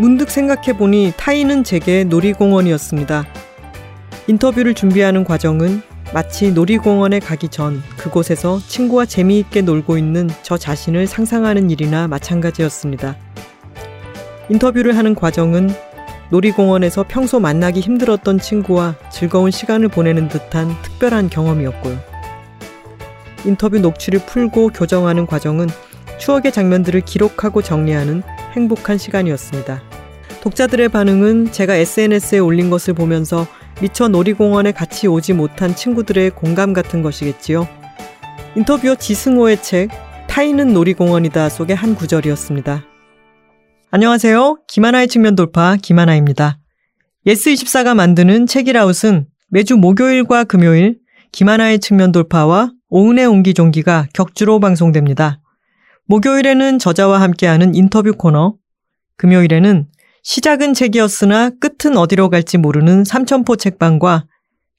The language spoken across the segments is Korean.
문득 생각해보니 타인은 제게 놀이공원이었습니다. 인터뷰를 준비하는 과정은 마치 놀이공원에 가기 전 그곳에서 친구와 재미있게 놀고 있는 저 자신을 상상하는 일이나 마찬가지였습니다. 인터뷰를 하는 과정은 놀이공원에서 평소 만나기 힘들었던 친구와 즐거운 시간을 보내는 듯한 특별한 경험이었고요. 인터뷰 녹취를 풀고 교정하는 과정은 추억의 장면들을 기록하고 정리하는 행복한 시간이었습니다. 독자들의 반응은 제가 SNS에 올린 것을 보면서 미처 놀이공원에 같이 오지 못한 친구들의 공감 같은 것이겠지요. 인터뷰어 지승호의 책 타인은 놀이공원이다 속의 한 구절이었습니다. 안녕하세요. 김하나의 측면 돌파 김하나입니다. 예스24가 만드는 책읽아웃은 매주 목요일과 금요일 김하나의 측면 돌파와 오은의 옹기종기가 격주로 방송됩니다. 목요일에는 저자와 함께하는 인터뷰 코너, 금요일에는 시작은 책이었으나 끝은 어디로 갈지 모르는 삼천포 책방과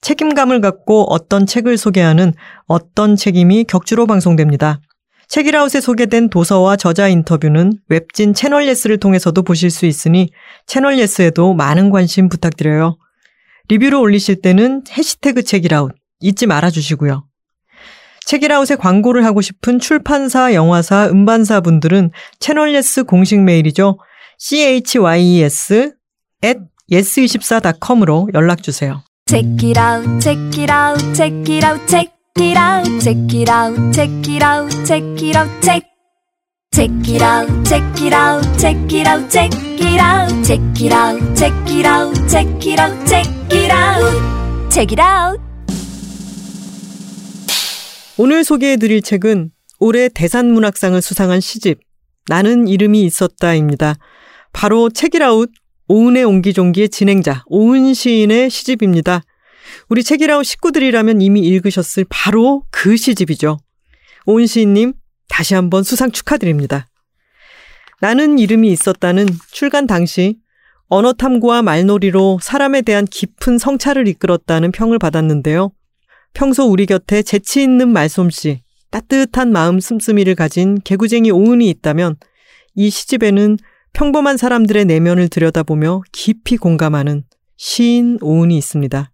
책임감을 갖고 어떤 책을 소개하는 어떤 책임이 격주로 방송됩니다. 책읽아웃에 소개된 도서와 저자 인터뷰는 웹진 채널 예스를 통해서도 보실 수 있으니 채널 예스에도 많은 관심 부탁드려요. 리뷰를 올리실 때는 해시태그 책이라웃 잊지 말아 주시고요. 책이라웃에 광고를 하고 싶은 출판사, 영화사, 음반사 분들은 채널 예스 공식 메일이죠. chys at yes24.com으로 연락 주세요. Check it out, check it out, check it out, check it out, check it out, check it out, check it out, check. Check it out, check it out, check it out, check it out, check it out, check it out, check it out, check it out, check it out. 오늘 소개해드릴 책은 올해 대산문학상을 수상한 시집 나는 이름이 있었다입니다. 바로 책이라웃 오은의 옹기종기의 진행자 오은 시인의 시집입니다. 우리 책이라웃 식구들이라면 이미 읽으셨을 바로 그 시집이죠. 오은 시인님 다시 한번 수상 축하드립니다. 나는 이름이 있었다는 출간 당시 언어 탐구와 말놀이로 사람에 대한 깊은 성찰을 이끌었다는 평을 받았는데요. 평소 우리 곁에 재치 있는 말솜씨, 따뜻한 마음 씀씀이를 가진 개구쟁이 오은이 있다면 이 시집에는 평범한 사람들의 내면을 들여다보며 깊이 공감하는 시인 오은이 있습니다.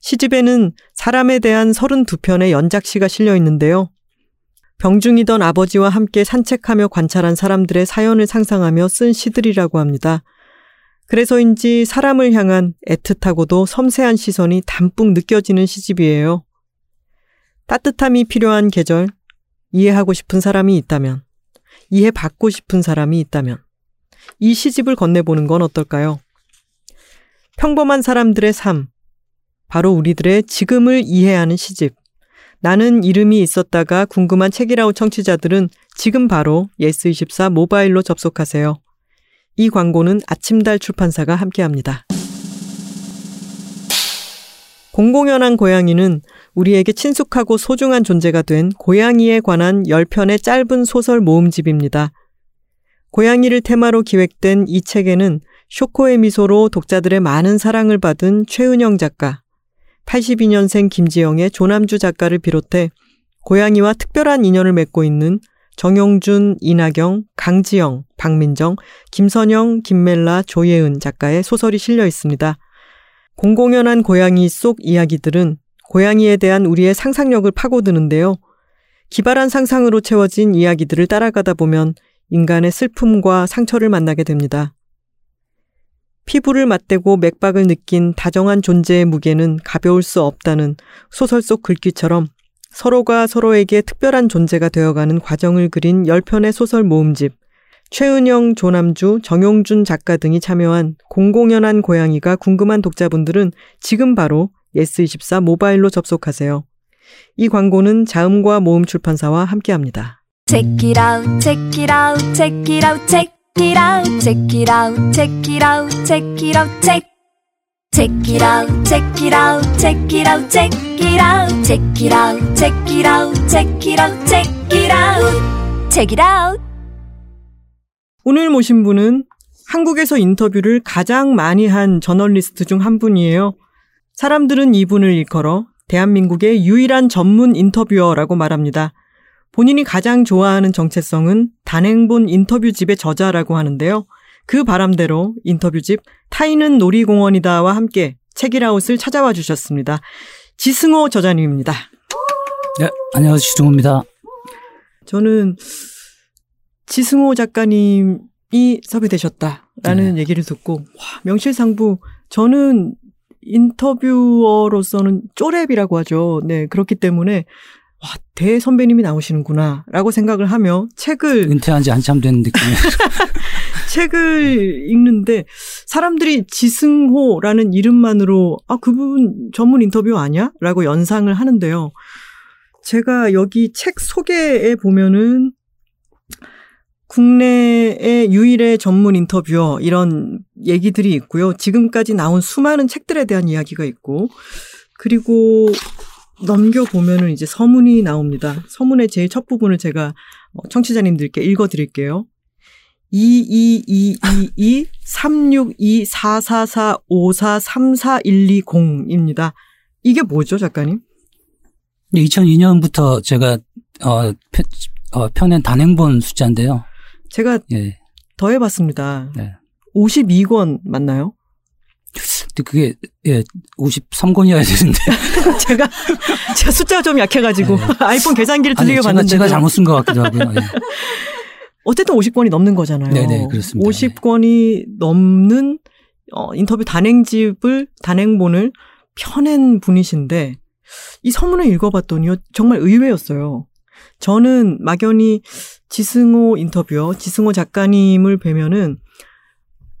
시집에는 사람에 대한 32편의 연작시가 실려 있는데요. 병중이던 아버지와 함께 산책하며 관찰한 사람들의 사연을 상상하며 쓴 시들이라고 합니다. 그래서인지 사람을 향한 애틋하고도 섬세한 시선이 담뿍 느껴지는 시집이에요. 따뜻함이 필요한 계절, 이해하고 싶은 사람이 있다면, 이해받고 싶은 사람이 있다면, 이 시집을 건네보는 건 어떨까요? 평범한 사람들의 삶, 바로 우리들의 지금을 이해하는 시집. 나는 이름이 있었다가 궁금한 책읽아웃 청취자들은 지금 바로 예스24 모바일로 접속하세요. 이 광고는 아침달 출판사가 함께합니다. 공공연한 고양이는 우리에게 친숙하고 소중한 존재가 된 고양이에 관한 10편의 짧은 소설 모음집입니다. 고양이를 테마로 기획된 이 책에는 쇼코의 미소로 독자들의 많은 사랑을 받은 최은영 작가, 82년생 김지영의 조남주 작가를 비롯해 고양이와 특별한 인연을 맺고 있는 정용준, 이나경, 강지영, 박민정, 김선영, 김멜라, 조예은 작가의 소설이 실려 있습니다. 공공연한 고양이 속 이야기들은 고양이에 대한 우리의 상상력을 파고드는데요. 기발한 상상으로 채워진 이야기들을 따라가다 보면 인간의 슬픔과 상처를 만나게 됩니다. 피부를 맞대고 맥박을 느낀 다정한 존재의 무게는 가벼울 수 없다는 소설 속 글귀처럼 서로가 서로에게 특별한 존재가 되어가는 과정을 그린 10편의 소설 모음집, 최은영, 조남주, 정용준 작가 등이 참여한 공공연한 고양이가 궁금한 독자분들은 지금 바로 예스24 모바일로 접속하세요. 이 광고는 자음과 모음 출판사와 함께합니다. Check it out, check it out, check it out, check it out, check it out, check it out, check it out, check. Check it out, check it out, check it out, check it out, check it out, check it out, check it out, check it out, check it out. 오늘 모신 분은 한국에서 인터뷰를 가장 많이 한 저널리스트 중 한 분이에요. 사람들은 이분을 일컬어 대한민국의 유일한 전문 인터뷰어라고 말합니다. 본인이 가장 좋아하는 정체성은 단행본 인터뷰집의 저자라고 하는데요. 그 바람대로 인터뷰집 타이는 놀이공원이다와 함께 책이라웃을 찾아와 주셨습니다. 지승호 저자님입니다. 네, 안녕하세요. 지승호입니다. 저는 지승호 작가님이 섭외되셨다라는 네. 얘기를 듣고 와, 명실상부 저는 인터뷰어로서는 쪼랩이라고 하죠. 네, 그렇기 때문에 와, 대선배님이 나오시는구나라고 생각을 하며 책을 은퇴한 지 한참 된 느낌이에요. 책을 읽는데 사람들이 지승호라는 이름만으로 아 그분 전문 인터뷰 아니야?라고 연상을 하는데요. 제가 여기 책 소개에 보면은 국내의 유일의 전문 인터뷰어 이런 얘기들이 있고요. 지금까지 나온 수많은 책들에 대한 이야기가 있고 그리고 넘겨보면은 이제 서문이 나옵니다. 서문의 제일 첫 부분을 제가 어, 청취자님들께 읽어드릴게요. 2222-362-444-5434-120입니다. 이게 뭐죠, 작가님? 2002년부터 제가 어, 펴, 어, 펴낸 단행본 숫자인데요. 제가 예. 더해봤습니다. 네. 52권 맞나요? 근데 그게 예 53권이어야 되는데 제가 제가 숫자가 좀 약해가지고 네. 아이폰 계산기를 들리게 봤는데 제가 잘못 쓴 것 같기도 하고요. 예. 어쨌든 50권이 넘는 거잖아요. 네네 그렇습니다. 50권이 넘는 어, 인터뷰 단행집을 단행본을 펴낸 분이신데 이 서문을 읽어봤더니요 정말 의외였어요. 저는 막연히 지승호 인터뷰어, 지승호 작가님을 뵈면은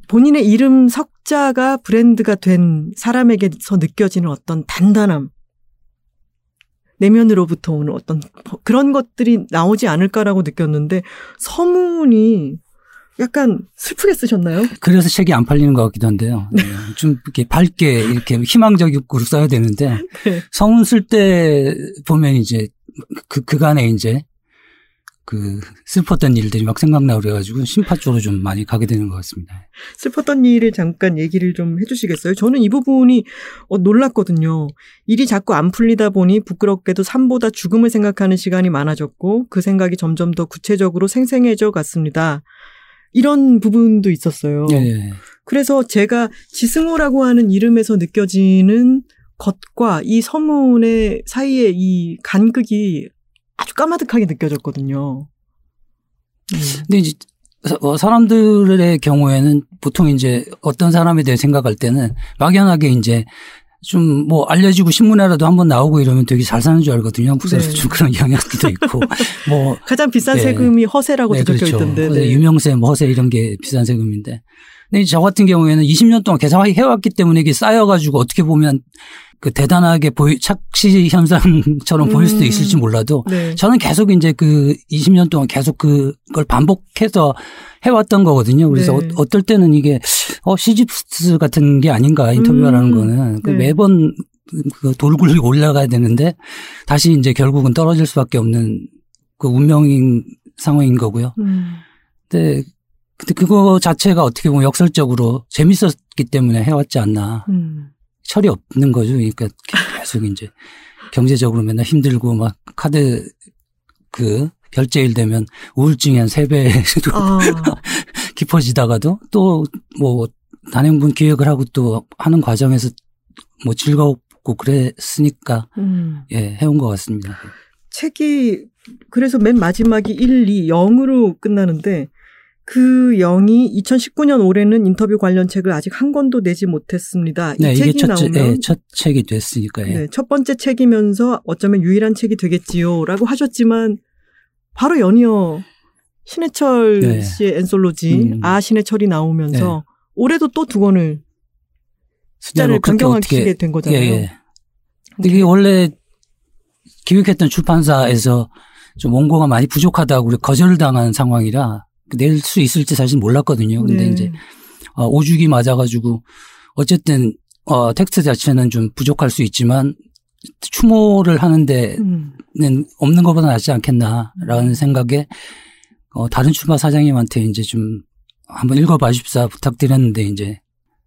본인의 이름 석자가 브랜드가 된 사람에게서 느껴지는 어떤 단단함, 내면으로부터 오는 어떤 그런 것들이 나오지 않을까라고 느꼈는데 서문이 약간 슬프게 쓰셨나요? 그래서 책이 안 팔리는 것 같기도 한데요. 네. 좀 이렇게 밝게 이렇게 희망적으로 써야 되는데 네. 서문 쓸 때 보면 이제 그 그간에 이제 그 슬펐던 일들이 막 생각나고 그래가지고 심파 쪽으로 좀 많이 가게 되는 것 같습니다. 슬펐던 일을 잠깐 얘기를 좀 해주시겠어요? 저는 이 부분이 어, 놀랐거든요. 일이 자꾸 안 풀리다 보니 부끄럽게도 삶보다 죽음을 생각하는 시간이 많아졌고 그 생각이 점점 더 구체적으로 생생해져 갔습니다. 이런 부분도 있었어요. 네. 그래서 제가 지승호라고 하는 이름에서 느껴지는 것과 이 서문의 사이에 이 간극이 아주 까마득하게 느껴졌거든요. 음. 근데 이제 어, 사람들의 경우에는 보통 이제 어떤 사람에 대해 생각할 때는 막연하게 이제 좀 뭐 알려지고 신문에라도 한번 나오고 이러면 되게 잘 사는 줄 알거든요. 한국 사람들 네. 좀 그런 영향도 있고 뭐 가장 비싼 네. 세금이 허세라고 네, 적혀 그렇죠. 있던데 네. 유명세, 뭐 허세 이런 게 비싼 세금인데. 근데 저 같은 경우에는 20년 동안 계속 해왔기 때문에 이게 쌓여가지고 어떻게 보면 그 대단하게 보이 착시 현상처럼 음. 보일 수도 음. 있을지 몰라도 네. 저는 계속 이제 그 20년 동안 계속 그걸 반복해서 해왔던 거거든요. 그래서 네. 어, 떨 때는 이게 어 시집스 같은 게 아닌가 인터뷰라는 음. 거는 그 네. 매번 그 돌굴이 올라가야 되는데 다시 이제 결국은 떨어질 수밖에 없는 그 운명인 상황인 거고요. 음. 근데 근데 그거 자체가 어떻게 보면 역설적으로 재밌었기 때문에 해왔지 않나. 음. 철이 없는 거죠. 그러니까 계속 이제 경제적으로 맨날 힘들고 막 카드 그 결제일 되면 우울증이 한세배 아. 깊어지다가도 또 뭐 단행본 기획을 하고 또 하는 과정에서 뭐 즐겁고 그랬으니까 음. 예 해온 것 같습니다. 책이 그래서 맨 마지막이 1, 2, 0으로 끝나는데 그 영이 2019년 올해는 인터뷰 관련 책을 아직 한 권도 내지 못했습니다. 이 네, 책이 첫, 나오면 네, 첫 책이 됐으니까요. 네, 첫 번째 책이면서 어쩌면 유일한 책이 되겠지요라고 하셨지만 바로 연이어 신해철 네. 씨의 엔솔로지 음. 아 신해철이 나오면서 네. 올해도 또 두 권을 숫자를 네, 뭐 변경하시게 된 거잖아요. 예, 예. 이게 원래 기획했던 출판사에서 좀 원고가 많이 부족하다고 거절당한 상황이라 낼 수 있을지 사실 몰랐거든요. 근데 네. 이제 어, 오죽이 맞아가지고 어쨌든 어, 텍스트 자체는 좀 부족할 수 있지만 추모를 하는 데는 음. 없는 것보다 낫지 않겠나라는 음. 생각에 어, 다른 출판 사장님한테 이제 좀 한번 읽어봐 주십사 부탁드렸는데 이제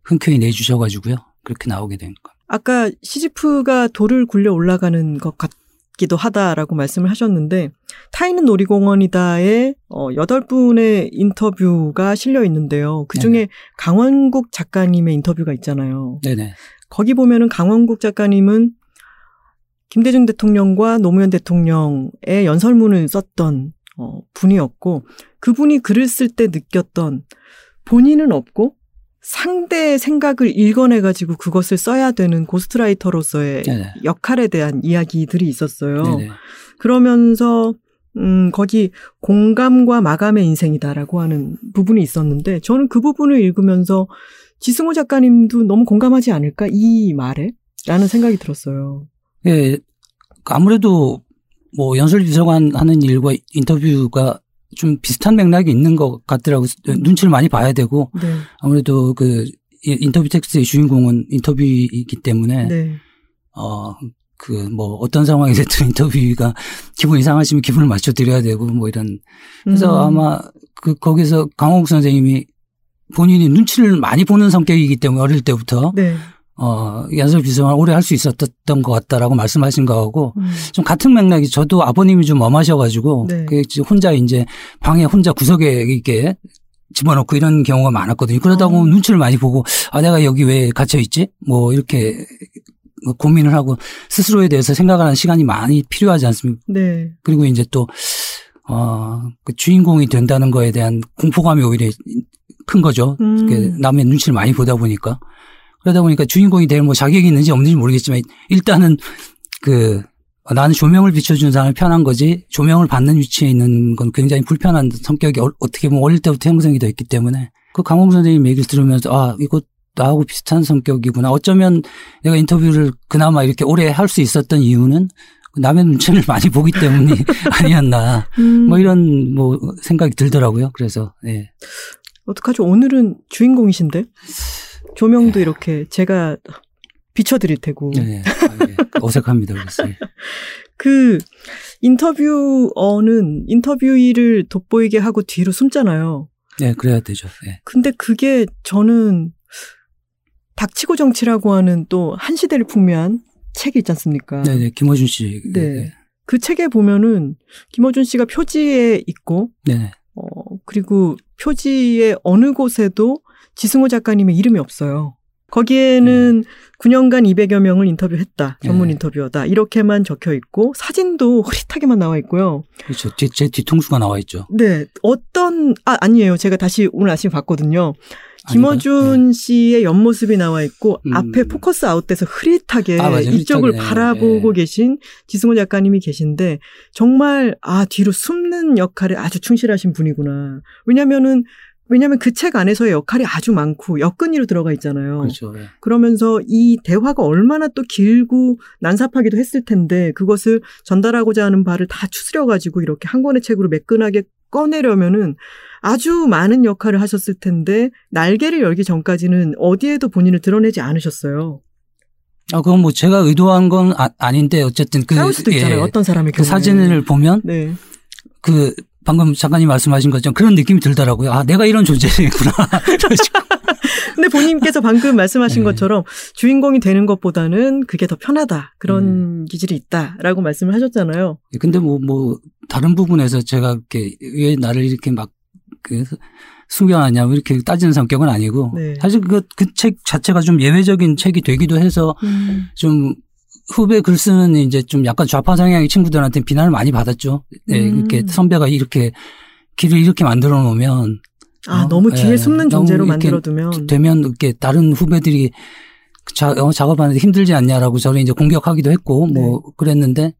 흔쾌히 내주셔가지고요. 그렇게 나오게 된 거. 아까 시지프가 돌을 굴려 올라가는 것 같. 기도 하다라고 말씀을 하셨는데 타이는 놀이공원이다에 어, 8분의 인터뷰가 실려 있는데요. 그중에 네네. 강원국 작가님의 인터뷰가 있잖아요. 네네. 거기 보면은 강원국 작가님은 김대중 대통령과 노무현 대통령의 연설문을 썼던 어, 분이었고 그분이 글을 쓸 때 느꼈던 본인은 없고 상대의 생각을 읽어내가지고 그것을 써야 되는 고스트라이터로서의 네네. 역할에 대한 이야기들이 있었어요. 네네. 그러면서 음 거기 공감과 마감의 인생이다라고 하는 부분이 있었는데 저는 그 부분을 읽으면서 지승호 작가님도 너무 공감하지 않을까 이 말에 라는 생각이 들었어요. 예, 아무래도 뭐 연설 비서관 하는 일과 인터뷰가 좀 비슷한 맥락이 있는 것 같더라고요. 눈치를 많이 봐야 되고 네. 아무래도 그 인터뷰 텍스트의 주인공은 인터뷰이기 때문에 네. 어, 그, 뭐, 어떤 상황이 됐든 인터뷰가 기분 이상하시면 기분을 맞춰드려야 되고, 뭐 이런. 그래서 음. 아마 그, 거기서 강호국 선생님이 본인이 눈치를 많이 보는 성격이기 때문에 어릴 때부터, 네. 어, 연설 비서관 오래 할 수 있었던 것 같다라고 말씀하신 거하고, 음. 좀 같은 맥락이 저도 아버님이 좀 엄하셔가지고, 네. 그 혼자 이제 방에 혼자 구석에 이렇게 집어넣고 이런 경우가 많았거든요. 그러다 보면 어. 눈치를 많이 보고, 아, 내가 여기 왜 갇혀 있지? 뭐 이렇게 뭐 고민을 하고 스스로에 대해서 생각하는 시간이 많이 필요하지 않습니까? 네. 그리고 이제 또, 어, 그 주인공이 된다는 거에 대한 공포감이 오히려 큰 거죠. 음. 그 남의 눈치를 많이 보다 보니까. 그러다 보니까 주인공이 될 뭐 자격이 있는지 없는지 모르겠지만 일단은 그 나는 조명을 비춰주는 사람이 편한 거지 조명을 받는 위치에 있는 건 굉장히 불편한 성격이 어- 어떻게 보면 어릴 때부터 형성이 되어 있기 때문에 그 강홍 선생님 얘기를 들으면서 아 이거 나하고 비슷한 성격이구나 어쩌면 내가 인터뷰를 그나마 이렇게 오래 할 수 있었던 이유는 남의 눈치를 많이 보기 때문이 아니었나 음. 뭐 이런 뭐 생각이 들더라고요 그래서 예. 어떡하죠? 오늘은 주인공이신데? 조명도 이렇게 제가 비춰드릴 테고. 네. 네. 아, 예. 어색합니다 그래서 예. 그 인터뷰어는 인터뷰이를 돋보이게 하고 뒤로 숨잖아요. 네, 그래야 되죠. 예. 근데 그게 저는 닥치고 정치라고 하는 또 한 시대를 풍미한 책이 있지 않습니까? 네, 네, 김호준 씨. 네. 그 책에 보면은 김어준 씨가 표지에 있고 네, 네. 어 그리고 표지의 어느 곳에도 지승호 작가님의 이름이 없어요. 거기에는 9년간 200여 명을 인터뷰했다. 전문 네. 인터뷰어다. 이렇게만 적혀 있고 사진도 흐릿하게만 나와 있고요. 그렇죠. 제, 제 뒤통수가 나와 있죠. 네. 어떤 아 아니에요. 제가 다시 오늘 아침에 봤거든요. 김어준 씨의 옆모습이 나와 있고 음. 앞에 포커스 아웃돼서 흐릿하게 아. 이쪽을 흐릿하게. 바라보고 네. 계신 지승호 작가님이 계신데 정말 아 뒤로 숨는 역할에 아주 충실하신 분이구나. 왜냐면은 왜냐면 그 책 안에서의 역할이 아주 많고 역근이로 들어가 있잖아요. 그렇죠. 예. 그러면서 이 대화가 얼마나 또 길고 난삽하기도 했을 텐데 그것을 전달하고자 하는 바를 다 추스려 가지고 이렇게 한 권의 책으로 매끈하게 꺼내려면은 아주 많은 역할을 하셨을 텐데 날개를 열기 전까지는 어디에도 본인을 드러내지 않으셨어요. 아, 그건 뭐 제가 의도한 건 아, 닌데 어쨌든 그, 싸울 수도 있잖아요. 예, 어떤 사람의 그 경우에. 사진을 보면 네. 그 방금 작가님 말씀하신 것처럼 그런 느낌이 들더라고요. 아, 내가 이런 존재구나. 근데 본인께서 방금 말씀하신 네. 것처럼 주인공이 되는 것보다는 그게 더 편하다. 그런 음. 기질이 있다라고 말씀을 하셨잖아요. 근데 뭐, 뭐, 다른 부분에서 제가 이렇게 왜 나를 이렇게 막, 그, 숨겨놨냐, 뭐 이렇게 따지는 성격은 아니고. 네. 사실 그, 그 책 자체가 좀 예외적인 책이 되기도 해서 좀 후배 글 쓰는 이제 좀 약간 좌파 성향의 친구들한테 비난을 많이 받았죠. 네, 음. 이렇게 선배가 이렇게 길을 이렇게 만들어 놓으면 아, 어, 너무 뒤에 예, 숨는 존재로 이렇게 만들어 두면. 되면 이렇게 다른 후배들이 자, 어, 작업하는데 힘들지 않냐라고 저를 이제 공격하기도 했고 뭐 네. 그랬는데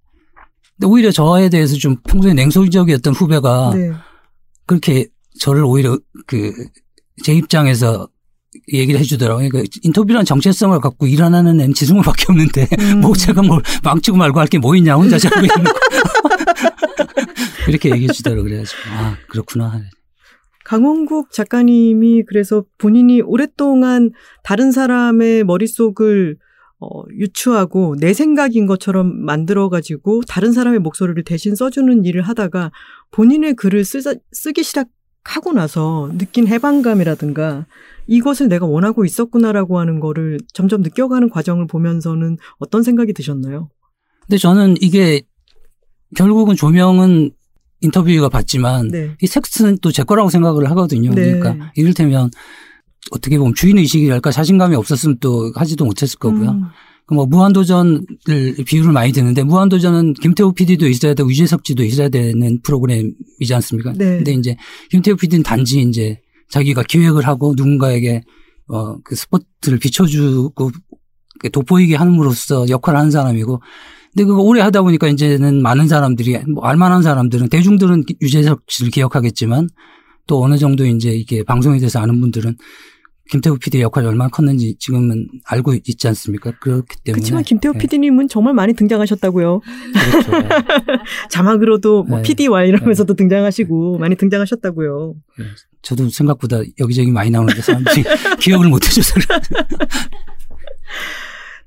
근데 오히려 저에 대해서 좀 평소에 냉소적이었던 후배가 네. 그렇게 저를 오히려 그 제 입장에서 얘기를 해주더라고요. 그러니까 인터뷰란 정체성을 갖고 일어나는 애는 지승호밖에 없는데 음. 뭐 제가 뭘 망치고 말고 할 게 뭐 있냐 혼자 자고 있는 거 이렇게 얘기해 주더라고요. 그래가지고 아 그렇구나. 강원국 작가님이 그래서 본인이 오랫동안 다른 사람의 머릿속을 어, 유추하고 내 생각인 것처럼 만들어가지고 다른 사람의 목소리를 대신 써주는 일을 하다가 본인의 글을 쓰자, 쓰기 시작 하고 나서 느낀 해방감이라든가 이것을 내가 원하고 있었구나라고 하는 거를 점점 느껴가는 과정을 보면서는 어떤 생각이 드셨나요? 근데 저는 이게 결국은 조명은 인터뷰가 받지만 네. 이 텍스트는 또 제 거라고 생각을 하거든요. 네. 그러니까 이를테면 어떻게 보면 주인 의식이랄까 자신감이 없었으면 또 하지도 못했을 거고요. 음. 그뭐 무한도전을 비유를 많이 드는데 무한도전은 김태우 PD도 있어야 되고 유재석지도 있어야 되는 프로그램이지 않습니까? 네. 근데 이제 김태우 PD는 단지 이제 자기가 기획을 하고 누군가에게 어 그 스포트를 비춰주고 그 돋보이게 함으로써 역할을 하는 사람이고 근데 그거 오래 하다 보니까 이제는 많은 사람들이 뭐 알만한 사람들은 대중들은 유재석 씨를 기억하겠지만 또 어느 정도 이제 이게 방송에 대해서 아는 분들은 김태우 PD의 역할이 얼마나 컸는지 지금은 알고 있지 않습니까? 그렇기 때문에. 그렇지만 김태호 네. PD님은 정말 많이 등장하셨다고요. 그렇죠. 자막으로도 뭐 네. PD와 이러면서도 등장하시고 많이 등장하셨다고요. 저도 생각보다 여기저기 많이 나오는데 사람들이 기억을 못 해줘서.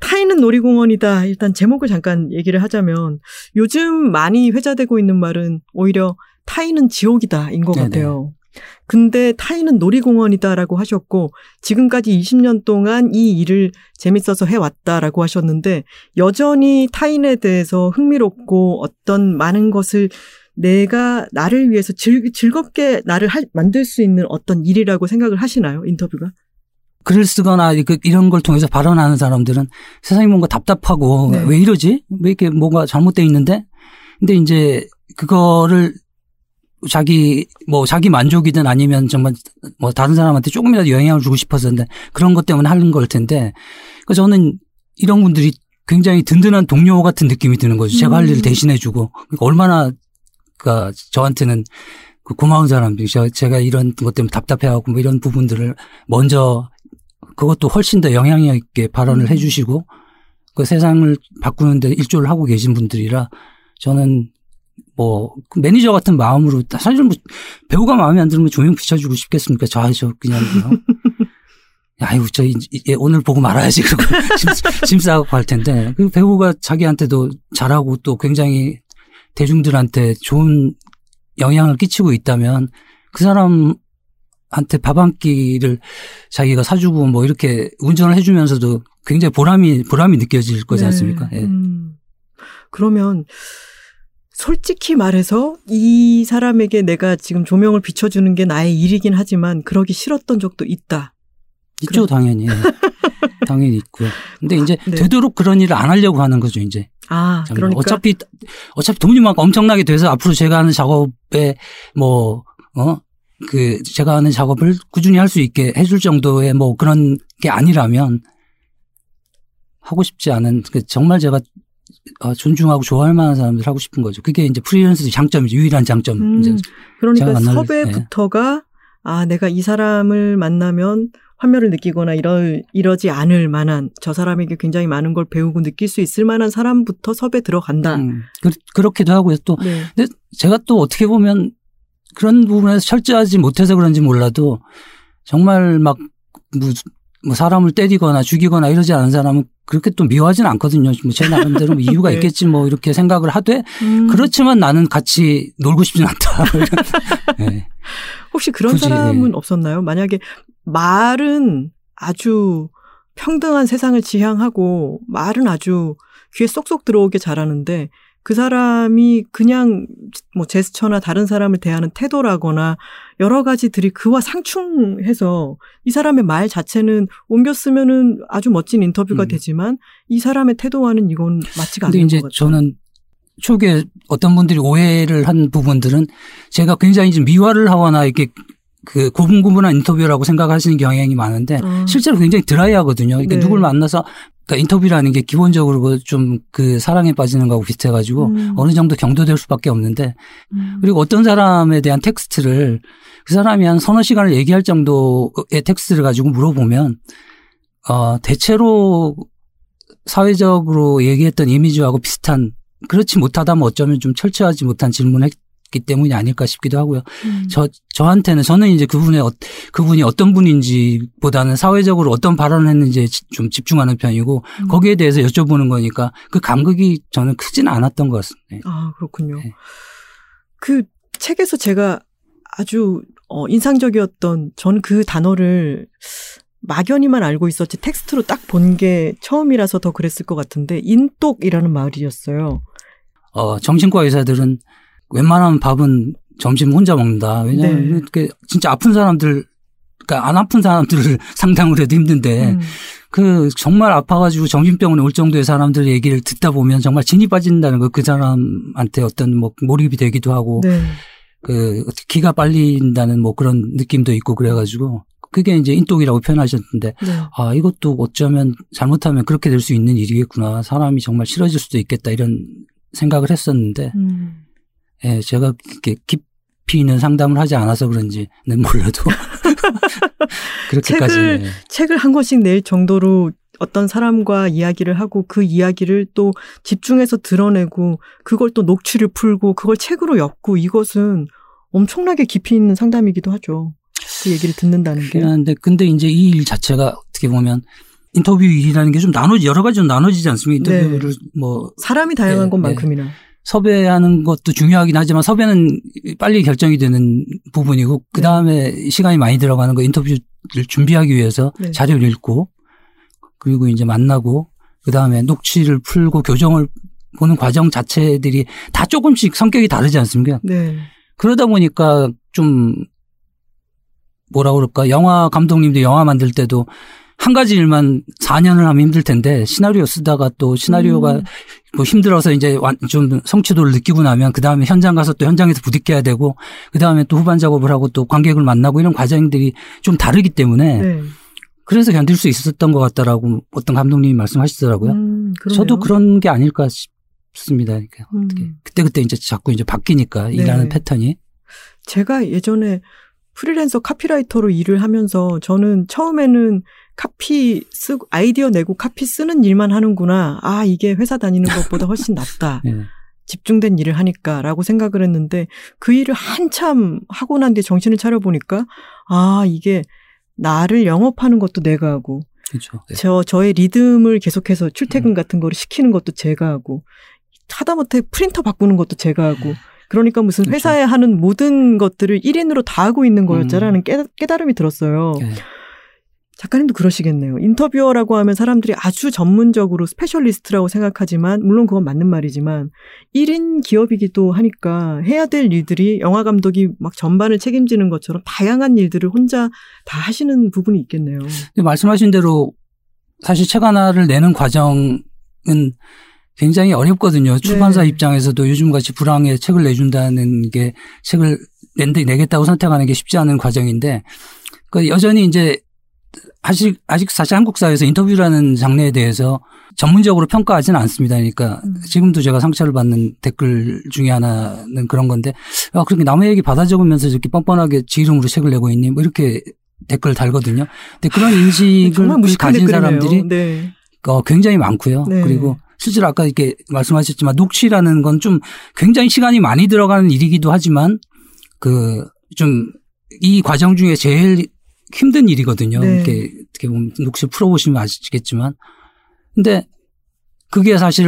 타인은 놀이공원이다. 일단 제목을 잠깐 얘기를 하자면 요즘 많이 회자되고 있는 말은 오히려 타인은 지옥이다인 것 네네. 같아요. 근데 타인은 놀이공원이다라고 하셨고 지금까지 20년 동안 이 일을 재밌어서 해왔다라고 하셨는데 여전히 타인에 대해서 흥미롭고 어떤 많은 것을 내가 나를 위해서 즐, 즐겁게 나를 할- 만들 수 있는 어떤 일이라고 생각을 하시나요? 인터뷰가? 글을 쓰거나 그- 이런 걸 통해서 발언하는 사람들은 세상이 뭔가 답답하고 네. 왜 이러지? 왜 이렇게 뭐가 잘못돼 있는데? 근데 이제 그거를 자기 뭐 자기 만족이든 아니면 정말 뭐 다른 사람한테 조금이라도 영향을 주고 싶어서인데 그런 것 때문에 하는 걸 텐데 그 저는 이런 분들이 굉장히 든든한 동료 같은 느낌이 드는 거죠. 제가 할 음. 일을 대신해 주고 그러니까 얼마나 그 저한테는 그 고마운 사람들이 저- 제가 이런 것 때문에 답답해하고 뭐 이런 부분들을 먼저 그것도 훨씬 더 영향력 있게 발언을 음. 해주시고 그 세상을 바꾸는데 일조를 하고 계신 분들이라 저는 뭐그 매니저 같은 마음으로 사실 뭐 배우가 마음에 안 들면 조명 비춰주고 싶겠습니까? 저, 저 그냥 뭐. 아이고 저 이- 이- 오늘 보고 말아야지 그러고 심- 심사하고 할 텐데 그 배우가 자기한테도 잘하고 또 굉장히 대중들한테 좋은 영향을 끼치고 있다면 그 사람한테 밥 한 끼를 자기가 사주고 뭐 이렇게 운전을 해주면서도 굉장히 보람이 보람이 느껴질 거지 네. 않습니까? 예. 음. 그러면 솔직히 말해서 이 사람에게 내가 지금 조명을 비춰주는 게 나의 일이긴 하지만 그러기 싫었던 적도 있다. 있죠 당연히 예. 당연히 있고요. 근데 이제 네. 되도록 그런 일을 안 하려고 하는 거죠 이제. 아, 그러니까 어차피 어차피 돈이 막 엄청나게 돼서 앞으로 제가 하는 작업에 뭐 어 그 제가 하는 작업을 꾸준히 할 수 있게 해줄 정도의 뭐 그런 게 아니라면 하고 싶지 않은 그 정말 제가 어, 존중하고 좋아할 만한 사람들 하고 싶은 거죠. 그게 이제 프리랜서의 장점이죠. 유일한 장점. 음, 그러니까 섭외부터가 아 내가 이 사람을 만나면 환멸을 느끼거나 이럴 이러지 않을 만한 저 사람에게 굉장히 많은 걸 배우고 느낄 수 있을 만한 사람부터 섭외 들어간다. 음, 그, 그렇기도 하고요. 또 네. 근데 제가 또 어떻게 보면 그런 부분에서 철저하지 못해서 그런지 몰라도 정말 막 뭐, 뭐 사람을 때리거나 죽이거나 이러지 않은 사람은 그렇게 또 미워하진 않거든요. 뭐제 나름대로 뭐 이유가 네. 있겠지 뭐 이렇게 생각을 하되 음, 그렇지만 나는 같이 놀고 싶진 않다. 네. 혹시 그런 굳이, 사람은 예. 없었나요? 만약에 말은 아주 평등한 세상을 지향하고 말은 아주 귀에 쏙쏙 들어오게 잘하는데 그 사람이 그냥 뭐 제스처나 다른 사람을 대하는 태도라거나 여러 가지들이 그와 상충해서 이 사람의 말 자체는 옮겨 쓰면은 아주 멋진 인터뷰가 음. 되지만 이 사람의 태도와는 이건 맞지가 않는 것 같아요. 저는 초기에 어떤 분들이 오해를 한 부분들은 제가 굉장히 좀 미화를 하거나 이렇게 그 고분고분한 인터뷰라고 생각하시는 경향이 많은데 아. 실제로 굉장히 드라이하거든요. 이렇게 네. 누굴 만나서 그러니까 인터뷰라는 게 기본적으로 좀 그 사랑에 빠지는 거하고 비슷해가지고 음. 어느 정도 경도될 수밖에 없는데 음. 그리고 어떤 사람에 대한 텍스트를 그 사람이 한 서너 시간을 얘기할 정도의 텍스트를 가지고 물어보면 어 대체로 사회적으로 얘기했던 이미지하고 비슷한 그렇지 못하다면 어쩌면 좀 철저하지 못한 질문을 했 기 때문이 아닐까 싶기도 하고요. 음. 저 저한테는 저는 이제 그분의 어, 그분이 어떤 분인지보다는 사회적으로 어떤 발언을 했는지에 지- 좀 집중하는 편이고 음. 거기에 대해서 여쭤보는 거니까 그 감극이 저는 크지는 않았던 것 같습니다. 아, 그렇군요. 네. 그 책에서 제가 아주 어, 인상적이었던 전그 단어를 막연히만 알고 있었지 텍스트로 딱 본 게 처음이라서 더 그랬을 것 같은데 인똑이라는 말이었어요. 어, 정신과 의사들은 웬만하면 밥은 점심 혼자 먹는다. 왜냐하면 네. 진짜 아픈 사람들, 그러니까 안 아픈 사람들을 상담을 해도 힘든데 음. 그 정말 아파가지고 정신병원에 올 정도의 사람들 얘기를 듣다 보면 정말 진이 빠진다는 거 그 사람한테 어떤 뭐 몰입이 되기도 하고 네. 그 기가 빨린다는 뭐 그런 느낌도 있고 그래가지고 그게 이제 인독이라고 표현하셨는데 네. 아 이것도 어쩌면 잘못하면 그렇게 될 수 있는 일이겠구나 사람이 정말 싫어질 수도 있겠다 이런 생각을 했었는데 음. 예 제가 이렇게 깊이 있는 상담을 하지 않아서 그런지는 몰라도 그렇게까지 책을 책을 한 권씩 낼 정도로 어떤 사람과 이야기를 하고 그 이야기를 또 집중해서 드러내고 그걸 또 녹취를 풀고 그걸 책으로 엮고 이것은 엄청나게 깊이 있는 상담이기도 하죠. 그 얘기를 듣는다는 게. 그긴 한데 근데 이제 이 일 자체가 어떻게 보면 인터뷰 일이라는 게 좀 나눠지 여러 가지로 나눠지지 않습니까? 네. 인터뷰를 뭐 사람이 다양한 네, 것만큼이나. 섭외하는 것도 중요하긴 하지만 섭외는 빨리 결정이 되는 부분이고 그 다음에 시간이 많이 들어가는 거 인터뷰를 준비하기 위해서 네. 자료를 읽고 그리고 이제 만나고 그 다음에 녹취를 풀고 교정을 보는 과정 자체들이 다 조금씩 성격이 다르지 않습니까? 네. 그러다 보니까 좀 뭐라 그럴까 영화 감독님도 영화 만들 때도 한 가지 일만 4년을 하면 힘들 텐데 시나리오 쓰다가 또 시나리오가 음. 뭐 힘들어서 이제 완- 좀 성취도를 느끼고 나면 그 다음에 현장 가서 또 현장에서 부딪혀야 되고 그 다음에 또 후반 작업을 하고 또 관객을 만나고 이런 과정들이 좀 다르기 때문에 네. 그래서 견딜 수 있었던 것 같다라고 어떤 감독님이 말씀하시더라고요. 음. 저도 그런 게 아닐까 싶습니다. 그러니까 음. 어떻게 그때 그때 이제 자꾸 이제 바뀌니까 네. 일하는 패턴이 제가 예전에 프리랜서 카피라이터로 일을 하면서 저는 처음에는 카피 쓰고 아이디어 내고 카피 쓰는 일만 하는구나. 아, 이게 회사 다니는 것보다 훨씬 낫다. 예. 집중된 일을 하니까라고 생각을 했는데 그 일을 한참 하고 난 뒤에 정신을 차려 보니까 아, 이게 나를 영업하는 것도 내가 하고 그렇죠. 네. 저 저의 리듬을 계속해서 출퇴근 같은 거를 시키는 것도 제가 하고 하다못해 프린터 바꾸는 것도 제가 하고 그러니까 무슨 그렇죠. 회사에 하는 모든 것들을 1인으로 다 하고 있는 거였잖아는 음. 깨, 깨달음이 들었어요. 예. 작가님도 그러시겠네요. 인터뷰어라고 하면 사람들이 아주 전문적으로 specialist라고 생각하지만 물론 그건 맞는 말이지만 1인 기업이기도 하니까 해야 될 일들이 영화 감독이 막 전반을 책임지는 것처럼 다양한 일들을 혼자 다 하시는 부분이 있겠네요. 말씀하신 대로 사실 책 하나를 내는 과정은 굉장히 어렵거든요. 출판사 네. 입장에서도 요즘 같이 불황에 책을 내준다는 게 책을 낸데 내겠다고 선택하는 게 쉽지 않은 과정인데 그 여전히 이제 아직 아직 사실 한국 사회에서 인터뷰라는 장르에 대해서 전문적으로 평가하지는 않습니다. 그러니까 음. 지금도 제가 상처를 받는 댓글 중에 하나는 그런 건데 아 그렇게 남의 얘기 받아 적으면서 이렇게 뻔뻔하게 지 이름으로 책을 내고 있니 뭐 이렇게 댓글 달거든요. 근데 그런 인식을 아, 무식한 가진 댓글이네요. 사람들이 네. 어, 굉장히 많고요. 네. 그리고 실제로 아까 이렇게 말씀하셨지만 녹취라는 건 좀 굉장히 시간이 많이 들어가는 일이기도 하지만 그 좀 이 과정 중에 제일 힘든 일이거든요. 네. 이렇게 어떻게 보면 녹취 풀어보시면 아시겠지만 근데 그게 사실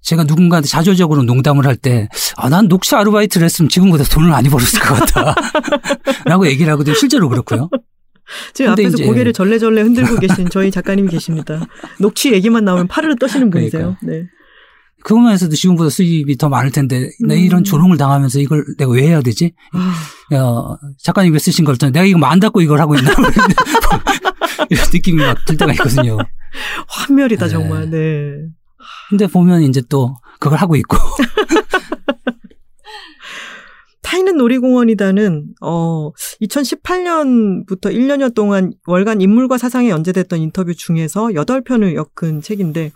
제가 누군가한테 자조적으로 농담을 할 때, 아, 난 녹취 아르바이트를 했으면 지금보다 돈을 많이 벌었을 것 같다. 라고 얘기를 하거든요. 실제로 그렇고요. 지금 앞에서 이제- 고개를 절레절레 흔들고 계신 저희 작가님이 계십니다. 녹취 얘기만 나오면 파르르 떠시는 분이세요. 네. 그거만해서도 지금보다 수입이 더 많을 텐데, 내 음. 이런 조롱을 당하면서 이걸 내가 왜 해야 되지? 아, 어, 작가님이 쓰신 걸 내가 이거 뭐안 닫고 이걸 하고 있나? 이런 느낌이 막 들 때가 있거든요. 환멸이다 네. 정말. 네. 근데 보면 이제 또 그걸 하고 있고. 타이는 놀이공원이다는 어 2018년부터 1년여 동안 월간 인물과 사상에 연재됐던 인터뷰 중에서 8편을 엮은 책인데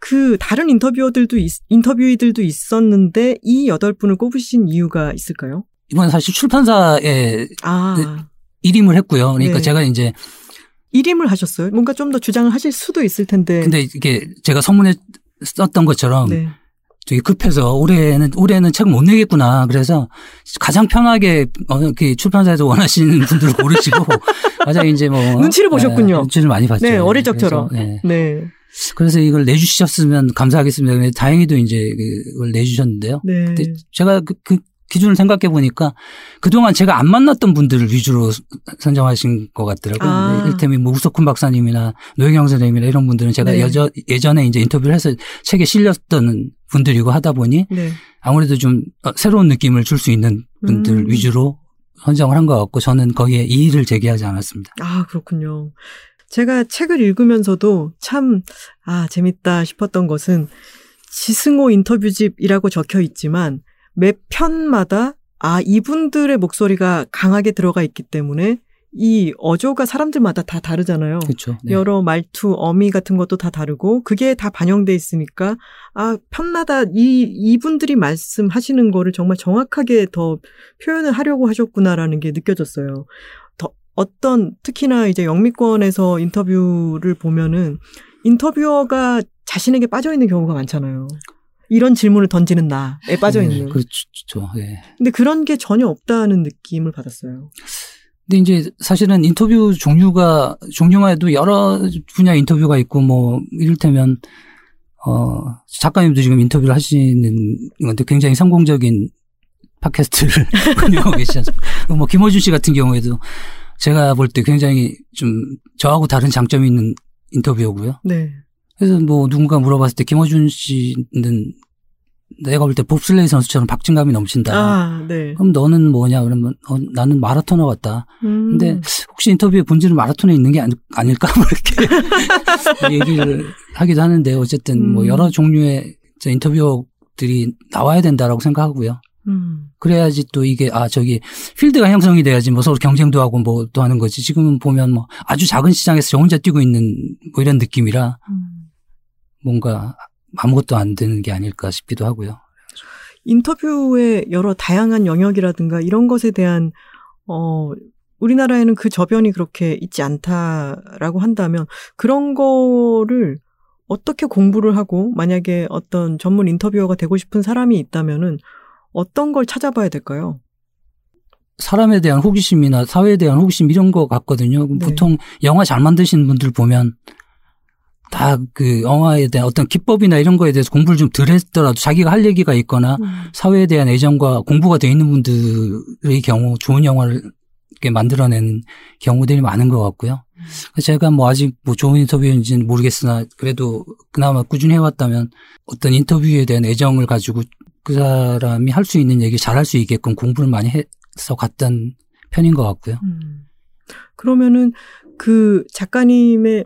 그 다른 인터뷰어들도 있, 인터뷰이들도 있었는데 이 8분을 꼽으신 이유가 있을까요? 이건 사실 출판사에 아, 일임을 했고요. 그러니까 네. 제가 이제 일임을 하셨어요? 뭔가 좀 더 주장을 하실 수도 있을 텐데. 근데 이게 제가 선문에 썼던 것처럼 네. 되게 급해서 올해는 올해는 책 못 내겠구나. 그래서 가장 편하게 어, 그 출판사에서 원하시는 분들을 고르시고 가장 이제 뭐 눈치를 보셨군요. 네, 눈치를 많이 봤죠. 네, 어릴 적처럼. 네. 네. 그래서 이걸 내주셨으면 감사하겠습니다. 다행히도 이제 그걸 내주셨는데요. 네. 근데 제가 그, 그 기준을 생각해 보니까 그동안 제가 안 만났던 분들을 위주로 선정하신 것 같더라고요. 아. 일테면 뭐 우석훈 박사님이나 노영영 선생님이나 이런 분들은 제가 네. 여저, 예전에 이제 인터뷰를 해서 책에 실렸던 분들이고 하다 보니 네. 아무래도 좀 어, 새로운 느낌을 줄 수 있는 분들 음. 위주로 선정을 한 것 같고 저는 거기에 이의를 제기하지 않았습니다. 아, 그렇군요. 제가 책을 읽으면서도 참, 아, 재밌다 싶었던 것은 지승호 인터뷰집이라고 적혀 있지만 매 편마다 아, 이분들의 목소리가 강하게 들어가 있기 때문에 이 어조가 사람들마다 다 다르잖아요. 그렇죠. 네. 여러 말투, 어미 같은 것도 다 다르고 그게 다 반영돼 있으니까 아 편마다 이 이분들이 말씀하시는 거를 정말 정확하게 더 표현을 하려고 하셨구나라는 게 느껴졌어요. 더 어떤 특히나 이제 영미권에서 인터뷰를 보면은 인터뷰어가 자신에게 빠져 있는 경우가 많잖아요. 이런 질문을 던지는 나에 빠져 네, 있는. 그렇죠. 예. 근데 그런 게 전혀 없다는 느낌을 받았어요. 근데 이제 사실은 인터뷰 종류가 종류만 해도 여러 분야 인터뷰가 있고 뭐 이를테면 어 작가님도 지금 인터뷰를 하시는 건데 굉장히 성공적인 팟캐스트를 운영하고 계시지 않습니까? 뭐 김호준 씨 같은 경우에도 제가 볼 때 굉장히 좀 저하고 다른 장점이 있는 인터뷰고요. 네. 그래서 뭐 누군가 물어봤을 때 김호준 씨는 내가 볼 때 봅슬레이 선수처럼 박진감이 넘친다. 아, 네. 그럼 너는 뭐냐 그러면 어, 나는 마라토너 같다. 음. 근데 혹시 인터뷰의 본질은 마라톤에 있는 게 아니, 아닐까 뭐 이렇게 얘기를 하기도 하는데 어쨌든 뭐 음. 여러 종류의 저 인터뷰들이 나와야 된다라고 생각하고요. 음. 그래야지 또 이게 아 저기 필드가 형성이 돼야지 뭐 서로 경쟁도 하고 뭐 또 하는 거지. 지금은 보면 뭐 아주 작은 시장에서 저 혼자 뛰고 있는 뭐 이런 느낌이라 음. 뭔가 아무것도 안 되는 게 아닐까 싶기도 하고요. 인터뷰의 여러 다양한 영역이라든가 이런 것에 대한 어 우리나라에는 그 저변이 그렇게 있지 않다라고 한다면 그런 거를 어떻게 공부를 하고 만약에 어떤 전문 인터뷰어가 되고 싶은 사람이 있다면은 어떤 걸 찾아봐야 될까요? 사람에 대한 호기심이나 사회에 대한 호기심 이런 거 같거든요. 네. 보통 영화 잘 만드시는 분들 보면 다 그 영화에 대한 어떤 기법이나 이런 거에 대해서 공부를 좀 덜 했더라도 자기가 할 얘기가 있거나 사회에 대한 애정과 공부가 돼 있는 분들의 경우 좋은 영화를 이렇게 만들어내는 경우들이 많은 것 같고요. 제가 뭐 아직 뭐 좋은 인터뷰인지는 모르겠으나 그래도 그나마 꾸준히 해왔다면 어떤 인터뷰에 대한 애정을 가지고 그 사람이 할 수 있는 얘기 잘할 수 있게끔 공부를 많이 해서 갔던 편인 것 같고요. 음. 그러면은 그 작가님의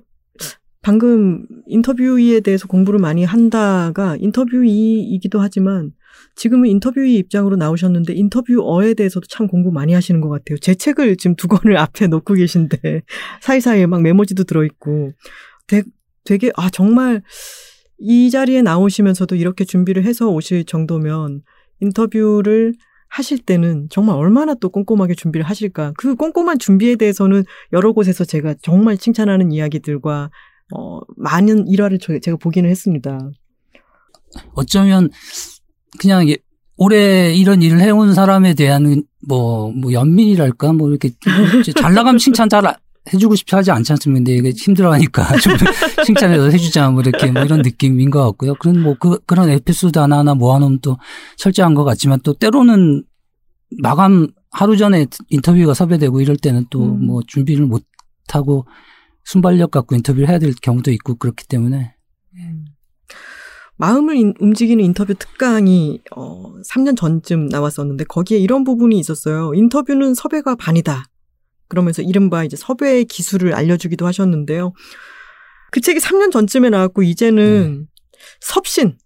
방금 인터뷰이에 대해서 공부를 많이 한다가 인터뷰이이기도 하지만 지금은 인터뷰이 입장으로 나오셨는데 인터뷰어에 대해서도 참 공부 많이 하시는 것 같아요. 제 책을 지금 두 권을 앞에 놓고 계신데 사이사이에 막 메모지도 들어있고 되, 되게 아 정말 이 자리에 나오시면서도 이렇게 준비를 해서 오실 정도면 인터뷰를 하실 때는 정말 얼마나 또 꼼꼼하게 준비를 하실까. 그 꼼꼼한 준비에 대해서는 여러 곳에서 제가 정말 칭찬하는 이야기들과 어, 많은 일화를 저- 제가 보기는 했습니다. 어쩌면 그냥 예- 오래 이런 일을 해온 사람에 대한 뭐, 뭐 연민이랄까 뭐 이렇게 잘 나가면 칭찬 잘 해주고 싶지 하지 않지 않습니까? 근데 이게 힘들어하니까 좀 칭찬해서 해주자 뭐 이렇게 뭐 이런 느낌인 것 같고요. 그런 뭐 그, 그런 에피소드 하나하나 모아놓으면 또 철저한 것 같지만 또 때로는 마감 하루 전에 인터뷰가 섭외되고 이럴 때는 또 음. 뭐 준비를 못 하고 순발력 갖고 인터뷰를 해야 될 경우도 있고 그렇기 때문에 마음을 인- 움직이는 인터뷰 특강이 어, 3년 전쯤 나왔었는데 거기에 이런 부분이 있었어요. 인터뷰는 섭외가 반이다. 그러면서 이른바 이제 섭외의 기술을 알려주기도 하셨는데요. 그 책이 3년 전쯤에 나왔고 이제는 섭신,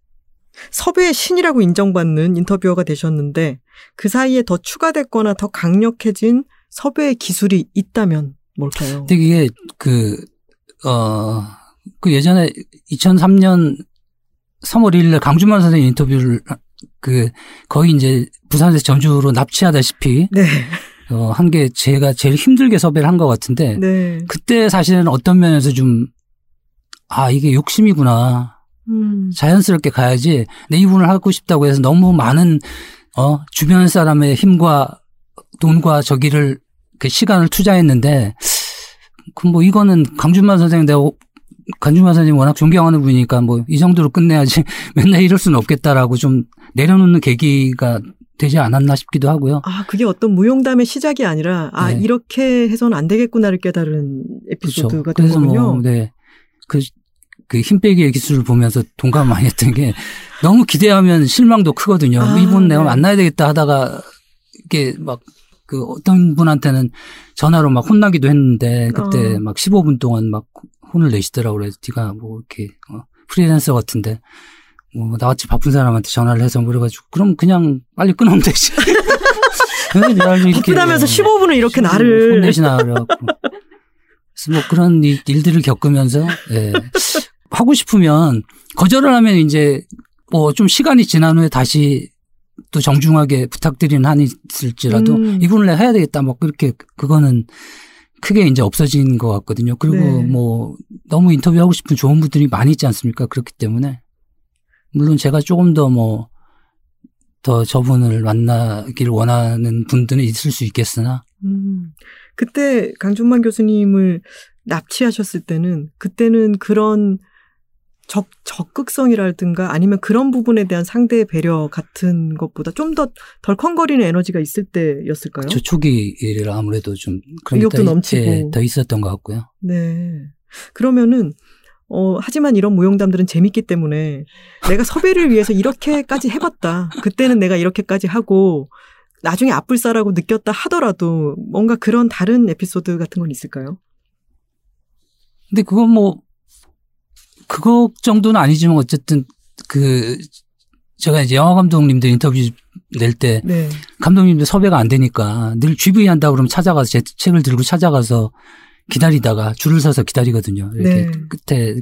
섭외의 신이라고 인정받는 인터뷰어가 되셨는데 그 사이에 더 추가됐거나 더 강력해진 섭외의 기술이 있다면 뭘까요? 근데 이게 그, 어, 그 예전에 2003년 3월 1일에 강준만 선생님 인터뷰를 그 거의 이제 부산에서 전주로 납치하다시피 네, 어, 한 게 제가 제일 힘들게 섭외를 한 것 같은데 네, 그때 사실은 어떤 면에서 좀 아, 이게 욕심이구나. 음, 자연스럽게 가야지. 내 이분을 하고 싶다고 해서 너무 많은 어 주변 사람의 힘과 돈과 저기를 그 시간을 투자했는데 그뭐 이거는 강준만 선생님 내가 강준만 선생님 워낙 존경하는 분이니까 뭐 이 정도로 끝내야지 맨날 이럴 수는 없겠다라고 좀 내려놓는 계기가 되지 않았나 싶기도 하고요. 아, 그게 어떤 무용담의 시작이 아니라, 아, 네. 이렇게 해서는 안 되겠구나를 깨달은 에피소드가 된 그래서 거군요. 뭐, 네. 그, 그 힘빼기의 기술을 보면서 동감 많이 했던 게 너무 기대하면 실망도 크거든요. 아, 이분 내가 네. 만나야 되겠다 하다가 이게 막 그 어떤 분한테는 전화로 막 혼나기도 했는데 그때 어. 막 15분 동안 막 혼을 내시더라고 그래서 네가 뭐 이렇게 어, 프리랜서 같은데 뭐 나같이 바쁜 사람한테 전화를 해서 뭐 그래가지고 그럼 그냥 빨리 끊으면 되지. 바쁘다면서 15분을 이렇게 나를. 혼내시나 그래갖고. 그래서 뭐 그런 일- 일들을 겪으면서 예. 하고 싶으면 거절을 하면 이제 뭐 좀 시간이 지난 후에 다시 또 정중하게 부탁드리는 한이 있을지라도 음. 이분을 내가 해야 되겠다 뭐 그렇게 그거는 크게 이제 없어진 것 같거든요. 그리고 네. 뭐 너무 인터뷰하고 싶은 좋은 분들이 많이 있지 않습니까? 그렇기 때문에 물론 제가 조금 더 뭐 더 저분을 만나길 원하는 분들은 있을 수 있겠으나 음. 그때 강준만 교수님을 납치하셨을 때는 그때는 그런 적, 적극성이라든가 아니면 그런 부분에 대한 상대의 배려 같은 것보다 좀 더 덜컹거리는 에너지가 있을 때였을까요? 저 초기라 아무래도 좀 그런 의욕도 게 더, 넘치고. 예, 더 있었던 것 같고요. 네. 그러면은 어 하지만 이런 무용담들은 재밌기 때문에 내가 섭외를 위해서 이렇게까지 해봤다. 그때는 내가 이렇게까지 하고 나중에 아뿔싸라고 느꼈다 하더라도 뭔가 그런 다른 에피소드 같은 건 있을까요? 근데 그건 뭐 그거 정도는 아니지만 어쨌든 그 제가 이제 영화 감독님들 인터뷰 낼 때 네. 감독님들 섭외가 안 되니까 늘 GV 한다 그러면 찾아가서 제 책을 들고 찾아가서 기다리다가 줄을 서서 기다리거든요. 이렇게 네. 끝에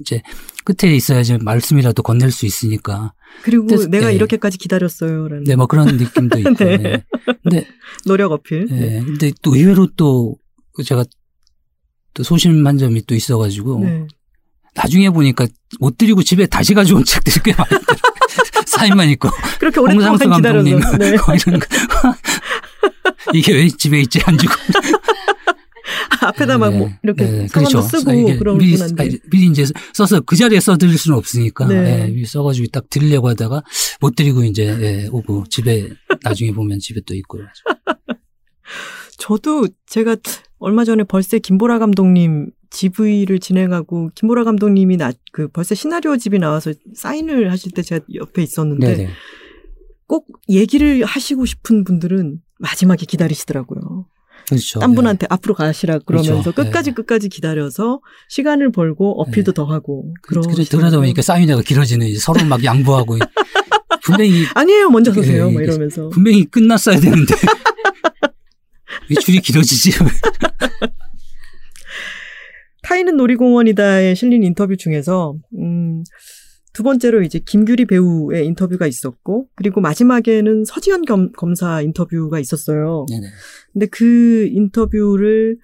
이제 끝에 있어야지 말씀이라도 건넬 수 있으니까. 그리고 그래서- 내가 네. 이렇게까지 기다렸어요라는 네, 뭐 그런 느낌도 있고. 네. 네. 근데 노력 어필. 네. 예. 근데 또 의외로 또 제가 또 소심한 점이 또 있어가지고 네. 나중에 보니까 못 드리고 집에 다시 가져온 책들이 꽤 많더라고요. 사인만 있고 그렇게 오랫동안 기다려서. 네. 뭐 이런 거. 이게 왜 집에 있지 안 주고 앞에다 막뭐 네. 이렇게 네, 성함도 쓰고 이게 그런 미리, 분한데. 아니, 미리 이제 써서 그 자리에 써드릴 수는 없으니까 네. 예, 미리 써가지고 딱 드리려고 하다가 못 드리고 이제 예, 오고 집에 나중에 보면 집에 또 있고 그래가지고. 저도 제가 얼마 전에 벌새 김보라 감독님 GV를 진행하고 김보라 감독님이 나, 그 벌새 시나리오 집이 나와서 사인을 하실 때 제가 옆에 있었는데 네네. 꼭 얘기를 하시고 싶은 분들은 마지막에 기다리시더라고요. 그렇죠. 딴 예. 분한테 앞으로 가시라 그러면서 그렇죠. 끝까지 네. 끝까지 기다려서 시간을 벌고 어필도 더 하고 그래 그러시더라고요. 들어다 보니까 사인회가 길어지는 서로 막 양보하고 분명히 아니에요 먼저 서세요 예, 막 예. 이러면서 분명히 끝났어야 되는데 왜 줄이 길어지지? 타이는 놀이공원이다에 실린 인터뷰 중에서 음, 두 번째로 이제 김규리 배우의 인터뷰가 있었고 그리고 마지막에는 서지현 검, 검사 인터뷰가 있었어요. 네네. 근데 그 인터뷰를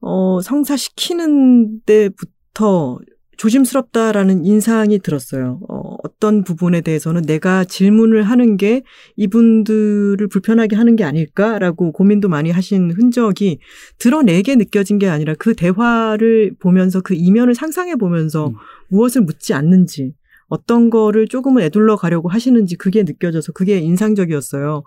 어, 성사시키는 때부터 조심스럽다라는 인상이 들었어요. 어, 어떤 부분에 대해서는 내가 질문을 하는 게 이분들을 불편하게 하는 게 아닐까라고 고민도 많이 하신 흔적이 드러내게 느껴진 게 아니라 그 대화를 보면서 그 이면을 상상해 보면서 음. 무엇을 묻지 않는지 어떤 거를 조금은 애둘러 가려고 하시는지 그게 느껴져서 그게 인상적이었어요.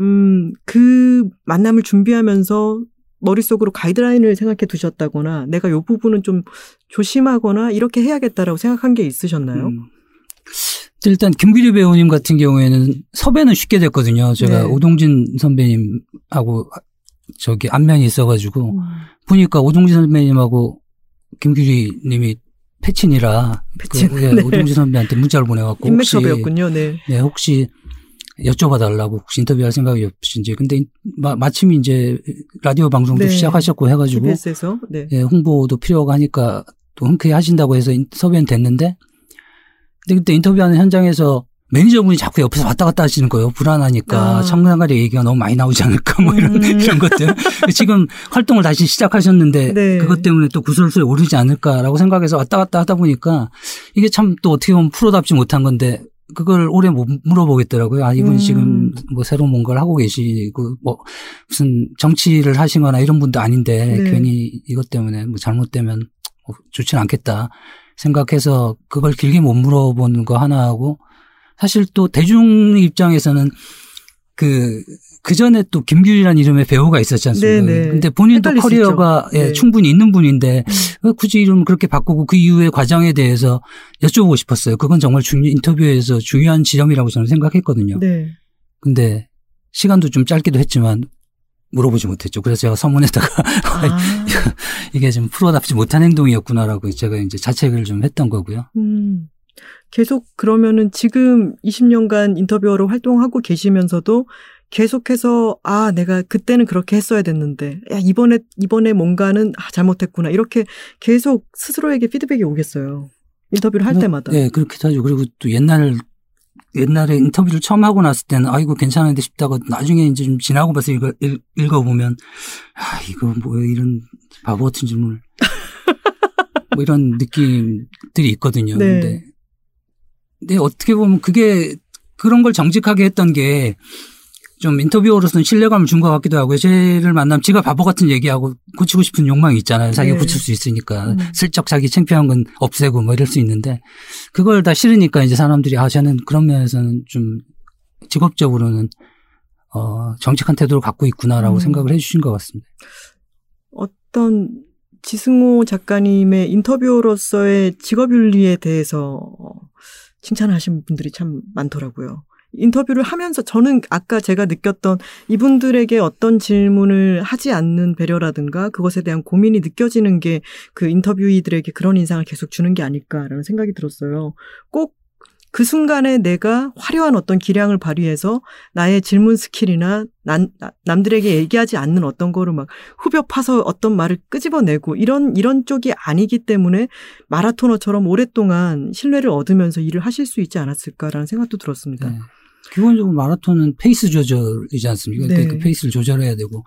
음, 그 만남을 준비하면서 머릿속으로 가이드라인을 생각해 두셨다거나 내가 요 부분은 좀 조심하거나 이렇게 해야겠다라고 생각한 게 있으셨나요? 음. 일단 김규리 배우님 같은 경우에는 섭외는 쉽게 됐거든요. 제가 네. 오동진 선배님하고 저기 안면이 있어가지고 음, 보니까 오동진 선배님하고 김규리 님이 패친이라 패친. 그, 예, 네. 오동진 선배한테 문자를 보내갖고 인맥 섭외였군요. 네. 네, 혹시 여쭤봐달라고 혹시 인터뷰할 생각이 없으신지. 근데 마, 마침 이제 라디오 방송도 네. 시작하셨고 해가지고 TBS에서 네. 예, 홍보도 필요가 하니까 또 흔쾌히 하신다고 해서 인- 섭외는 됐는데 근데 그때 인터뷰하는 현장에서 매니저분이 자꾸 옆에서 왔다 갔다 하시는 거예요. 불안하니까 아. 청량가리 얘기가 너무 많이 나오지 않을까 뭐 이런 음. 이런 것들. 지금 활동을 다시 시작하셨는데 네. 그것 때문에 또 구설수에 오르지 않을까라고 생각해서 왔다 갔다 하다 보니까 이게 참 또 어떻게 보면 프로답지 못한 건데 그걸 오래 못 물어보겠더라고요. 아, 이분이 음. 지금 뭐 새로운 뭔가를 하고 계시고 뭐 무슨 정치를 하시거나 이런 분도 아닌데 네. 괜히 이것 때문에 뭐 잘못되면 어, 좋지는 않겠다 생각해서 그걸 길게 못 물어보는 거 하나 하고 사실 또 대중 입장에서는 그, 그 전에 또 김규리라는 이름의 배우가 있었지 않습니까? 네네. 근데 본인도 커리어가. 예, 네. 충분히 있는 분인데 왜 굳이 이름을 그렇게 바꾸고 그 이후의 과정에 대해서 여쭤보고 싶었어요. 그건 정말 중요, 인터뷰에서 중요한 지점이라고 저는 생각했거든요. 네. 근데 시간도 좀 짧기도 했지만 물어보지 못했죠. 그래서 제가 서문에다가 아, 이게 좀 프로답지 못한 행동이었구나라고 제가 이제 자책을 좀 했던 거고요. 음. 계속 그러면은 지금 20년간 인터뷰어로 활동하고 계시면서도 계속해서 아 내가 그때는 그렇게 했어야 됐는데 야 이번에 이번에 뭔가는 아 잘못했구나 이렇게 계속 스스로에게 피드백이 오겠어요 인터뷰를 할 뭐, 때마다 네, 그렇기도 하죠. 그리고 또 옛날 옛날에 인터뷰를 처음 하고 났을 때는 아 이거 괜찮은데 싶다가 나중에 이제 좀 지나고 봐서 이거 읽, 읽어보면 아 이거 뭐 이런 바보 같은 질문을 뭐 이런 느낌들이 있거든요. 네. 근데 근데 어떻게 보면 그게 그런 걸 정직하게 했던 게 좀 인터뷰어로서는 신뢰감을 준 것 같기도 하고요. 쟤를 만나면 지가 바보 같은 얘기하고 고치고 싶은 욕망이 있잖아요. 자기가 네. 고칠 수 있으니까. 음. 슬쩍 자기 창피한 건 없애고 뭐 이럴 수 있는데 그걸 다 싫으니까 이제 사람들이 아, 쟤는 그런 면에서는 좀 직업적으로는 어, 정직한 태도를 갖고 있구나라고 음. 생각을 해 주신 것 같습니다. 어떤 지승호 작가님의 인터뷰어로서의 직업윤리에 대해서 칭찬하신 분들이 참 많더라고요. 인터뷰를 하면서 저는 아까 제가 느꼈던 이분들에게 어떤 질문을 하지 않는 배려라든가 그것에 대한 고민이 느껴지는 게 그 인터뷰이들에게 그런 인상을 계속 주는 게 아닐까라는 생각이 들었어요. 꼭 그 순간에 내가 화려한 어떤 기량을 발휘해서 나의 질문 skill이나 난, 나- 남들에게 얘기하지 않는 어떤 거를 막 후벼 파서 어떤 말을 끄집어내고 이런 이런 쪽이 아니기 때문에 마라토너처럼 오랫동안 신뢰를 얻으면서 일을 하실 수 있지 않았을까라는 생각도 들었습니다. 네. 기본적으로 마라톤은 페이스 조절이지 않습니까? 네. 그 페이스를 조절해야 되고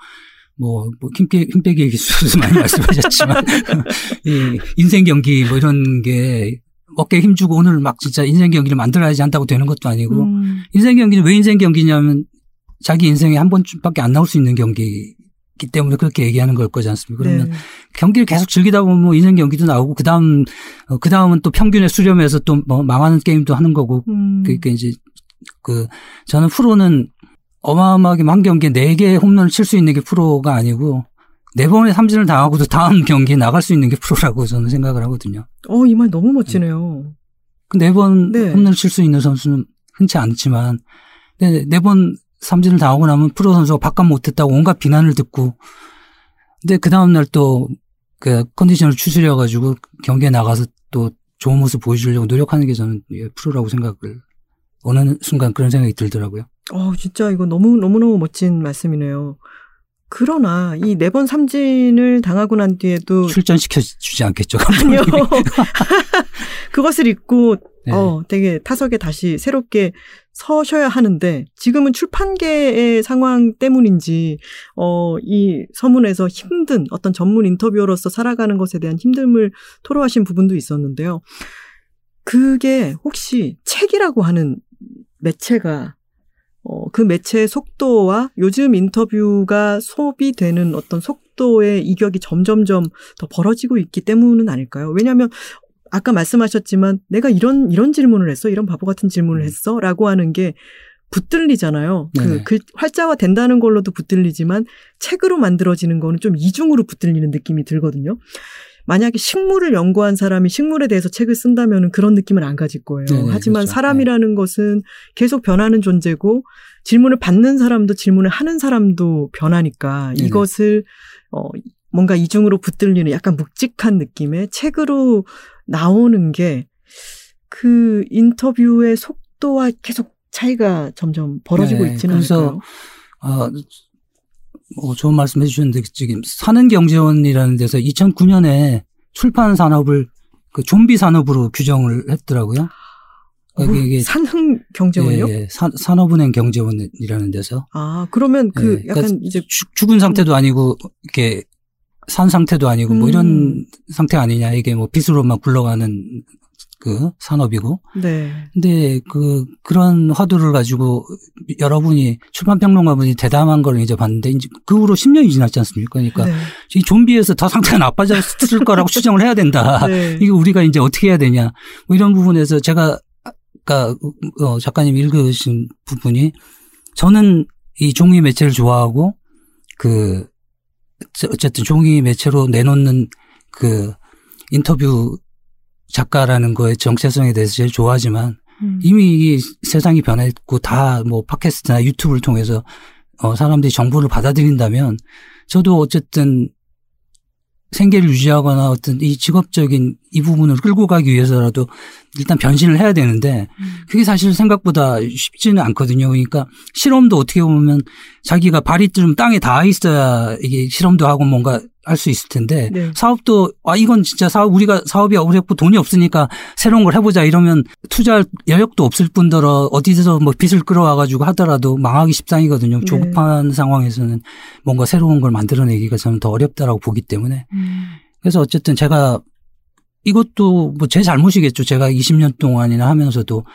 뭐, 뭐 힘빼, 힘빼기 기술도 많이 말씀하셨지만 이 인생 경기 뭐 이런 게 어깨에 힘주고 오늘 막 진짜 인생 경기를 만들어야지 한다고 되는 것도 아니고 음, 인생 경기는 왜 인생 경기냐면 자기 인생에 한 번밖에 안 나올 수 있는 경기이기 때문에 그렇게 얘기하는 걸 거지 않습니까? 그러면 네. 경기를 계속 즐기다 보면 뭐 인생 경기도 나오고 그다음 어, 그다음은 또 평균에 수렴해서 또 뭐 망하는 게임도 하는 거고 음, 그러니까 이제 그 저는 프로는 어마어마하게 한 경기에 네 개의 홈런을 칠 수 있는 게 프로가 아니고 네 번의 삼진을 당하고도 다음 경기에 나갈 수 있는 게 프로라고 저는 생각을 하거든요. 어, 이 말 너무 멋지네요. 그네번 네. 홈런을 칠 수 있는 선수는 흔치 않지만 네번 삼진을 당하고 나면 프로 선수가 바깥 못했다고 온갖 비난을 듣고 근데 그 다음 날 또 그 컨디션을 추스려 가지고 경기에 나가서 또 좋은 모습 보여주려고 노력하는 게 저는 예, 프로라고 생각을 어느 순간 그런 생각이 들더라고요. 어, 진짜 이거 너무, 너무너무 멋진 말씀이네요. 그러나 이 네 번 삼진을 당하고 난 뒤에도 출전시켜 주지 않겠죠. 아니요. 그것을 잊고 네. 어 되게 타석에 다시 새롭게 서셔야 하는데 지금은 출판계의 상황 때문인지 어이 서문에서 힘든 어떤 전문 인터뷰어로서 살아가는 것에 대한 힘듦을 토로하신 부분도 있었는데요. 그게 혹시 책이라고 하는 매체가 어, 그 매체의 속도와 요즘 인터뷰가 소비되는 어떤 속도의 이격이 점점점 더 벌어지고 있기 때문은 아닐까요? 왜냐하면 아까 말씀하셨지만 내가 이런 이런 질문을 했어, 이런 바보 같은 질문을 음. 했어라고 하는 게 붙들리잖아요. 그. 그 활자화 된다는 걸로도 붙들리지만 책으로 만들어지는 거는 좀 이중으로 붙들리는 느낌이 들거든요. 만약에 식물을 연구한 사람이 식물에 대해서 책을 쓴다면 그런 느낌은 안 가질 거예요. 네네, 하지만 그렇죠. 사람이라는 것은 계속 변하는 존재고 질문을 받는 사람도 질문을 하는 사람도 변하니까 네네. 이것을 어 뭔가 이중으로 붙들리는 약간 묵직한 느낌의 책으로 나오는 게 그 인터뷰의 속도와 계속 차이가 점점 벌어지고 네, 있지는 그래서 않을까요? 아, 뭐 좋은 말씀 해주셨는데 지금 사는 경제원이라는 데서 2009년에 출판 산업을 그 좀비 산업으로 규정을 했더라고요. 그러니까 어, 이게 산흥 경제원이요? 예, 예, 산- 산업은행 경제원이라는 데서 아 그러면 그 예, 약간 그러니까 이제 죽- 죽은 상태도 아니고 이렇게 산 상태도 아니고 뭐 음. 이런 상태 아니냐 이게 뭐 빚으로만 굴러가는 그 산업이고 네. 근데 그 그런 화두를 가지고 여러분이 출판 평론가분이 대담한 걸 이제 봤는데 이제 그 후로 10년이 지났지 않습니까? 그러니까 네. 이 좀비에서 더 상태가 나빠졌을 거라고 추정을 해야 된다. 네. 이거 우리가 이제 어떻게 해야 되냐. 뭐 이런 부분에서 제가 아까 어, 작가님 읽으신 부분이 저는 이 종이 매체를 좋아하고 그 어쨌든 종이 매체로 내놓는 그 인터뷰 작가라는 거의 정체성에 대해서 제일 좋아하지만 음. 이미 이 세상이 변했고 다 뭐 팟캐스트나 유튜브를 통해서 어 사람들이 정보를 받아들인다면 저도 어쨌든 생계를 유지하거나 어떤 이 직업적인 이 부분을 끌고 가기 위해서라도 일단 변신을 해야 되는데 음. 그게 사실 생각보다 쉽지는 않거든요. 그러니까 실험도 어떻게 보면 자기가 발이 좀 땅에 닿아 있어야 이게 실험도 하고 뭔가 할 수 있을 텐데 네. 사업도 아 이건 진짜 사업 우리가 사업이 어렵고 돈이 없으니까 새로운 걸 해보자 이러면 투자할 여력도 없을 뿐더러 어디서 뭐 빚을 끌어와 가지고 하더라도 망하기 십상이거든요. 네. 조급한 상황에서는 뭔가 새로운 걸 만들어내기가 저는 더 어렵다라고 보기 때문에 음. 그래서 어쨌든 제가 이것도 뭐 제 잘못이겠죠. 제가 20년 동안이나 하면서도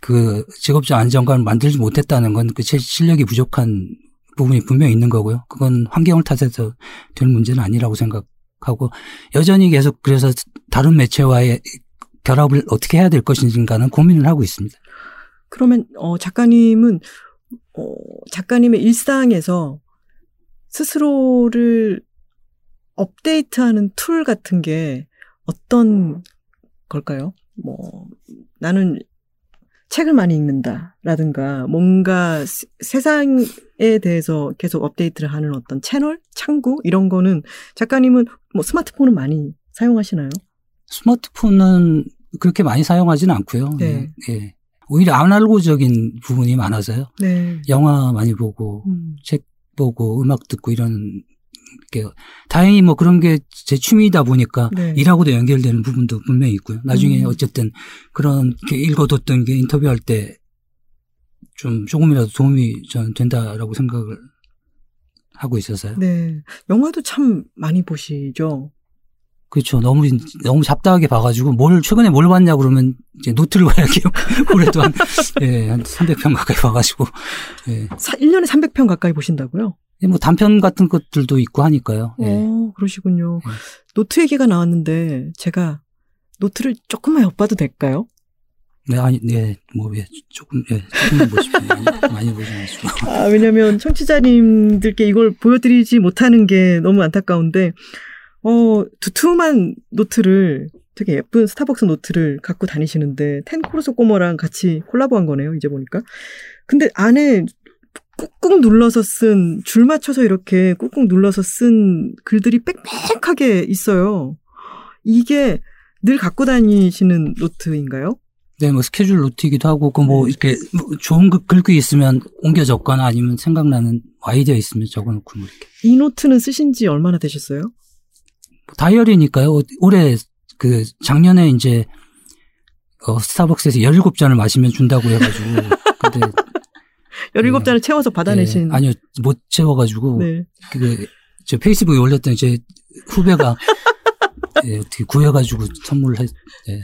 그 직업적 안정감을 만들지 못했다는 건 그 제 실력이 부족한 부분이 분명히 있는 거고요. 그건 환경을 탓해서 될 문제는 아니라고 생각하고 여전히 계속 그래서 다른 매체와의 결합을 어떻게 해야 될 것인가는 고민을 하고 있습니다. 그러면 어 작가님은 어 작가님의 일상에서 스스로를 업데이트하는 툴 같은 게 어떤 걸까요? 뭐 나는 책을 많이 읽는다라든가 뭔가 세상에 대해서 계속 업데이트를 하는 어떤 채널, 창구 이런 거는 작가님은 뭐 스마트폰은 많이 사용하시나요? 스마트폰은 그렇게 많이 사용하지는 않고요. 네. 예. 예. 오히려 아날로그적인 부분이 많아서요. 네. 영화 많이 보고 음. 책 보고 음악 듣고 이런 게 다행히 뭐 그런 게 제 취미이다 보니까 네. 일하고도 연결되는 부분도 분명히 있고요. 나중에 음. 어쨌든 그런 게 읽어뒀던 게 인터뷰할 때 좀 조금이라도 도움이 전 된다라고 생각을 하고 있어서요. 네. 영화도 참 많이 보시죠. 그렇죠. 너무 너무 잡다하게 봐가지고 뭘 최근에 뭘 봤냐 그러면 이제 노트를 봐야겠어요. 올해도 한, 예, 한 300편 가까이 봐가지고. 예. 1년에 300편 가까이 보신다고요? 예, 뭐 단편 같은 것들도 있고 하니까요. 예. 어, 그러시군요. 예. 노트 얘기가 나왔는데 제가 노트를 조금만 엿봐도 될까요? 네, 아니, 네, 뭐, 예, 조금, 예, 조금만 보십시오. 많이, 많이 보지 마시고. 아, 왜냐면 청취자님들께 이걸 보여드리지 못하는 게 너무 안타까운데, 어, 두툼한 노트를 되게 예쁜 스타벅스 노트를 갖고 다니시는데, 텐꼬르소꼬모랑 같이 콜라보 한 거네요, 이제 보니까. 근데 안에 꾹꾹 눌러서 쓴, 줄 맞춰서 이렇게 꾹꾹 눌러서 쓴 글들이 빽빽하게 있어요. 이게 늘 갖고 다니시는 노트인가요? 네, 뭐 스케줄 노트이기도 하고, 그뭐 네. 이렇게 뭐 좋은 글귀 있으면 옮겨 적거나 아니면 생각나는 아이디어 있으면 적어 놓고 뭐 이렇게. 이 노트는 쓰신 지 얼마나 되셨어요? 다이어리니까요. 올해 그 작년에 이제 어, 스타벅스에서 17잔을 마시면 준다고 해가지고. 근데 17잔을 네. 채워서 받아내신. 네. 아니요, 못 채워가지고. 네. 그, 저 페이스북에 올렸던 제 후배가 예, 어떻게 구해가지고 선물을 했, 예.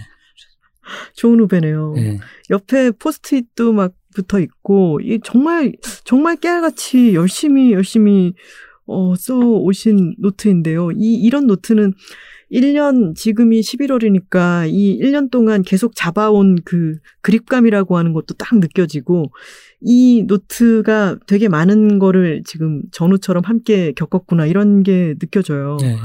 좋은 후배네요. 예. 옆에 포스트잇도 막 붙어 있고, 이 정말, 정말 깨알같이 열심히, 열심히, 어, 써 오신 노트인데요. 이, 이런 노트는 1년, 지금이 11월이니까 이 1년 동안 계속 잡아온 그 그립감이라고 하는 것도 딱 느껴지고, 이 노트가 되게 많은 거를 지금 전우처럼 함께 겪었구나 이런 게 느껴져요. 네.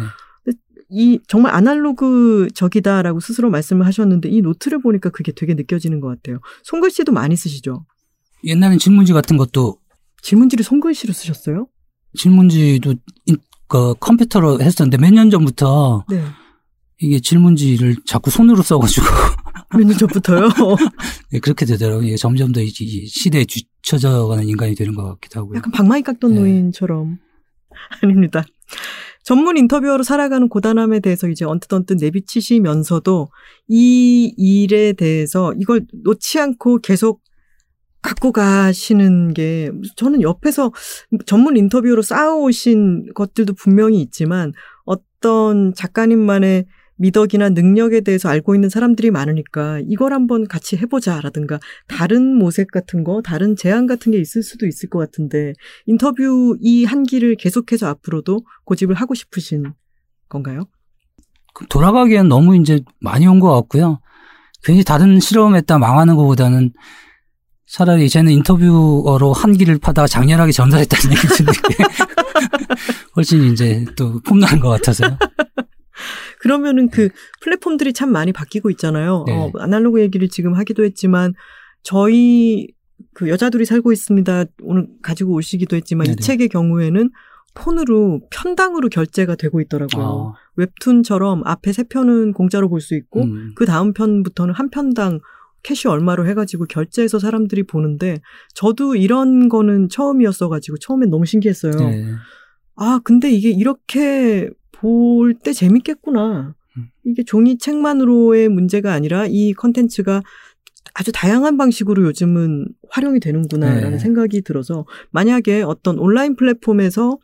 이 정말 아날로그적이다라고 스스로 말씀을 하셨는데 이 노트를 보니까 그게 되게 느껴지는 것 같아요. 손글씨도 많이 쓰시죠? 옛날엔 질문지 같은 것도 질문지를 손글씨로 쓰셨어요? 질문지도 그 컴퓨터로 했었는데 몇 년 전부터 네. 이게 질문지를 자꾸 손으로 써가지고 몇 년 전부터요? 네, 그렇게 되더라고요. 점점 더 시대에 뒤쳐져가는 인간이 되는 것 같기도 하고요. 약간 방망이 깎던 네. 노인처럼. 아닙니다. 전문 인터뷰어로 살아가는 고단함에 대해서 이제 언뜻언뜻 내비치시면서도 이 일에 대해서 이걸 놓지 않고 계속 갖고 가시는 게 저는 옆에서 전문 인터뷰로 쌓아오신 것들도 분명히 있지만 어떤 작가님만의 미덕이나 능력에 대해서 알고 있는 사람들이 많으니까 이걸 한번 같이 해보자라든가 다른 모색 같은 거, 다른 제안 같은 게 있을 수도 있을 것 같은데 인터뷰 이 한기를 계속해서 앞으로도 고집을 하고 싶으신 건가요? 돌아가기엔 너무 이제 많이 온 것 같고요. 괜히 다른 실험했다 망하는 것보다는 차라리 쟤는 인터뷰어로 한기를 파다가 장렬하게 전달했다는 얘기 듣는 게 훨씬 이제 또 폼나는 것 같아서요. 그러면은 그 플랫폼들이 참 많이 바뀌고 있잖아요. 네. 어, 아날로그 얘기를 지금 하기도 했지만 저희 그 여자들이 살고 있습니다. 오늘 가지고 오시기도 했지만 네네. 이 책의 경우에는 폰으로 편당으로 결제가 되고 있더라고요. 어, 웹툰처럼 앞에 세 편은 공짜로 볼 수 있고 음. 그 다음 편부터는 한 편당 캐시 얼마로 해가지고 결제해서 사람들이 보는데 저도 이런 거는 처음이었어가지고 처음엔 너무 신기했어요. 네. 아 근데 이게 이렇게 볼 때 재밌겠구나. 음. 이게 종이 책만으로의 문제가 아니라 이 컨텐츠가 아주 다양한 방식으로 요즘은 활용이 되는구나라는 네. 생각이 들어서 만약에 어떤 온라인 플랫폼에서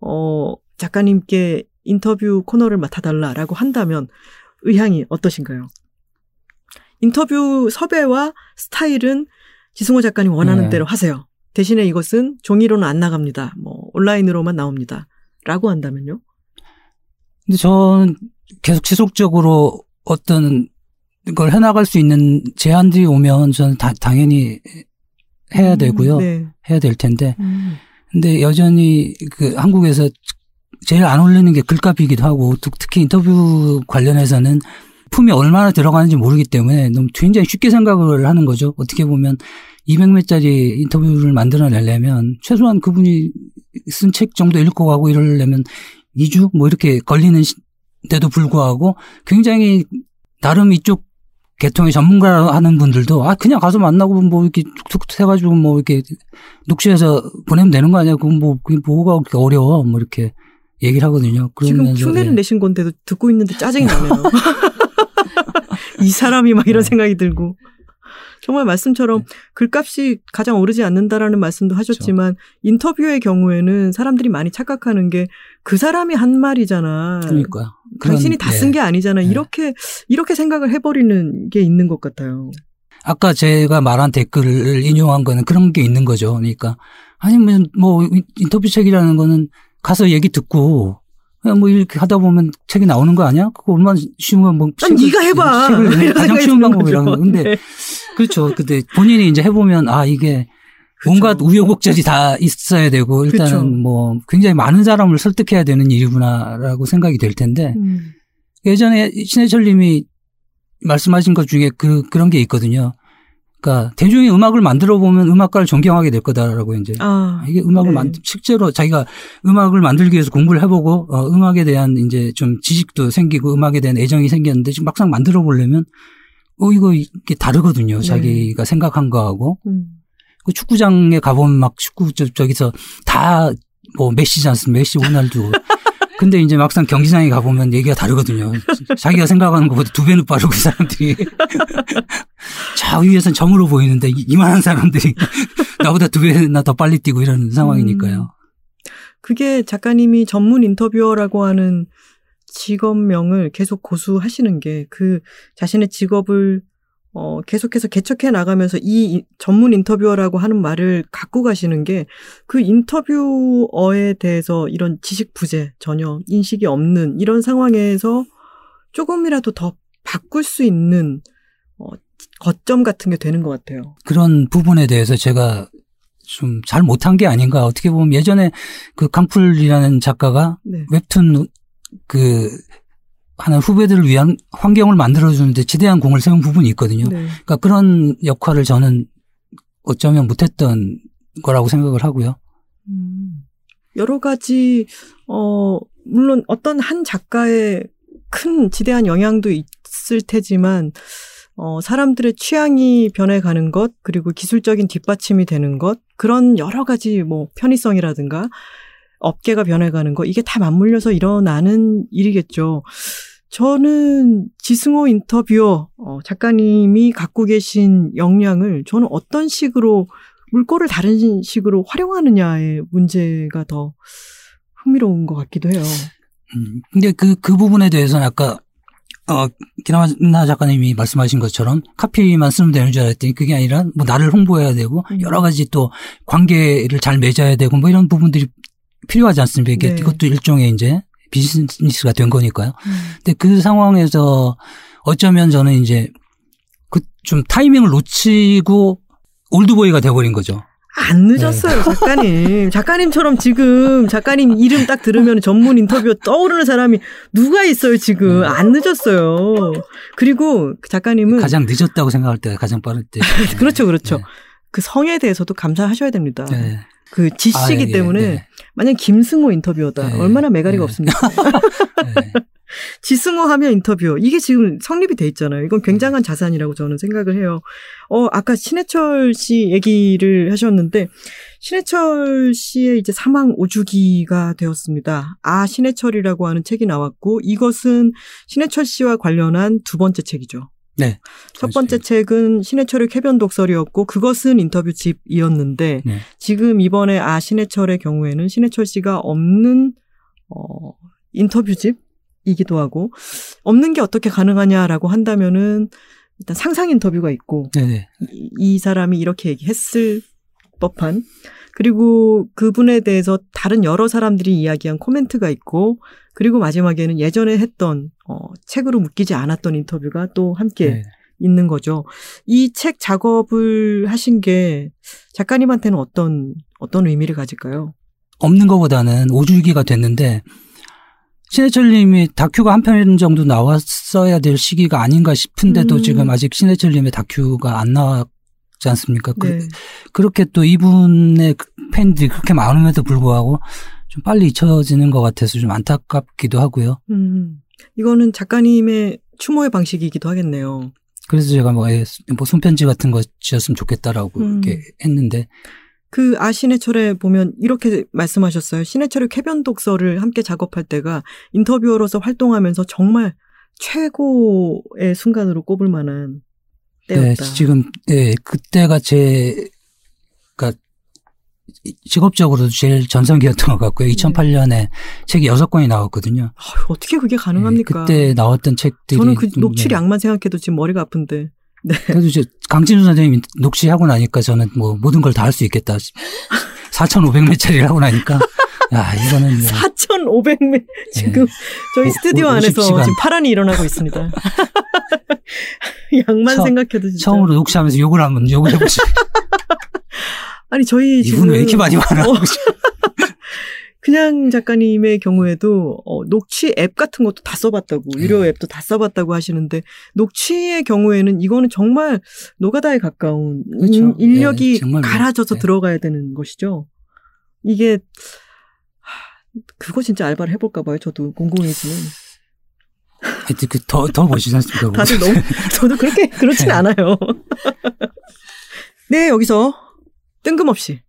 어 작가님께 인터뷰 코너를 맡아달라라고 한다면 의향이 어떠신가요? 인터뷰 섭외와 스타일은 지승호 작가님 원하는 네. 대로 하세요. 대신에 이것은 종이로는 안 나갑니다. 뭐 온라인으로만 나옵니다. 라고 한다면요? 근데 저는 계속 지속적으로 어떤 걸 해나갈 수 있는 제안들이 오면 저는 다, 당연히 해야 음, 되고요. 네. 해야 될 텐데. 음, 근데 여전히 그 한국에서 제일 안 올리는 게 글값이기도 하고 특- 특히 인터뷰 관련해서는 품이 얼마나 들어가는지 모르기 때문에 너무 굉장히 쉽게 생각을 하는 거죠. 어떻게 보면 200매짜리 인터뷰를 만들어내려면 최소한 그분이 쓴 책 정도 읽고 가고 이러려면 2주 뭐 이렇게 걸리는 시- 데도 불구하고 굉장히 나름 이쪽 계통의 전문가 하는 분들도 아 그냥 가서 만나고 뭐 이렇게 툭툭 해가지고 뭐 이렇게 녹취해서 보내면 되는 거 아니야? 그건 뭐 그게 뭐가 그렇게 어려워? 뭐 이렇게 얘기를 하거든요. 지금 그러면서 흉내를 예. 내신 건데도 듣고 있는데 짜증이 나네요. 이 사람이 막 이런 네. 생각이 들고. 정말 말씀처럼 글값이 가장 오르지 않는다라는 말씀도 하셨지만 인터뷰의 경우에는 사람들이 많이 착각하는 게 그 사람이 한 말이잖아. 그러니까요. 당신이 다쓴 예. 게 아니잖아. 네. 이렇게 이렇게 생각을 해버리는 게 있는 것 같아요. 아까 제가 말한 댓글을 인용한 거는 그런 게 있는 거죠. 그러니까 아니면 뭐 인터뷰 책이라는 거는 가서 얘기 듣고 그냥 뭐 이렇게 하다 보면 책이 나오는 거 아니야? 그거 얼마나 쉬우면 뭐난 네가 해봐. 책을 이런 가장 쉬운 드는 방법이라는 거. 근데 네. 그렇죠. 근데 본인이 이제 해보면 아 이게 뭔가 그쵸. 우여곡절이 다 있어야 되고 일단은 그쵸. 뭐 굉장히 많은 사람을 설득해야 되는 일이구나라고 생각이 될 텐데 음. 예전에 신해철 님이 말씀하신 것 중에 그, 그런 게 있거든요. 그러니까 대중이 음악을 만들어 보면 음악가를 존경하게 될 거다라고 이제 아, 이게 음악을 네. 만 실제로 자기가 음악을 만들기 위해서 공부를 해보고 어, 음악에 대한 이제 좀 지식도 생기고 음악에 대한 애정이 생겼는데 지금 막상 만들어 보려면 어 이거 이게 다르거든요. 네. 자기가 생각한 거하고 음. 그 축구장에 가보면 막 축구 저, 저기서 다 뭐 메시지 않습니까? 메시 호날두. 근데 이제 막상 경기장에 가보면 얘기가 다르거든요. 자기가 생각하는 것보다 두 배는 빠르고 이 사람들이. 저 위에선 점으로 보이는데 이- 이만한 사람들이 나보다 두 배나 더 빨리 뛰고 이런 상황이니까요. 그게 작가님이 전문 인터뷰어라고 하는 직업명을 계속 고수하시는 게 그 자신의 직업을 어 계속해서 개척해 나가면서 이 이- 전문 인터뷰어라고 하는 말을 갖고 가시는 게 그 인터뷰어에 대해서 이런 지식 부재 전혀 인식이 없는 이런 상황에서 조금이라도 더 바꿀 수 있는 어 거점 같은 게 되는 것 같아요. 그런 부분에 대해서 제가 좀 잘 못한 게 아닌가. 어떻게 보면 예전에 그 강풀이라는 작가가 네. 웹툰 그 하는 후배들을 위한 환경을 만들어주는데 지대한 공을 세운 부분이 있거든요. 네. 그러니까 그런 역할을 저는 어쩌면 못했던 거라고 생각을 하고요. 음, 여러 가지, 어, 물론 어떤 한 작가의 큰 지대한 영향도 있을 테지만, 어, 사람들의 취향이 변해가는 것, 그리고 기술적인 뒷받침이 되는 것, 그런 여러 가지 뭐 편의성이라든가, 업계가 변해가는 거, 이게 다 맞물려서 일어나는 일이겠죠. 저는 지승호 인터뷰어, 어, 작가님이 갖고 계신 역량을 저는 어떤 식으로 물꼬를 다른 식으로 활용하느냐의 문제가 더 흥미로운 것 같기도 해요. 음, 근데 그, 그 부분에 대해서는 아까, 어, 기나마 작가님이 말씀하신 것처럼 카피만 쓰면 되는 줄 알았더니 그게 아니라 뭐 나를 홍보해야 되고 음. 여러 가지 또 관계를 잘 맺어야 되고 뭐 이런 부분들이 필요하지 않습니까? 네. 이것도 일종의 이제 비즈니스가 된 거니까요. 음. 근데 그 상황에서 어쩌면 저는 이제 좀 타이밍을 놓치고 올드보이가 돼버린 거죠. 안 늦었어요, 네. 작가님. 작가님처럼 지금 작가님 이름 딱 들으면 전문 인터뷰 떠오르는 사람이 누가 있어요, 지금. 네. 안 늦었어요. 그리고 작가님은. 가장 늦었다고 생각할 때 가장 빠를 때. 그렇죠, 그렇죠. 네. 그 성에 대해서도 감사하셔야 됩니다. 네. 그 지씨기 아, 예, 때문에 네. 만약 김승호 인터뷰어다. 네. 얼마나 매가리가 없습니까? 지승호 하면 인터뷰. 이게 지금 성립이 돼 있잖아요. 이건 굉장한 자산이라고 저는 생각을 해요. 어, 아까 신해철 씨 얘기를 하셨는데, 신해철 씨의 이제 사망 오주기가 되었습니다. 아, 신해철이라고 하는 책이 나왔고, 이것은 신해철 씨와 관련한 두 번째 책이죠. 네. 첫 번째 책은 신해철의 쾌변 독설이었고 그것은 인터뷰 집이었는데 네. 지금 이번에 아 신해철의 경우에는 신해철 씨가 없는 어 인터뷰 집 이기도 하고 없는 게 어떻게 가능하냐라고 한다면은 일단 상상 인터뷰가 있고 이, 이, 사람이 이렇게 얘기했을 법한 그리고 그분에 대해서 다른 여러 사람들이 이야기한 코멘트가 있고 그리고 마지막에는 예전에 했던 어, 책으로 묶이지 않았던 인터뷰가 또 함께 네. 있는 거죠. 이 책 작업을 하신 게 작가님한테는 어떤 어떤 의미를 가질까요? 없는 것보다는 오주기가 됐는데 신해철님이 다큐가 한 편 정도 나왔어야 될 시기가 아닌가 싶은데도 음. 지금 아직 신해철님의 다큐가 안 나왔 지 않습니까? 그, 네. 그, 렇게 또 이분의 팬들이 그렇게 많음에도 불구하고 좀 빨리 잊혀지는 것 같아서 좀 안타깝기도 하고요. 음. 이거는 작가님의 추모의 방식이기도 하겠네요. 그래서 제가 뭐, 예, 뭐 손편지 같은 거 지었으면 좋겠다라고 음. 이렇게 했는데 그 아신해철에 보면 이렇게 말씀하셨어요. 신해철의 쾌변 독서를 함께 작업할 때가 인터뷰어로서 활동하면서 정말 최고의 순간으로 꼽을 만한 때였다. 네, 지금 네, 그때가 제 그러니까 직업적으로도 제일 전성기였던 것 같고요. 2008년에 네. 책이 6권이 나왔거든요. 아, 어떻게 그게 가능합니까? 네, 그때 나왔던 책들이 저는 그 녹취량만 네. 생각해도 지금 머리가 아픈데. 네. 그래도 이제 강진우 선생님이 녹취하고 나니까 저는 뭐 모든 걸 다 할 수 있겠다. 4,500매짜리를 하고 나니까 야 이거는 4,500매 뭐 지금 네. 저희 스튜디오 안에서 지금 파란이 일어나고 있습니다. 양만 처, 생각해도 진짜. 처음으로 녹취하면서 욕을 한번 욕을 해보시. 아니 저희 이분 왜 이렇게 많이 말하고 어. 그냥 작가님의 경우에도 어, 녹취 앱 같은 것도 다 써봤다고 네. 유료 앱도 다 써봤다고 하시는데 녹취의 경우에는 이거는 정말 노가다에 가까운 그렇죠. 인 력이 네, 갈아져서 네. 들어가야 되는 것이죠. 이게 그거 진짜 알바를 해볼까 봐요. 저도 공공해지는. 하여튼 그더 더 멋있지 않습니까? 다들 너무 저도 그렇게 그렇진 네. 않아요. 네 여기서 뜬금없이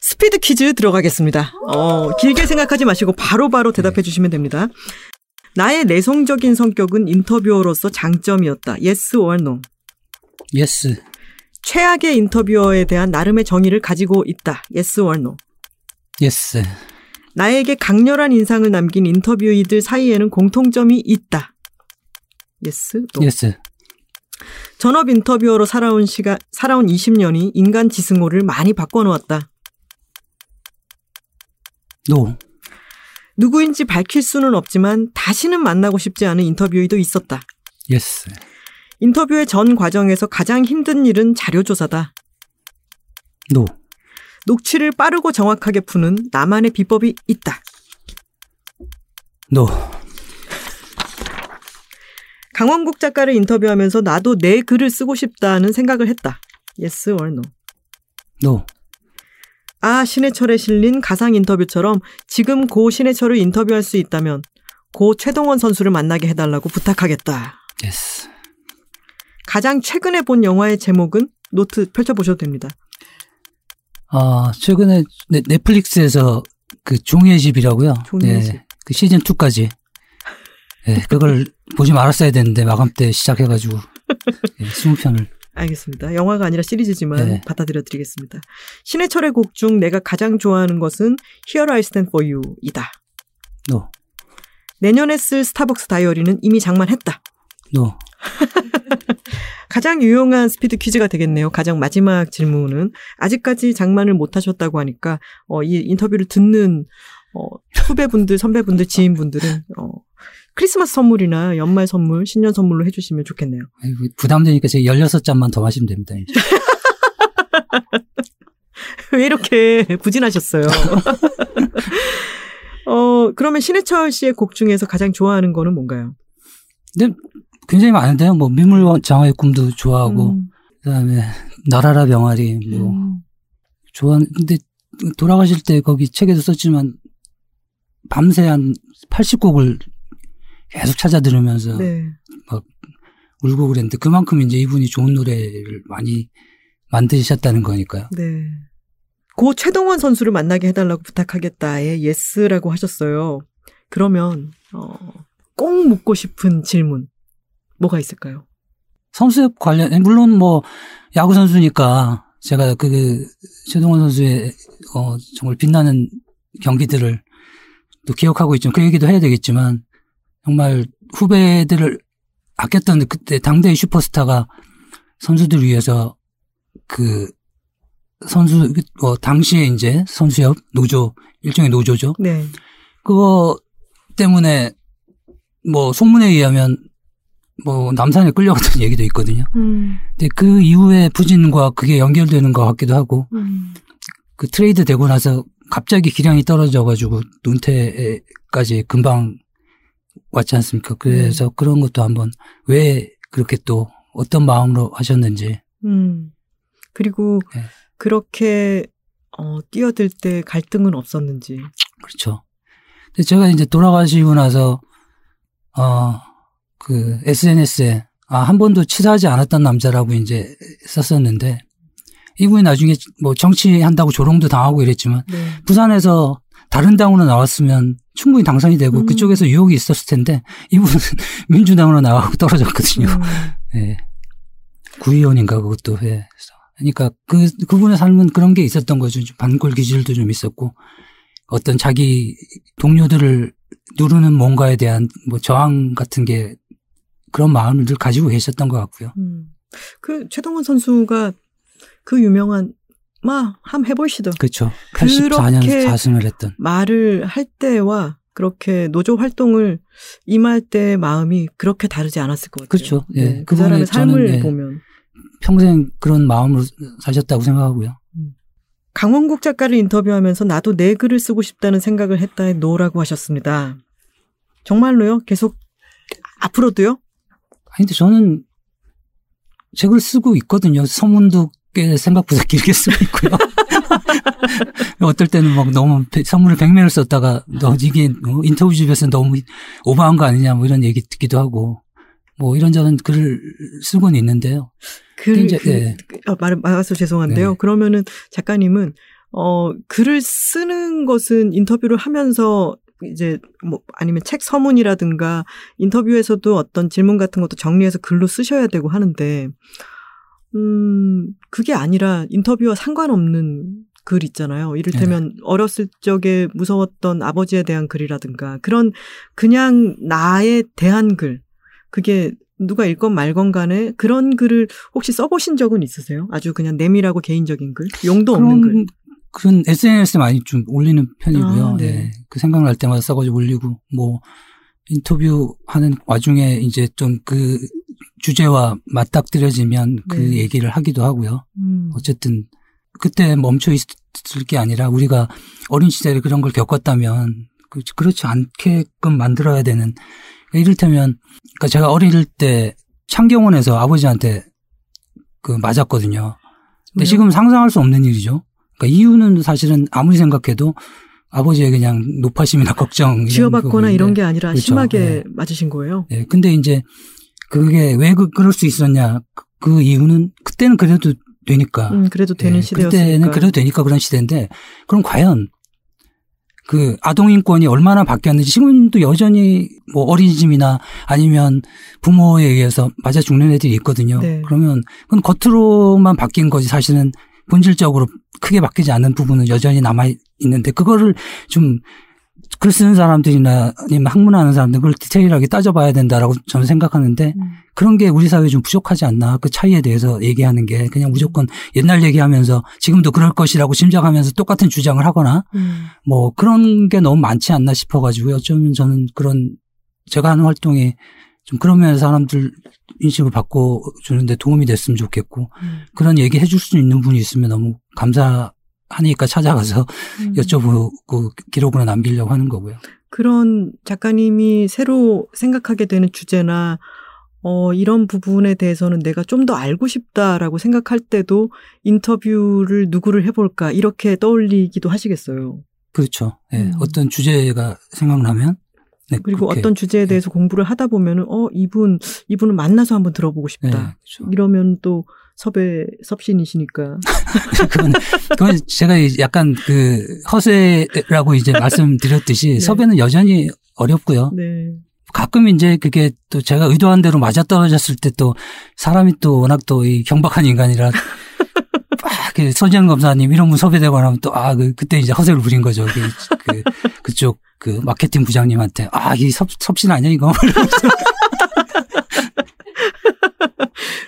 스피드 퀴즈 들어가겠습니다. 어, 길게 생각하지 마시고 바로바로 바로 대답해 주시면 됩니다. 나의 내성적인 성격은 인터뷰어로서 장점이었다. Yes or no? Yes. 최악의 인터뷰어에 대한 나름의 정의를 가지고 있다. Yes or no? Yes. 나에게 강렬한 인상을 남긴 인터뷰이들 사이에는 공통점이 있다. Yes, no? Yes. 전업 인터뷰어로 살아온 시간, 살아온 20년이 인간 지승호를 많이 바꿔 놓았다. No. 누구인지 밝힐 수는 없지만 다시는 만나고 싶지 않은 인터뷰이도 있었다. Yes. 인터뷰의 전 과정에서 가장 힘든 일은 자료 조사다. No. 녹취를 빠르고 정확하게 푸는 나만의 비법이 있다. No. 강원국 작가를 인터뷰하면서 나도 내 글을 쓰고 싶다는 생각을 했다. Yes or no? No. 아 신해철에 실린 가상 인터뷰처럼 지금 고 신해철을 인터뷰할 수 있다면 고 최동원 선수를 만나게 해달라고 부탁하겠다. Yes. 가장 최근에 본 영화의 제목은 노트 펼쳐보셔도 됩니다. 아 최근에 네, 넷플릭스에서 그 종이의 집이라고요. 종이의 네, 집. 그 시즌 2까지. 네, 그걸 보지 말았어야 되는데 마감 때 시작해가지고 네, 20편을 알겠습니다. 영화가 아니라 시리즈지만 네. 받아들여 드리겠습니다. 신해철의 곡 중 내가 가장 좋아하는 것은 Here I Stand For You이다. No. 내년에 쓸 스타벅스 다이어리는 이미 장만했다. No. 가장 유용한 스피드 퀴즈가 되겠네요. 가장 마지막 질문은 아직까지 장만을 못 하셨다고 하니까 어, 이 인터뷰를 듣는 어, 후배분들, 선배분들, 지인분들은 어, 크리스마스 선물이나 연말 선물, 신년 선물로 해주시면 좋겠네요. 아이고, 부담되니까 제가 16잔만 더 마시면 됩니다. 왜 이렇게 부진하셨어요? 어, 그러면 신해철 씨의 곡 중에서 가장 좋아하는 거는 뭔가요? 근데 굉장히 많은데요. 뭐 미물 장화의 꿈도 좋아하고 음, 그 다음에 나라라 병아리 뭐 음, 좋아하는 근데 돌아가실 때 거기 책에도 썼지만 밤새 한 80곡을 계속 찾아 들으면서 네. 울고 그랬는데 그만큼 이제 이분이 좋은 노래를 많이 만드셨다는 거니까요. 네. 고 최동원 선수를 만나게 해달라고 부탁하겠다에 yes라고 하셨어요. 그러면 어, 꼭 묻고 싶은 질문 뭐가 있을까요? 선수협 관련 물론 뭐 야구 선수니까 제가 그 최동원 선수의 어 정말 빛나는 경기들을 또 기억하고 있지만 그 얘기도 해야 되겠지만 정말 후배들을 아꼈던 그때 당대의 슈퍼스타가 선수들 위해서 그 선수 어 당시에 이제 선수협 노조 일종의 노조죠. 네. 그거 때문에 뭐 소문에 의하면 뭐 남산에 끌려갔던 얘기도 있거든요. 음, 근데 그 이후에 부진과 그게 연결되는 것 같기도 하고 음, 그 트레이드 되고 나서 갑자기 기량이 떨어져 가지고 은퇴까지 금방 왔지 않습니까? 그래서 네. 그런 것도 한번 왜 그렇게 또 어떤 마음으로 하셨는지 음. 그리고 네. 그렇게 어, 뛰어들 때 갈등은 없었는지. 그렇죠. 근데 제가 이제 돌아가시고 나서 어 그 SNS에 아 한 번도 치사하지 않았던 남자라고 이제 썼었는데 이분이 나중에 뭐 정치한다고 조롱도 당하고 이랬지만 네. 부산에서 다른 당으로 나왔으면 충분히 당선이 되고 음. 그쪽에서 유혹이 있었을 텐데 이분은 민주당으로 나가고 떨어졌거든요. 음, 예. 구의원인가 그것도 예. 그러니까 그 그분의 삶은 그런 게 있었던 거죠. 좀 반골 기질도 좀 있었고 어떤 자기 동료들을 누르는 뭔가에 대한 뭐 저항 같은 게 그런 마음을 늘 가지고 계셨던 것 같고요. 음. 그 최동원 선수가 그 유명한 마, 함 해보입시더 그렇죠. 84년 그렇게 4승을 했던. 말을 할 때와 그렇게 노조 활동을 임할 때의 마음이 그렇게 다르지 않았을 것 같아요. 그렇죠. 예. 네, 그 사람의 삶을 저는, 예. 보면 평생 그런 마음으로 사셨다고 생각하고요. 강원국 작가를 인터뷰하면서 나도 내 글을 쓰고 싶다는 생각을 했다에 no라고 하셨습니다. 정말로요? 계속 앞으로도요? 아니, 근데 저는 책을 쓰고 있거든요. 서문도 꽤 생각보다 길게 쓰고 있고요. 어떨 때는 막 너무 배- 서문을 100면을 썼다가 너 이게 뭐 인터뷰 집에서 너무 오버한 거 아니냐 뭐 이런 얘기 듣기도 하고 뭐 이런저런 글을 쓰고는 있는데요. 글, 이제, 그, 예. 어, 말, 말아서 죄송한데요. 네. 그러면은 작가님은, 어, 글을 쓰는 것은 인터뷰를 하면서 이제 뭐 아니면 책 서문이라든가 인터뷰에서도 어떤 질문 같은 것도 정리해서 글로 쓰셔야 되고 하는데, 음, 그게 아니라 인터뷰와 상관없는 글 있잖아요. 이를테면 어렸을 적에 무서웠던 아버지에 대한 글이라든가 그런 그냥 나에 대한 글. 그게 누가 읽건 말건 간에 그런 글을 혹시 써보신 적은 있으세요? 아주 그냥 내밀하고 개인적인 글? 용도 없는 글. 그런 SNS에 많이 좀 올리는 편이고요. 아, 네. 예. 그 생각날 때마다 써가지고 올리고 뭐 인터뷰 하는 와중에 이제 좀 그 주제와 맞닥뜨려지면 그 네. 얘기를 하기도 하고요. 음. 어쨌든 그때 멈춰 있을 게 아니라 우리가 어린 시절에 그런 걸 겪었다면 그- 그렇지 않게끔 만들어야 되는 이를테면 그러니까 제가 어릴 때 창경원에서 아버지한테 그 맞았거든요. 근데 왜요? 지금 상상할 수 없는 일이죠. 그러니까 이유는 사실은 아무리 생각해도 아버지의 그냥 노파심이나 걱정 부분인데 이런 게 아니라 그렇죠. 심하게 네. 맞으신 거예요? 네, 근데 이제 그게 왜 그, 그럴 수 있었냐. 그, 그 이유는 그때는 그래도 되니까. 음, 그래도 되는 예, 시대였으니까. 그때는 그래도 되니까 그런 시대인데 그럼 과연 그 아동 인권이 얼마나 바뀌었는지 지금도 여전히 뭐 어린이집이나 아니면 부모에 의해서 맞아 죽는 애들이 있거든요. 네. 그러면 그건 겉으로만 바뀐 거지 사실은 본질적으로 크게 바뀌지 않는 부분은 여전히 남아 있는데 그거를 좀 글 쓰는 사람들이나 아니면 학문하는 사람들 그걸 디테일하게 따져봐야 된다라고 저는 생각하는데 음. 그런 게 우리 사회에 좀 부족하지 않나 그 차이에 대해서 얘기하는 게 그냥 무조건 옛날 얘기하면서 지금도 그럴 것이라고 짐작하면서 똑같은 주장을 하거나 음. 뭐 그런 게 너무 많지 않나 싶어가지고 어쩌면 저는 그런 제가 하는 활동이 좀 그러면 사람들 인식을 바꿔 주는데 도움이 됐으면 좋겠고 음. 그런 얘기 해줄 수 있는 분이 있으면 너무 감사 하니까 찾아가서 음. 여쭤보고 기록으로 남기려고 하는 거고요. 그런 작가님이 새로 생각하게 되는 주제나 어, 이런 부분에 대해서는 내가 좀 더 알고 싶다라고 생각할 때도 인터뷰를 누구를 해볼까 이렇게 떠올리기도 하시겠어요. 그렇죠. 예, 음. 어떤 주제가 생각나면 네, 그리고 그렇게, 어떤 주제에 대해서 공부를 하다 보면은 어 이분 이분을 만나서 한번 들어보고 예, 싶다. 그렇죠. 이러면 또 섭외 섭신이시니까. 그건, 그건 제가 약간 그 허세라고 이제 말씀드렸듯이 네. 섭외는 여전히 어렵고요. 네. 가끔 이제 그게 또 제가 의도한 대로 맞아 떨어졌을 때 또 사람이 또 워낙 또 이 경박한 인간이라 아, 그 서지현 검사님 이런 분 섭외되고 나면 또 아, 그, 그때 이제 허세를 부린 거죠. 그, 그, 그쪽 그 마케팅 부장님한테 아, 이 섭, 섭신 아니야 이거?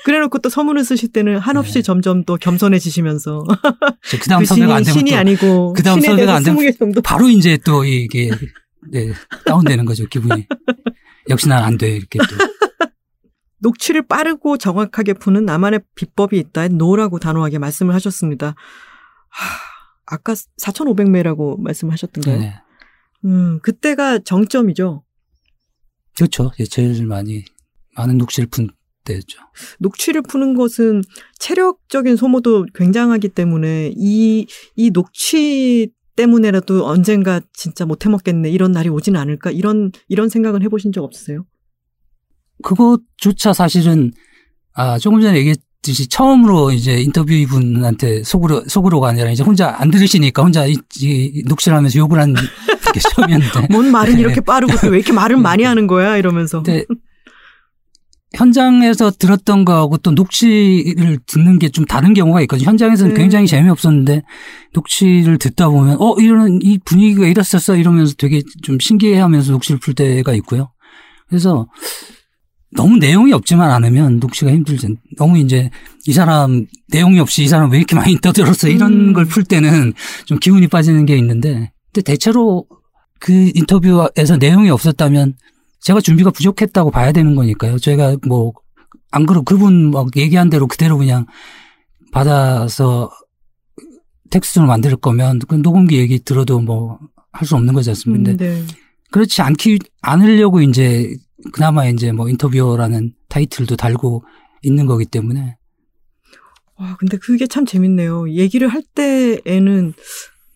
그래놓고 또 서문을 쓰실 때는 한없이 네. 점점 또 겸손해지시면서 그 다음 그 섭외가 안 신이, 되면 신이 또 아니고 그 다음 신에 섭외가 대해서 안 되면 20개 정도 바로 이제 또 이게 네, 다운되는 거죠 기분이. 역시 난 안 돼 이렇게 또. 녹취를 빠르고 정확하게 푸는 나만의 비법이 있다. no라고 단호하게 말씀을 하셨습니다. 하, 아까 4,500매라고 말씀하셨던가요? 네. 음, 그때가 정점이죠. 그렇죠. 예, 제일 많이 많은 녹취를 푼 때죠. 녹취를 푸는 것은 체력적인 소모도 굉장하기 때문에 이, 이 녹취 때문에라도 언젠가 진짜 못 해 먹겠네. 이런 날이 오지는 않을까. 이런, 이런 생각은 해보신 적 없으세요? 그것조차 사실은 아 조금 전에 얘기했듯이 처음으로 이제 인터뷰 이분한테 속으로 속으로가 아니라 이제 혼자 안 들으시니까 혼자 이, 이 녹취를 하면서 욕을 한 게 처음이었는데. 뭔 말은 네. 이렇게 빠르고 또 왜 이렇게 말을 많이 하는 거야? 이러면서. 근데 현장에서 들었던 거하고 또 녹취를 듣는 게 좀 다른 경우가 있거든요. 현장에서는 네. 굉장히 재미없었는데 녹취를 듣다 보면 어 이런 이 분위기가 이랬었어 이러면서 되게 좀 신기해하면서 녹취를 풀 때가 있고요. 그래서 너무 내용이 없지만 않으면 녹취가 힘들죠. 너무 이제 이 사람 내용이 없이 이 사람 왜 이렇게 많이 떠들었어 이런 음. 걸풀 때는 좀 기운이 빠지는 게 있는데 근데 대체로 그 인터뷰에서 내용이 없었다면 제가 준비가 부족했다고 봐야 되는 거니까요. 제가 뭐 안 그러 그분 막 얘기한 대로 그대로 그냥 받아서 텍스트로 만들 거면 그 녹음기 얘기 들어도 뭐 할 수 없는 거지 않습니까? 음, 근데 네. 그렇지 않기 않으려고 이제 그나마 이제 뭐 인터뷰어라는 타이틀도 달고 있는 거기 때문에 와, 근데 그게 참 재밌네요. 얘기를 할 때에는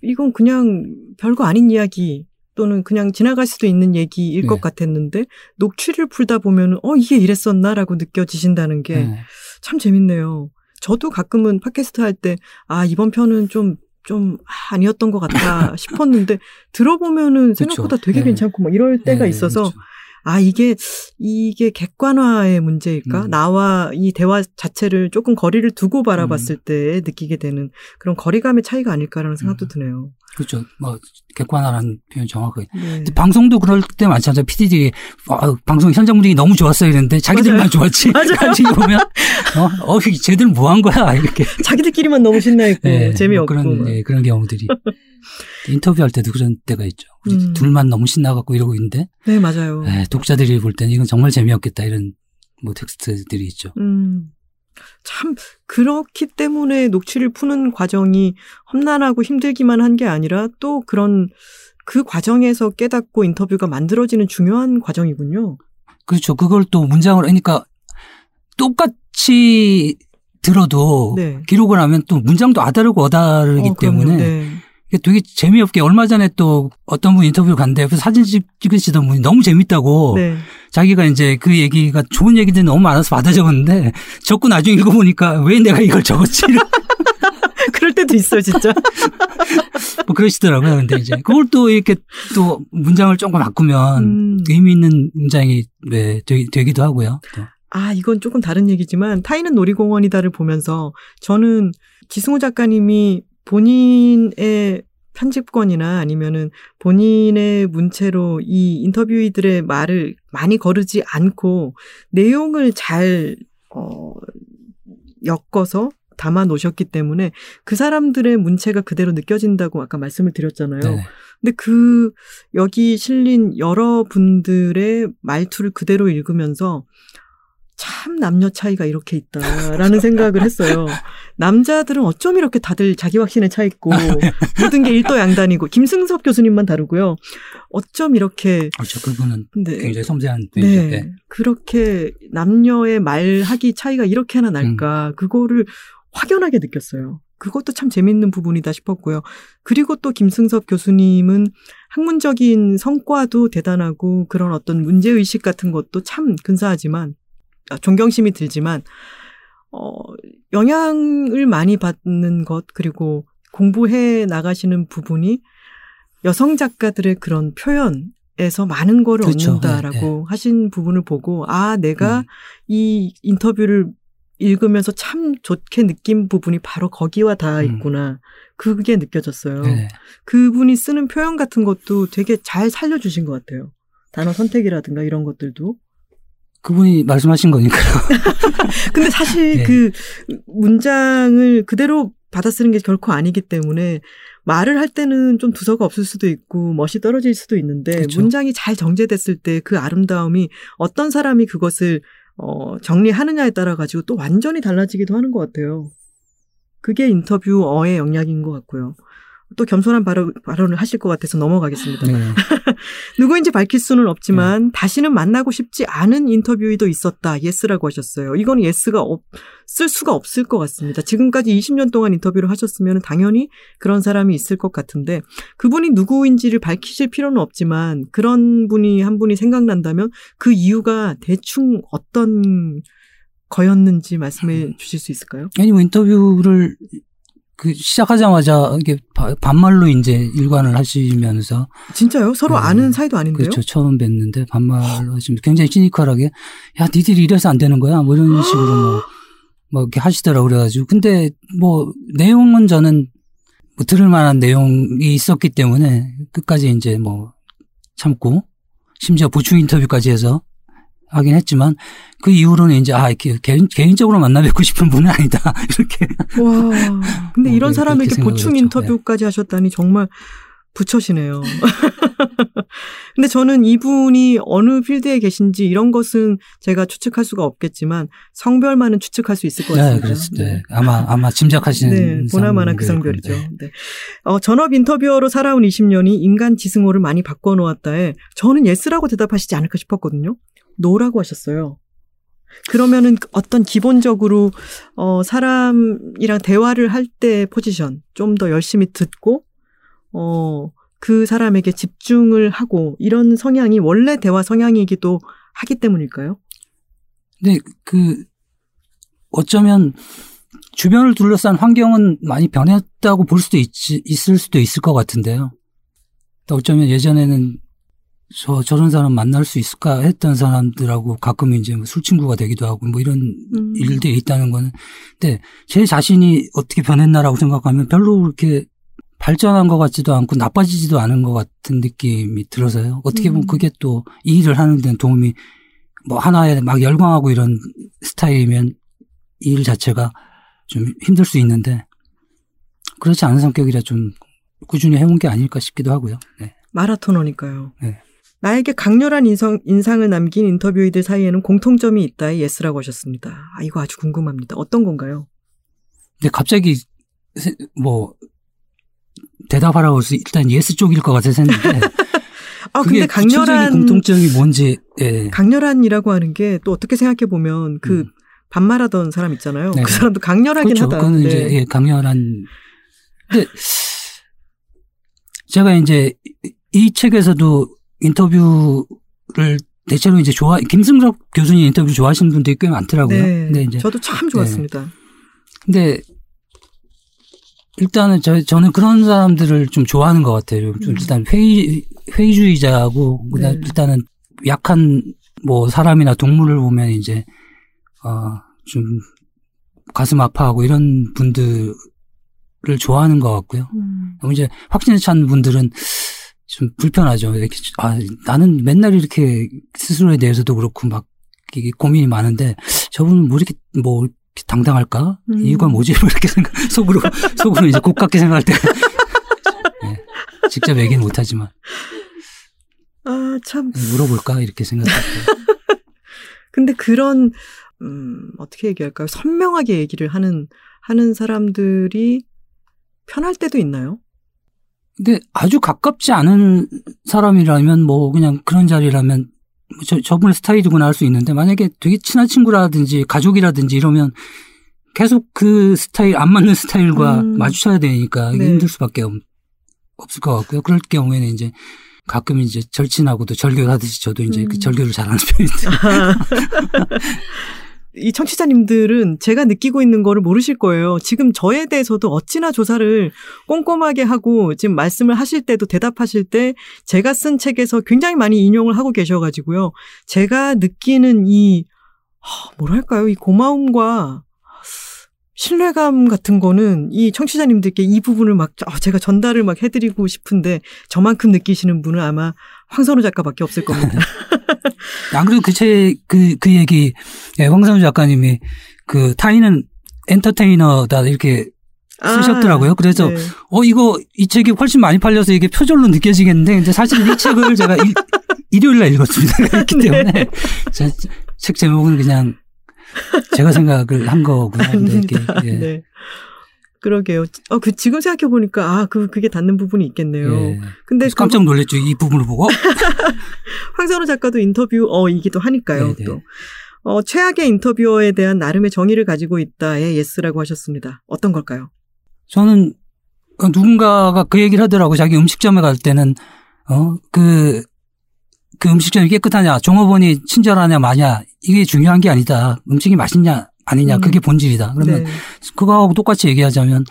이건 그냥 별거 아닌 이야기 또는 그냥 지나갈 수도 있는 얘기일 것 네. 같았는데 녹취를 풀다 보면 어 이게 이랬었나라고 느껴지신다는 게참 네. 재밌네요. 저도 가끔은 팟캐스트 할 때 아 이번 편은 좀좀 아니었던 것 같다 싶었는데 들어보면은 그쵸. 생각보다 되게 네. 괜찮고 막 이럴 때가 네, 있어서 그렇죠. 아, 이게, 이게 객관화의 문제일까? 음. 나와 이 대화 자체를 조금 거리를 두고 바라봤을 때 느끼게 되는 그런 거리감의 차이가 아닐까라는 생각도 음. 드네요. 그렇죠. 뭐 객관화라는 표현 정확하게. 네. 방송도 그럴 때 많잖아요. PD들이 아, 방송 현장 분위기 너무 좋았어요 이랬는데 자기들만 맞아요. 좋았지. 맞아요. 나중에 보면 어, 어 쟤들 뭐 한 거야 이렇게. 자기들끼리만 너무 신나있고, 네, 재미없고. 뭐 그런 예, 그런 경우들이 인터뷰할 때도 그런 때가 있죠. 우리 음. 둘만 너무 신나갖고 이러고 있는데 네, 맞아요. 에, 독자들이 볼 때는 이건 정말 재미없겠다 이런 뭐 텍스트들이 있죠. 음. 참, 그렇기 때문에 녹취를 푸는 과정이 험난하고 힘들기만 한 게 아니라 또 그런 그 과정에서 깨닫고 인터뷰가 만들어지는 중요한 과정이군요. 그렇죠. 그걸 또 문장을 그러니까 똑같이 들어도 네. 기록을 하면 또 문장도 아다르고 어다르기 어. 때문에 네. 되게 재미없게 얼마 전에 또 어떤 분 인터뷰 갔는데 그 사진 찍- 찍으시던 분이 너무 재밌다고 네. 자기가 이제 그 얘기가 좋은 얘기들이 너무 많아서 받아 적었는데 적고 나중에 읽어보니까 왜 내가 이걸 적었지 그럴 때도 있어요, 진짜. 뭐 그러시더라고요. 근데 이제 그걸 또 이렇게 또 문장을 조금 바꾸면 음. 의미 있는 문장이 네, 되, 되기도 하고요. 또. 아, 이건 조금 다른 얘기지만 타이는 놀이공원이다를 보면서 저는 지승호 작가님이 본인의 편집권이나 아니면은 본인의 문체로 이 인터뷰이들의 말을 많이 거르지 않고 내용을 잘, 어, 엮어서 담아 놓으셨기 때문에 그 사람들의 문체가 그대로 느껴진다고 아까 말씀을 드렸잖아요. 네. 근데 그 여기 실린 여러분들의 말투를 그대로 읽으면서 참 남녀 차이가 이렇게 있다라는 생각을 했어요. 남자들은 어쩜 이렇게 다들 자기 확신에 차 있고 모든 게 일도양단이고 김승섭 교수님만 다르고요. 어쩜 이렇게 그렇죠. 그분은 네. 굉장히 섬세한 분이죠. 네. 네. 그렇게 남녀의 말하기 차이가 이렇게나 날까 음. 그거를 확연하게 느꼈어요. 그것도 참 재밌는 부분이다 싶었고요. 그리고 또 김승섭 교수님은 학문적인 성과도 대단하고 그런 어떤 문제의식 같은 것도 참 근사하지만 아, 존경심이 들지만 어, 영향을 많이 받는 것 그리고 공부해 나가시는 부분이 여성 작가들의 그런 표현에서 많은 거를 그렇죠. 얻는다라고 네, 네. 하신 부분을 보고 아 내가 음. 이 인터뷰를 읽으면서 참 좋게 느낀 부분이 바로 거기와 다 음. 있구나. 그게 느껴졌어요. 네. 그분이 쓰는 표현 같은 것도 되게 잘 살려주신 것 같아요. 단어 선택이라든가 이런 것들도. 그분이 말씀하신 거니까요. 근데 사실 네. 그 문장을 그대로 받아쓰는 게 결코 아니기 때문에 말을 할 때는 좀 두서가 없을 수도 있고 멋이 떨어질 수도 있는데 그렇죠. 문장이 잘 정제됐을 때 그 아름다움이 어떤 사람이 그것을 어, 정리하느냐에 따라 가지고 또 완전히 달라지기도 하는 것 같아요. 그게 인터뷰어의 영향인 것 같고요. 또 겸손한 발언, 발언을 하실 것 같아서 넘어가겠습니다. 네. 누구인지 밝힐 수는 없지만 다시는 만나고 싶지 않은 인터뷰이도 있었다. yes라고 하셨어요. 이건 yes가 없을 수가 없을 것 같습니다. 지금까지 20년 동안 인터뷰를 하셨으면 당연히 그런 사람이 있을 것 같은데 그분이 누구인지를 밝히실 필요는 없지만 그런 분이 한 분이 생각난다면 그 이유가 대충 어떤 거였는지 말씀해 주실 수 있을까요? 아니 뭐 인터뷰를 그 시작하자마자 이게 바- 반말로 이제 일관을 하시면서 진짜요? 서로 네. 아는 사이도 아닌데요? 그렇죠 처음 뵀는데 반말로 하시면 굉장히 시니컬하게 야 니들이 이래서 안 되는 거야 뭐 이런 식으로 뭐, 뭐 이렇게 하시더라고 그래가지고 근데 뭐 내용은 저는 뭐 들을 만한 내용이 있었기 때문에 끝까지 이제 뭐 참고 심지어 보충 인터뷰까지 해서 하긴 했지만 그 이후로는 이제 아 이렇게 개인, 개인적으로 만나 뵙고 싶은 분은 아니다 이렇게 와. 근데 뭐, 이런 네, 사람에게 보충. 인터뷰까지 하셨다니 정말 부처시네요. 근데 저는 이분이 어느 필드에 계신지 이런 것은 제가 추측할 수가 없겠지만 성별만은 추측할 수 있을 것 네, 같습니다. 그랬을 때 아마 아마 짐작하시는 네, 보나마나 그 성별이죠. 네. 어, 전업 인터뷰어로 살아온 20년이 인간 지승호를 많이 바꿔 놓았다에 저는 yes라고 대답하시지 않을까 싶었거든요. no라고 하셨어요. 그러면은 어떤 기본적으로 어 사람이랑 대화를 할 때 포지션 좀 더 열심히 듣고 어 그 사람에게 집중을 하고 이런 성향이 원래 대화 성향이기도 하기 때문일까요? 근데 그 어쩌면 주변을 둘러싼 환경은 많이 변했다고 볼 수도 있, 있을 수도 있을 것 같은데요. 또 어쩌면 예전에는 저 저런 사람 만날 수 있을까 했던 사람들하고 가끔 이제 뭐술 친구가 되기도 하고 뭐 이런 음. 일들이 있다는 거는 근데 제 자신이 어떻게 변했나라고 생각하면 별로 그렇게 발전한 것 같지도 않고 나빠지지도 않은 것 같은 느낌이 들어서요. 어떻게 보면 음. 그게 또 이 일을 하는 데는 도움이 뭐 하나에 막 열광하고 이런 스타일이면 이 일 자체가 좀 힘들 수 있는데 그렇지 않은 성격이라 좀 꾸준히 해온 게 아닐까 싶기도 하고요. 네. 마라토너니까요. 네. 나에게 강렬한 인성, 인상을 남긴 인터뷰이들 사이에는 공통점이 있다에 yes라고 하셨습니다. 아, 이거 아주 궁금합니다. 어떤 건가요? 근데 갑자기 세- 뭐 대답하라고 해서 일단 yes 쪽일 것 같아서 했는데 아, 근데 강렬한, 공통점이 뭔지 예. 강렬한이라고 하는 게 또 어떻게 생각해 보면 그 음. 반말하던 사람 있잖아요. 네네. 그 사람도 강렬하긴 그렇죠. 하다. 그거는 네. 이제 예, 강렬한. 근데 제가 이제 이 책에서도 인터뷰를 대체로 이제 좋아 김승섭 교수님 인터뷰 좋아하시는 분들이 꽤 많더라고요. 네. 근데 이제 저도 참 좋았습니다. 근데 일단은 저 저는 그런 사람들을 좀 좋아하는 것 같아요. 좀 음. 일단 회의 회의주의자하고 그다음 네. 일단은 약한 뭐 사람이나 동물을 보면 이제 어좀 가슴 아파하고 이런 분들을 좋아하는 것 같고요. 음. 이제 확신에 찬 분들은 좀 불편하죠. 이렇게 아 나는 맨날 이렇게 스스로에 대해서도 그렇고 막 이게 고민이 많은데 저분은 뭐 이렇게 뭐 이렇게 당당할까? 음. 이유가 뭐지? 뭐 이렇게 생각 속으로 속으로 이제 곱깝게 생각할 때 네. 직접 얘기는 못하지만. 아, 참. 물어볼까? 이렇게 생각했어요. 근데 그런, 음, 어떻게 얘기할까요? 선명하게 얘기를 하는, 하는 사람들이 편할 때도 있나요? 근데 아주 가깝지 않은 사람이라면 뭐 그냥 그런 자리라면 저, 저분의 스타일이구나 할 수 있는데 만약에 되게 친한 친구라든지 가족이라든지 이러면 계속 그 스타일, 안 맞는 스타일과 음. 마주쳐야 되니까 네. 힘들 수밖에 없, 없을 것 같고요. 그럴 경우에는 이제 가끔 이제 절친하고도 절교를 하듯이 저도 이제 음. 그 절교를 잘하는 편인데. 이 청취자님들은 제가 느끼고 있는 거를 모르실 거예요. 지금 저에 대해서도 어찌나 조사를 꼼꼼하게 하고 지금 말씀을 하실 때도 대답하실 때 제가 쓴 책에서 굉장히 많이 인용을 하고 계셔가지고요. 제가 느끼는 이, 하, 뭐랄까요. 이 고마움과 신뢰감 같은 거는 이 청취자님들께 이 부분을 막 어, 제가 전달을 막 해드리고 싶은데 저만큼 느끼시는 분은 아마 황선우 작가밖에 없을 겁니다. 안 그래도 그 책, 그, 그 얘기, 예, 황상우 작가님이 그 타인은 엔터테이너다 이렇게 쓰셨더라고요. 그래서 네. 어, 이거, 이 책이 훨씬 많이 팔려서 이게 표절로 느껴지겠는데, 근데 사실 이 책을 제가 일, 일요일 날 읽었습니다. 그렇기 네. 때문에. 제, 책 제목은 그냥 제가 생각을 한 거구나. 근데 이렇게. 예. 네. 그러게요. 어, 그, 지금 생각해 보니까, 아, 그, 그게 닿는 부분이 있겠네요. 예. 근데 깜짝 놀랐죠. 이 부분을 보고. 황선우 작가도 인터뷰, 어, 이기도 하니까요, 네, 네. 또. 어, 최악의 인터뷰어에 대한 나름의 정의를 가지고 있다에 yes라고 하셨습니다. 어떤 걸까요? 저는 그 누군가가 그 얘기를 하더라고. 자기 음식점에 갈 때는, 어, 그, 그 음식점이 깨끗하냐, 종업원이 친절하냐, 마냐, 이게 중요한 게 아니다. 음식이 맛있냐, 아니냐, 음. 그게 본질이다. 그러면 네. 그거하고 똑같이 얘기하자면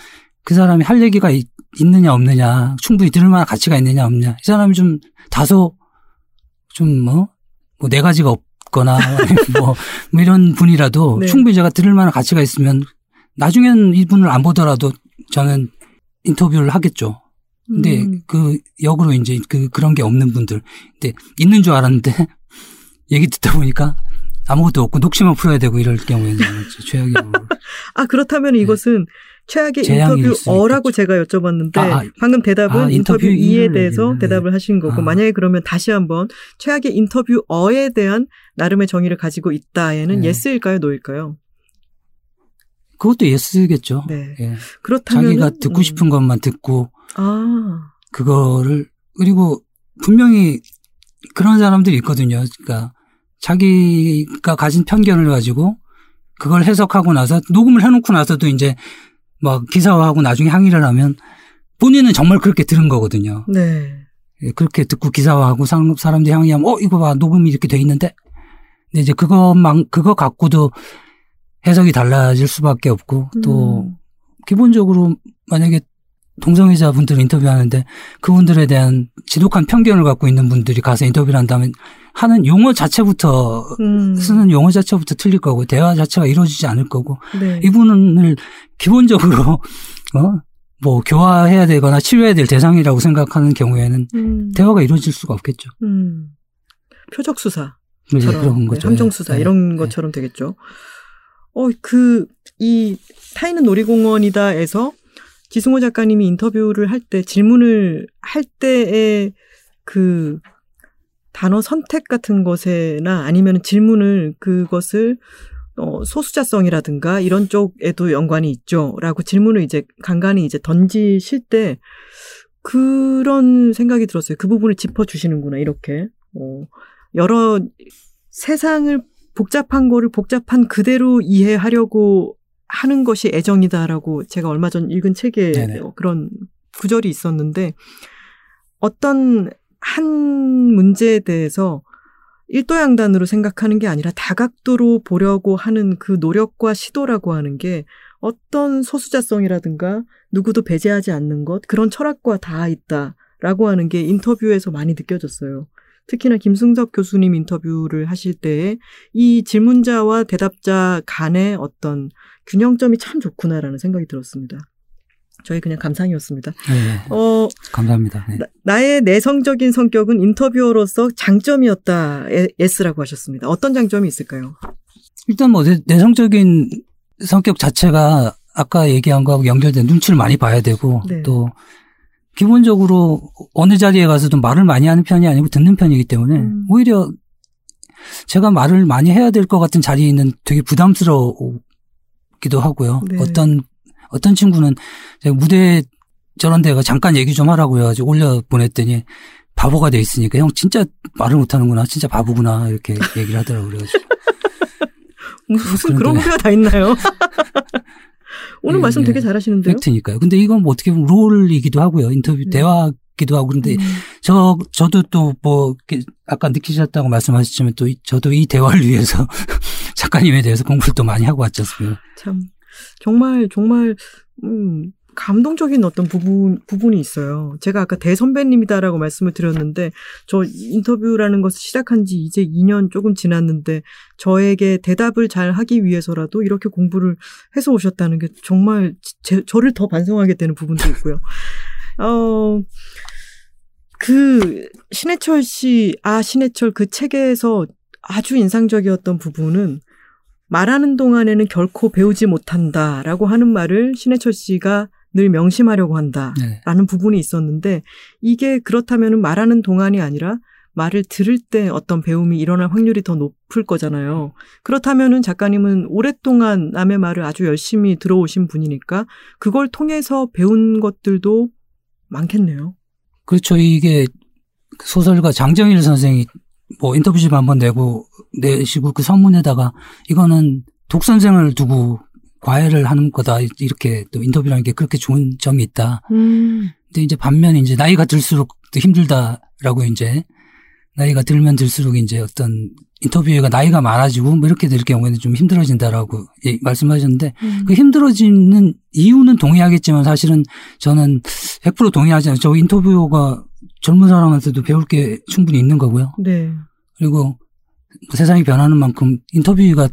그 사람이 할 얘기가 있, 있느냐 없느냐 충분히 들을 만한 가치가 있느냐 없느냐 이 사람이 좀 다소 좀뭐뭐네 가지가 없거나 뭐, 뭐 이런 분이라도 네. 충분히 제가 들을 만한 가치가 있으면 나중엔 이분을 안 보더라도 저는 인터뷰를 하겠죠. 근데 음, 그 역으로 이제 그 그런 게 없는 분들 근데 있는 줄 알았는데 얘기 듣다 보니까 아무것도 없고 녹취만 풀어야 되고 이럴 경우에는 최악이고 아, 그렇다면 이것은 최악의 네. 재앙일 수 인터뷰 어라고 있겠죠. 제가 여쭤봤는데, 아, 아. 방금 대답은 아, 인터뷰 인터뷰 2에 이를 대해서 얘기했네. 대답을 하신 거고, 아. 만약에 그러면 다시 한번 최악의 인터뷰 어에 대한 나름의 정의를 가지고 있다에는 네. 예스일까요, 노일까요? 그것도 예스겠죠. 네. 예. 그렇다면 자기가 듣고 싶은 것만 듣고 아, 그거를 그리고 분명히 그런 사람들이 있거든요. 그러니까 자기가 가진 편견을 가지고 그걸 해석하고 나서 녹음을 해놓고 나서도 이제 막 기사화하고 나중에 항의를 하면 본인은 정말 그렇게 들은 거거든요. 네. 예, 그렇게 듣고 기사화하고 사람, 사람들이 항의하면 어 이거 봐 녹음이 이렇게 돼 있는데 근데 이제 그것만 그거 갖고도 해석이 달라질 수밖에 없고 또 음. 기본적으로 만약에 동성애자 분들 인터뷰하는데 그분들에 대한 지독한 편견을 갖고 있는 분들이 가서 인터뷰를 한다면 하는 용어 자체부터 음, 쓰는 용어 자체부터 틀릴 거고 대화 자체가 이루어지지 않을 거고 네. 이분을 기본적으로 어? 뭐 교화해야 되거나 치료해야 될 대상이라고 생각하는 경우에는 음, 대화가 이루어질 수가 없겠죠. 음. 표적 수사. 처럼, 그런 네, 거죠. 함정 수사 예. 이런 예. 것처럼 되겠죠. 어, 그, 이, 타이는 놀이공원이다에서 지승호 작가님이 인터뷰를 할 때, 질문을 할 때의 그 단어 선택 같은 것에나 아니면 질문을 그것을 어, 소수자성이라든가 이런 쪽에도 연관이 있죠. 라고 질문을 이제 간간히 이제 던지실 때 그런 생각이 들었어요. 그 부분을 짚어주시는구나, 이렇게. 어, 여러 세상을 복잡한 거를 복잡한 그대로 이해하려고 하는 것이 애정이다라고 제가 얼마 전 읽은 책에 네네. 어, 그런 구절이 있었는데 어떤 한 문제에 대해서 일도양단으로 생각하는 게 아니라 다각도로 보려고 하는 그 노력과 시도라고 하는 게 어떤 소수자성이라든가 누구도 배제하지 않는 것 그런 철학과 다 있다라고 하는 게 인터뷰에서 많이 느껴졌어요. 특히나 김승섭 교수님 인터뷰를 하실 때에 이 질문자와 대답자 간의 어떤 균형점이 참 좋구나라는 생각이 들었습니다. 저희 그냥 감상이었습니다. 네, 어, 감사합니다. 네. 나, 의 내성적인 성격은 인터뷰어로서 장점이었다. 에- yes라고 하셨습니다. 어떤 장점이 있을까요? 일단 뭐 내- 내성적인 성격 자체가 아까 얘기한 거하고 연결된 눈치를 많이 봐야 되고 네. 또 기본적으로 어느 자리에 가서도 말을 많이 하는 편이 아니고 듣는 편이기 때문에 음. 오히려 제가 말을 많이 해야 될 것 같은 자리에 있는 되게 부담스러우기도 하고요. 네. 어떤 어떤 친구는 무대 저런 데가 잠깐 얘기 좀 하라고 해가지고 올려 보냈더니 바보가 돼 있으니까 형 진짜 말을 못하는구나 진짜 바보구나 이렇게 얘기를 하더라고요. 그래가지고 무슨 그런 후배가 다 있나요? 오늘 예, 말씀 예. 되게 잘하시는데요. 팩트니까요. 근데 이건 뭐 어떻게 보면 롤이기도 하고요. 인터뷰 네. 대화기도 하고 그런데 음. 저 저도 또 뭐 아까 느끼셨다고 말씀하셨지만 또 이- 저도 이 대화를 위해서 작가님에 대해서 공부를 또 많이 하고 왔지 않습니까? 참 정말 정말 음 감동적인 어떤 부분 부분이 있어요. 제가 아까 대선배님이다라고 말씀을 드렸는데 저 인터뷰라는 것을 시작한 지 이제 2년 조금 지났는데 저에게 대답을 잘 하기 위해서라도 이렇게 공부를 해서 오셨다는 게 정말 제, 저를 더 반성하게 되는 부분도 있고요. 어, 그 신해철 씨, 아 신해철 그 책에서 아주 인상적이었던 부분은 말하는 동안에는 결코 배우지 못한다라고 하는 말을 신해철 씨가 늘 명심하려고 한다라는 네. 부분이 있었는데 이게 그렇다면 말하는 동안이 아니라 말을 들을 때 어떤 배움이 일어날 확률이 더 높을 거잖아요. 그렇다면은 작가님은 오랫동안 남의 말을 아주 열심히 들어오신 분이니까 그걸 통해서 배운 것들도 많겠네요. 그렇죠. 이게 소설가 장정일 선생이 뭐 인터뷰집 한번 내고 내시고 그 선문에다가 이거는 독 선생을 두고 과외를 하는 거다 이렇게 또 인터뷰라는 게 그렇게 좋은 점이 있다. 음, 근데 이제 반면 이제 나이가 들수록 또 힘들다라고 이제 나이가 들면 들수록 이제 어떤 인터뷰가 나이가 많아지고 뭐 이렇게 될 경우에는 좀 힘들어진다라고 예, 말씀하셨는데 음. 그 힘들어지는 이유는 동의하겠지만 사실은 저는 100% 동의하지 않아요. 저 인터뷰가 젊은 사람한테도 배울 게 충분히 있는 거고요. 네. 그리고 세상이 변하는 만큼 인터뷰가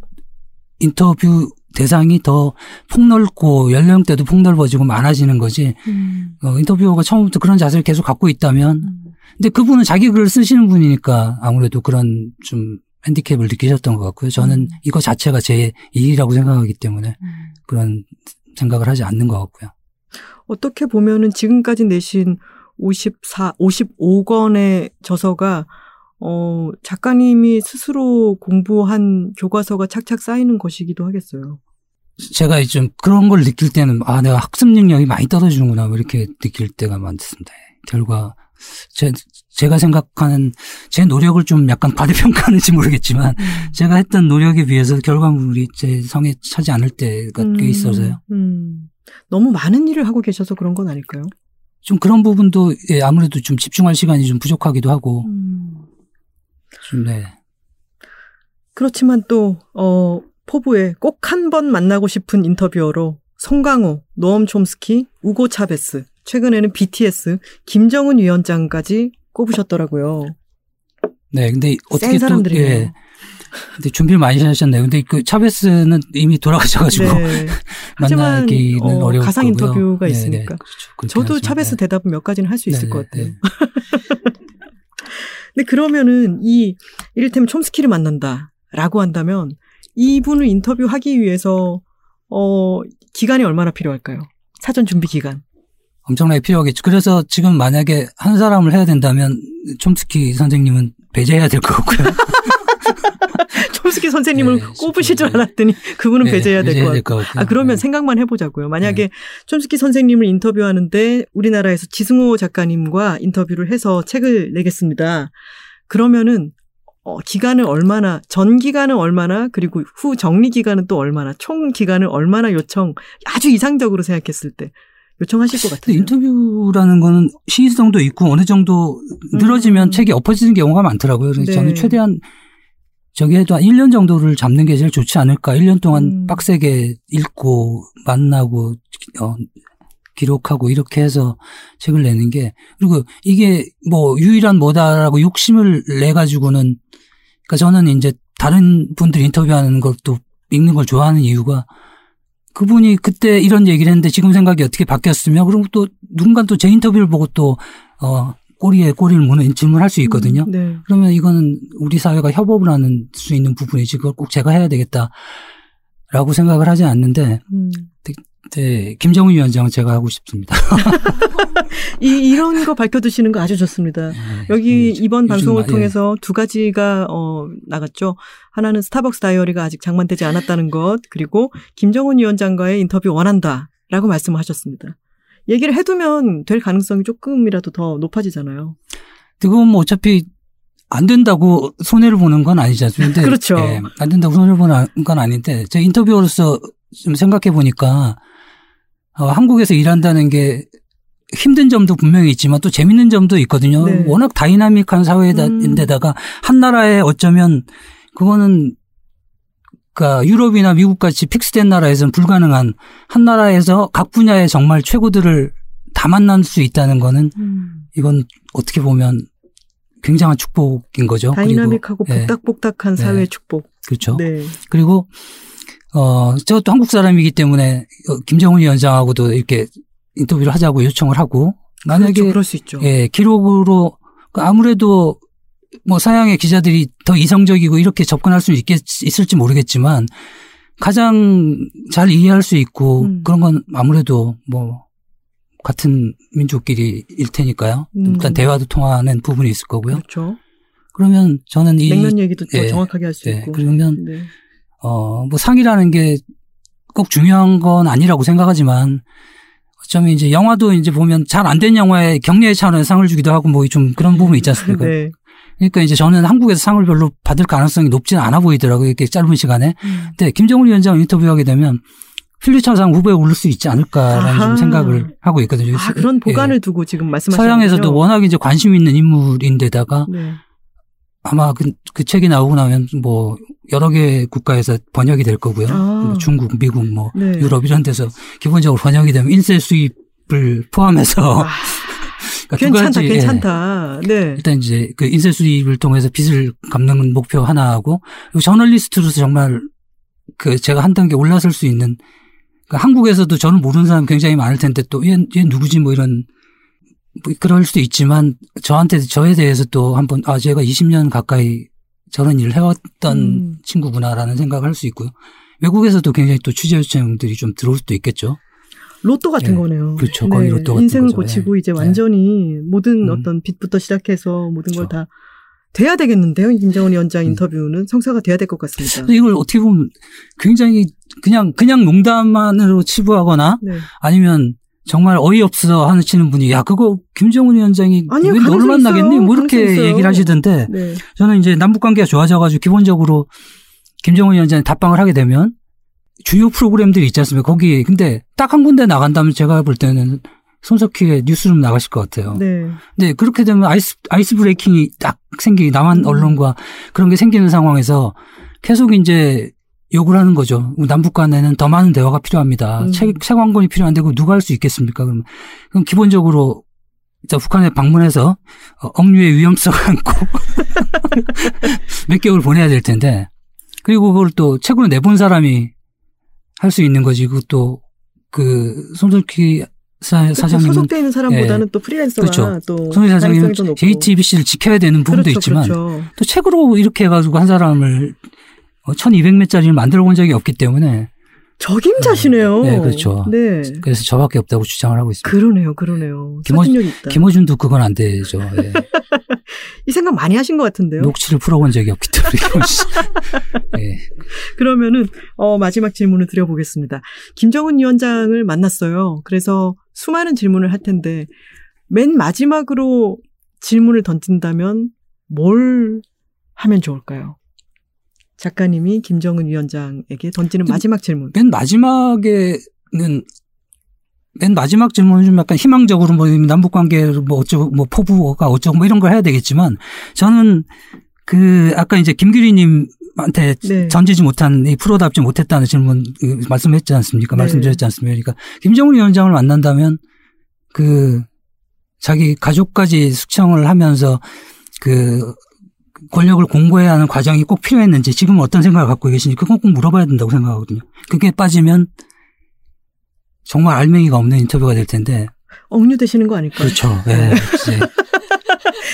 인터뷰 대상이 더 폭넓고 연령대도 폭넓어지고 많아지는 거지. 음, 어, 인터뷰어가 처음부터 그런 자세를 계속 갖고 있다면, 음. 근데 그분은 자기 글을 쓰시는 분이니까 아무래도 그런 좀 핸디캡을 느끼셨던 것 같고요. 저는 음. 이거 자체가 제 일이라고 생각하기 때문에 음. 그런 생각을 하지 않는 것 같고요. 어떻게 보면은 지금까지 내신 54, 55권의 저서가 어, 작가님이 스스로 공부한 교과서가 착착 쌓이는 것이기도 하겠어요. 제가 좀 그런 걸 느낄 때는 아 내가 학습 능력이 많이 떨어지는구나 뭐 이렇게 느낄 때가 많습니다. 결과 제, 제가 생각하는 제 노력을 좀 약간 과대평가하는지 모르겠지만 제가 했던 노력에 비해서 결과물이 제 성에 차지 않을 때가 꽤 있어서요. 음. 너무 많은 일을 하고 계셔서 그런 건 아닐까요? 좀 그런 부분도 예, 아무래도 좀 집중할 시간이 좀 부족하기도 하고 음. 좀 네. 그렇지만 또, 어, 포부에 꼭 한 번 만나고 싶은 인터뷰어로 송강호, 노엄 촘스키, 우고 차베스, 최근에는 BTS, 김정은 위원장까지 꼽으셨더라고요. 네, 근데 어떻게 센 또. 예. 근데 준비를 많이 하셨네요. 근데 그 차베스는 이미 돌아가셔가지고 네. 만나기는 어, 어려울 가상 거고요. 인터뷰가 네, 있으니까. 네, 그렇죠. 그렇긴 저도 하지만, 차베스 네. 대답은 몇 가지는 할 수 있을 네, 것 네, 같아요. 네. 근데 그러면은 이 이를테면 촘스키를 만난다라고 한다면 이분을 인터뷰하기 위해서 어 기간이 얼마나 필요할까요? 사전 준비 기간. 엄청나게 필요하겠죠. 그래서 지금 만약에 한 사람을 해야 된다면 촘스키 선생님은 배제해야 될 것 같고요. 촘스키 선생님을 네, 꼽으실 줄 네. 알았더니 그분은 네, 배제해야 될 것 같고. 아 그러면 네. 생각만 해보자고요. 만약에 촘스키 선생님을 인터뷰하는데 우리나라에서 지승호 작가님과 인터뷰를 해서 책을 내겠습니다. 그러면은 어, 기간을 얼마나 전 기간은 얼마나 그리고 후 정리 기간은 또 얼마나 총 기간을 얼마나 요청 아주 이상적으로 생각했을 때 요청하실 것 같아요. 인터뷰라는 거는 시의성도 있고 어느 정도 늘어지면 음. 책이 엎어지는 경우가 많더라고요. 그래서 네. 저는 최대한 저기 해도 한 1년 정도를 잡는 게 제일 좋지 않을까. 1년 동안 음. 빡세게 읽고 만나고 어, 기록하고 이렇게 해서 책을 내는 게 그리고 이게 뭐 유일한 뭐다라고 욕심을 내 가지고는 그러니까 저는 이제 다른 분들 인터뷰하는 것도 읽는 걸 좋아하는 이유가 그분이 그때 이런 얘기를 했는데 지금 생각이 어떻게 바뀌었으며 그럼 또 누군가 또 제 인터뷰를 보고 또 어, 꼬리에 꼬리를 무는 질문할 수 있거든요. 음, 네. 그러면 이거는 우리 사회가 협업을 하는 수 있는 부분이지 그걸 꼭 제가 해야 되겠다라고 생각을 하지 않는데 음. 네, 김정은 위원장은 제가 하고 싶습니다. 이 이런 거 밝혀두시는 거 아주 좋습니다. 네, 여기 요즘- 이번 방송을 마- 예. 통해서 두 가지가 어 나갔죠. 하나는 스타벅스 다이어리가 아직 장만되지 않았다는 것, 그리고 김정은 위원장과의 인터뷰 원한다라고 말씀을 하셨습니다. 얘기를 해두면 될 가능성이 조금이라도 더 높아지잖아요. 그건 뭐 어차피 안 된다고 손해를 보는 건 아니지 않습니까? 근데, 그렇죠. 예, 안 된다고 손해를 보는 건 아닌데, 제 인터뷰로서 좀 생각해 보니까, 어, 한국에서 일한다는 게 힘든 점도 분명히 있지만 또 재밌는 점도 있거든요. 네. 워낙 다이나믹한 음. 사회인데다가 한 나라에 어쩌면 그거는 그러니까 유럽이나 미국 같이 fix된 나라에서는 불가능한 한 나라에서 각 분야의 정말 최고들을 다 만날 수 있다는 거는 이건 어떻게 보면 굉장한 축복인 거죠. 다이나믹하고 그리고, 예, 복닥복닥한 네. 사회의 축복. 그렇죠. 네. 그리고 어 저도 한국 사람이기 때문에 어, 김정은 위원장하고도 이렇게 인터뷰를 하자고 요청을 하고 만약에 그렇죠. 그럴 수 있죠. 예, 기록으로 그 아무래도 뭐 서양의 기자들이 더 이성적이고 이렇게 접근할 수 있겠, 있을지 모르겠지만 가장 잘 이해할 수 있고 음. 그런 건 아무래도 뭐 같은 민족끼리 일 테니까요. 음. 일단 대화도 통하는 부분이 있을 거고요. 그렇죠. 그러면 저는 이 냉면 얘기도 더 예, 정확하게 할수 예, 있고. 그러면 네. 어, 뭐 상이라는 게 꼭 중요한 건 아니라고 생각하지만 어쩌면 이제 영화도 이제 보면 잘 안 된 영화에 격려의 차원의 상을 주기도 하고 뭐 좀 그런 부분이 있지 않습니까? 네. 그러니까 이제 저는 한국에서 상을 별로 받을 가능성이 높지는 않아 보이더라고요. 이렇게 짧은 시간에. 음. 근데 김정은 위원장 인터뷰하게 되면 필리처상 후보에 오를 수 있지 않을까라는. 좀 생각을 하고 있거든요. 아, 그런 보관을 예. 두고 지금 말씀하시는 서양에서도 워낙 이제 관심 있는 인물인데다가 네. 아마 그, 그 책이 나오고 나면 뭐 여러 개 국가에서 번역이 될 거고요. 아. 뭐 중국, 미국, 뭐 네. 유럽 이런 데서 기본적으로 번역이 되면 인쇄 수입을 포함해서 아, 그러니까 두 괜찮다, 가지, 예. 괜찮다. 네. 일단 이제 그 인쇄 수입을 통해서 빚을 갚는 목표 하나하고 저널리스트로서 정말 그 제가 한 단계 올라설 수 있는 그 한국에서도 저는 모르는 사람 굉장히 많을 텐데 또얘 얘 누구지 뭐 이런 뭐 그럴 수도 있지만 저한테 저에 대해서 또 한번 아 제가 20년 가까이 저런 일을 해왔던 음. 친구구나라는 생각을 할 수 있고요. 외국에서도 굉장히 또 취재 요청들이 좀 들어올 수도 있겠죠. 로또 같은 예. 거네요. 그렇죠. 거의 로또 같은 인생을 거죠. 고치고 예. 이제 예. 완전히 모든 음. 어떤 빚부터 시작해서 모든 그렇죠. 걸다 돼야 되겠는데요. 김정은 위원장 음. 인터뷰는 성사가 돼야 될 것 같습니다. 이걸 어떻게 보면 굉장히 그냥 그냥 농담만으로 치부하거나 네. 아니면 정말 어이없어 하시는 분이 야 그거 김정은 위원장이 아니요, 왜 너를 만나겠니? 뭐 이렇게. 얘기를 하시던데 네. 저는 이제 남북 관계가 좋아져가지고 기본적으로 김정은 위원장이 답방을 하게 되면 주요 프로그램들이 있지 않습니까? 거기 근데 딱 한 군데 나간다면 제가 볼 때는 손석희의 뉴스룸 나가실 것 같아요. 네. 네, 그렇게 되면 아이스, 아이스 브레이킹이 딱 생기기, 남한 음. 언론과 그런 게 생기는 상황에서 계속 이제 욕을 하는 거죠. 남북 간에는 더 많은 대화가 필요합니다. 음. 책, 책왕권이 필요한데 그거 누가 할 수 있겠습니까? 그럼, 그럼 기본적으로 북한에 방문해서 어, 억류의 위험성을 안고 몇 개월 보내야 될 텐데 그리고 그걸 또 책으로 내본 사람이 할 수 있는 거지. 그것도 그 손석희 사, 그렇죠. 사장님은 소속돼 있는 사람보다는 또 프리랜서가 그렇죠. 또 손희 사장님은 가능성이 더 높고. JTBC를 지켜야 되는 부분도 그렇죠, 있지만 그렇죠. 또 책으로 이렇게 해가지고 한 사람을 1200매짜리를 만들어 본 적이 없기 때문에 적임자시네요. 네, 그렇죠. 네. 그래서 저밖에 없다고 주장을 하고 있습니다. 그러네요, 그러네요. 김어-. 김어준도 그건 안 되죠. 예. 이 생각 많이 하신 것 같은데요. 녹취를 풀어본 적이 없기 때문에. 예. 그러면은 어, 마지막 질문을 드려보겠습니다. 김정은 위원장을 만났어요. 그래서 수많은 질문을 할 텐데 맨 마지막으로 질문을 던진다면 뭘 하면 좋을까요? 작가님이 김정은 위원장에게 던지는 그- 마지막 질문. 맨 마지막에는 맨 마지막 질문은 좀 약간 희망적으로 뭐 남북 관계를 뭐 어쩌고 뭐 포부가 어쩌고 뭐 이런 걸 해야 되겠지만 저는 그 아까 이제 김규리님 한테 네. 던지지 못한 이 프로답지 못했다는 질문 그 말씀했지 않습니까? 네. 말씀드렸지 않습니까? 그러니까 김정은 위원장을 만난다면 그 자기 가족까지 숙청을 하면서 그 권력을 공고해야 하는 과정이 꼭 필요했는지 지금 어떤 생각을 갖고 계신지 그건 꼭 물어봐야 된다고 생각하거든요. 그게 빠지면 정말 알맹이가 없는 인터뷰가 될 텐데 억류되시는 거 아닐까요? 그렇죠. 네. 이제.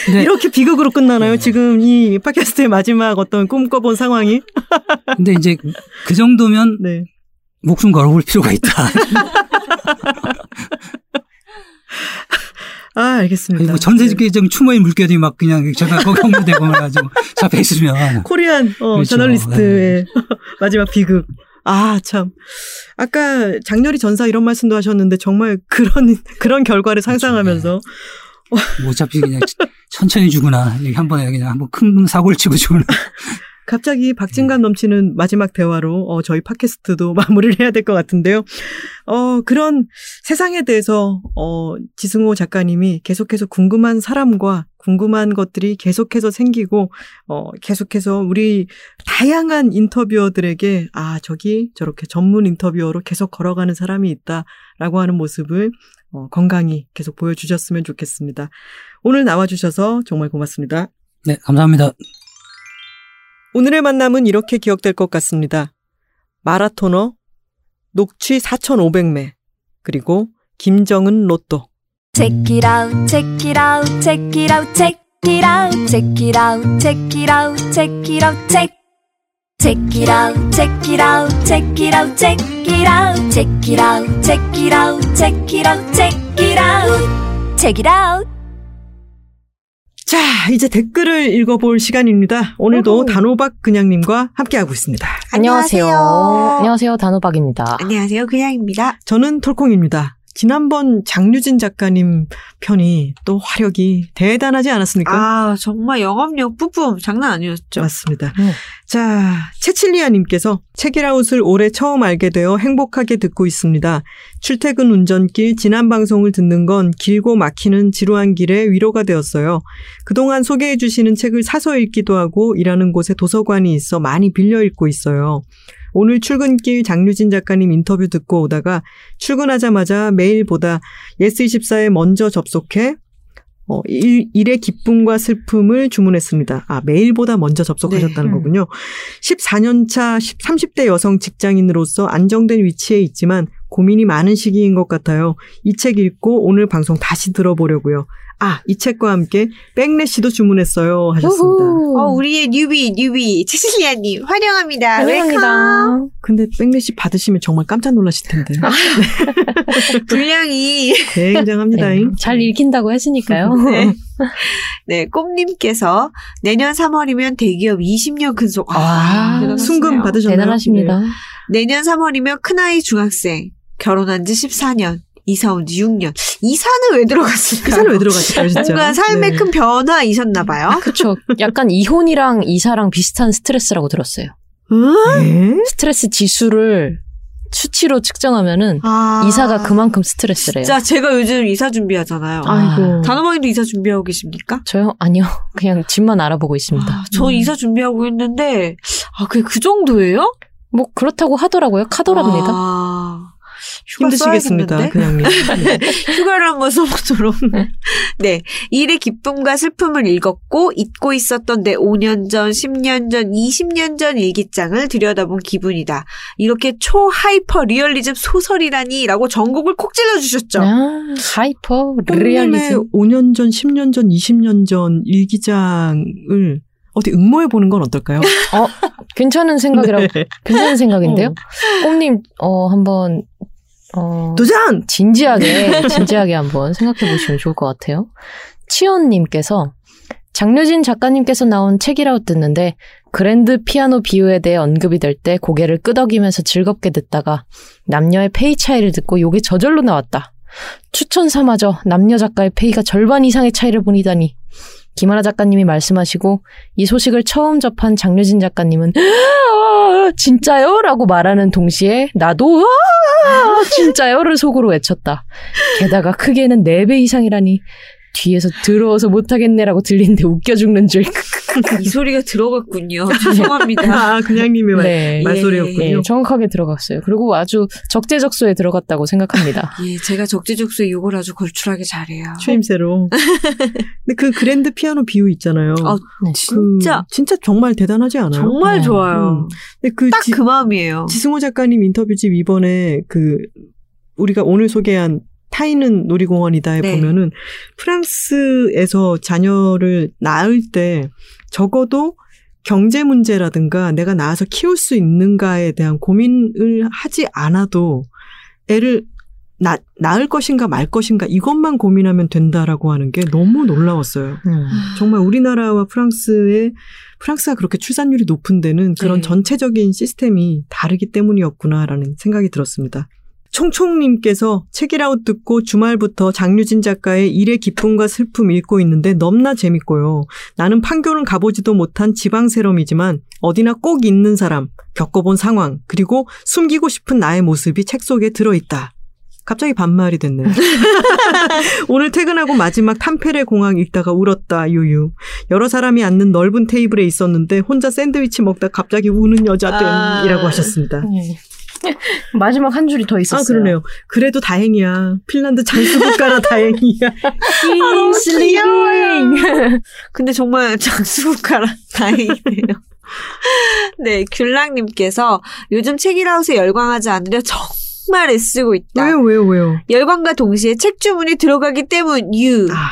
근데, 이렇게 비극으로 끝나나요? 네. 지금 이 팟캐스트의 마지막 어떤 꿈꿔본 상황이? 근데 이제 그 정도면 네. 목숨 걸어볼 필요가 있다. 아, 알겠습니다. 뭐 전 세계적 추모의 물결이 막 그냥 제가 거기 홍보되고 그래가지고 잡혀 있으면. 코리안 어, 그렇죠. 저널리스트의 마지막 비극. 아, 참. 아까 장렬히 전사 이런 말씀도 하셨는데 정말 그런, 그런 결과를 상상하면서 뭐 어차피 그냥 천천히 죽으나 한 번에 그냥 한번 큰 사고를 치고 죽으나. 갑자기 박진감 넘치는 마지막 대화로 어, 저희 팟캐스트도 마무리를 해야 될 것 같은데요. 어, 그런 세상에 대해서 어, 지승호 작가님이 계속해서 궁금한 사람과 궁금한 것들이 계속해서 생기고 어, 계속해서 우리 다양한 인터뷰어들에게 아 저기 저렇게 전문 인터뷰어로 계속 걸어가는 사람이 있다라고 하는 모습을 어, 건강히 계속 보여주셨으면 좋겠습니다. 오늘 나와주셔서 정말 고맙습니다. 네, 감사합니다. 오늘의 만남은 이렇게 기억될 것 같습니다. 마라토너, 녹취 4,500매, 그리고 김정은 로또. Check it out, check it out, check it out, check it out, check it out, check it out, check it out, check. Check it out, check it out, check it out, check it out, check it out, check it out, check it out, check it out, check it out. 자, 이제 댓글을 읽어볼 시간입니다. 오늘도 어허. 단호박 그냥님과 함께하고 있습니다. 안녕하세요. 안녕하세요. 안녕하세요. 단호박입니다. 안녕하세요. 그냥입니다. 저는 톨콩입니다. 지난번 장유진 작가님 편이 또 화력이 대단하지 않았습니까? 아, 정말 영업력 뿜뿜 장난 아니었죠. 맞습니다. 음. 자, 채칠리아님께서 책이라웃을 올해 처음 알게 되어 행복하게 듣고 있습니다. 출퇴근 운전길 지난 방송을 듣는 건 길고 막히는 지루한 길에 위로가 되었어요. 그동안 소개해 주시는 책을 사서 읽기도 하고 일하는 곳에 도서관이 있어 많이 빌려 읽고 있어요. 오늘 출근길 장유진 작가님 인터뷰 듣고 오다가 출근하자마자 메일보다 예스24에 먼저 접속해 어, 일, 일의 기쁨과 슬픔을 주문했습니다. 아, 메일보다 먼저 접속하셨다는 네. 거군요. 14년차 30대 여성 직장인으로서 안정된 위치에 있지만 고민이 많은 시기인 것 같아요. 이 책 읽고 오늘 방송 다시 들어보려고요. 아, 이 책과 함께 백래시도 주문했어요. 하셨습니다. 우후. 어, 우리의 newbie, newbie, 채실리아 님, 환영합니다. welcome. 환영합니다. 근데 백래시 받으시면 정말 깜짝 놀라실 텐데. 분량이, 굉장합니다. 네, 잘 읽힌다고 했으니까요. 네. 네, 꼼님께서 내년 3월이면 대기업 20년 근속. 아, 아. 순금 받으셨나요? 대단하십니다. 내년 3월이면 큰아이 중학생. 결혼한 지 14년. 이사 온 지 6년. 이사는 왜 들어갔을까요? 그 사람 왜 들어갔을까요, 진짜? 뭔가 삶의 네. 큰 변화이셨나봐요. 그쵸. 약간 이혼이랑 이사랑 비슷한 스트레스라고 들었어요. 네? 스트레스 지수를 수치로 측정하면은 아, 이사가 그만큼 스트레스래요. 진짜 제가 요즘 이사 준비하잖아요. 아이고. 단호박님도 이사 준비하고 계십니까? 저요? 아니요. 그냥 집만 알아보고 있습니다. 아, 저 음. 이사 준비하고 있는데, 아, 그게 그 정도예요? 뭐 그렇다고 하더라고요. 카더랍니다. 아, 힘드시겠습니다. 네. 휴가를 한번 써보도록. 네. 일의 기쁨과 슬픔을 읽었고, 잊고 있었던 내 5년 전, 10년 전, 20년 전 일기장을 들여다본 기분이다. 이렇게 초하이퍼 리얼리즘 소설이라니, 라고 정곡을 콕 찔러주셨죠. 아, 하이퍼 리얼리즘. 5년 전, 10년 전, 20년 전 일기장을 어디 응모해 보는 건 어떨까요? 어, 괜찮은 생각이라고 네. 괜찮은 생각인데요. 꼼님 어 한번 어 도전! 진지하게 진지하게 한번 생각해 보시면 좋을 것 같아요. 치연님께서 장려진 작가님께서 나온 책이라고 듣는데 그랜드 피아노 비유에 대해 언급이 될 때 고개를 끄덕이면서 즐겁게 듣다가 남녀의 페이 차이를 듣고 요게 저절로 나왔다. 추천 삼아줘 남녀 작가의 페이가 절반 이상의 차이를 보이다니. 김하라 작가님이 말씀하시고 이 소식을 처음 접한 장려진 작가님은 "아, 진짜요? 라고 말하는 동시에 나도 "아, 진짜요를 속으로 외쳤다. 게다가 크게는 4배 이상이라니 뒤에서 들어워서 못하겠네라고 들리는데 웃겨 죽는 줄. 이 소리가 들어갔군요. 죄송합니다. 아, 그냥님의 말, 네. 말 소리였군요. 네, 정확하게 들어갔어요. 그리고 아주 적재적소에 들어갔다고 생각합니다. 예, 제가 적재적소에 욕을 아주 걸출하게 잘해요. 추임새로. 근데 그 그랜드 피아노 비유 있잖아요. 아, 네. 진짜, 그 진짜 정말 대단하지 않아요? 정말 네. 좋아요. 근데 그딱 지- 그 마음이에요. 지승호 작가님 인터뷰집 이번에 그 우리가 오늘 소개한 타이는 놀이공원이다에 네. 보면은 프랑스에서 자녀를 낳을 때 적어도 경제 문제라든가 내가 낳아서 키울 수 있는가에 대한 고민을 하지 않아도 애를 나, 나을 것인가 말 것인가 이것만 고민하면 된다라고 하는 게 너무 놀라웠어요. 음. 정말 우리나라와 프랑스의 프랑스가 그렇게 출산율이 높은 데는 그런 네. 전체적인 시스템이 다르기 때문이었구나라는 생각이 들었습니다. 총총님께서 책이라웃 듣고 주말부터 장유진 작가의 일의 기쁨과 슬픔 읽고 있는데 넘나 재밌고요. 나는 판교는 가보지도 못한 지방 세럼이지만 어디나 꼭 있는 사람, 겪어본 상황, 그리고 숨기고 싶은 나의 모습이 책 속에 들어있다. 갑자기 반말이 됐네요. 오늘 퇴근하고 마지막 탐페레 공항 읽다가 울었다, 유유. 여러 사람이 앉는 넓은 테이블에 있었는데 혼자 샌드위치 먹다 갑자기 우는 여자됨이라고 아. 하셨습니다. 마지막 한 줄이 더 있었어요. 아, 그러네요. 그래도 다행이야. 핀란드 장수 국가라 다행이야. 너무 귀여워요. 근데 정말 장수 국가라 다행이네요. 네, 귤랑님께서 요즘 책이라웃에 열광하지 않으려 정말 애쓰고 있다. 왜요, 왜요, 왜요? 열광과 동시에 책 주문이 들어가기 때문 유. 아,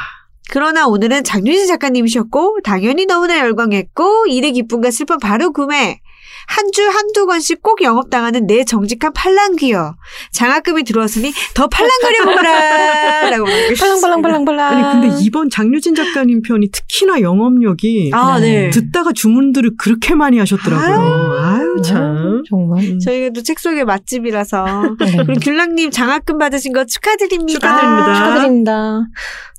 그러나 오늘은 장윤진 작가님이셨고 당연히 너무나 열광했고 일의 기쁨과 슬픔 바로 구매. 한 주 한두 권씩 꼭 영업당하는 내 정직한 팔랑귀여. 장학금이 들어왔으니 더 팔랑거려보라! 라고 남겨주셨습니다. 팔랑팔랑팔랑팔랑. 아니, 근데 이번 장유진 작가님 편이 특히나 영업력이 아, 네. 듣다가 주문들을 그렇게 많이 하셨더라고요. 아유, 참. 정말. 음. 저희가 또 책 속의 맛집이라서. 네. 그리고 귤랑님 장학금 받으신 거 축하드립니다. 축하드립니다. 축하드립니다.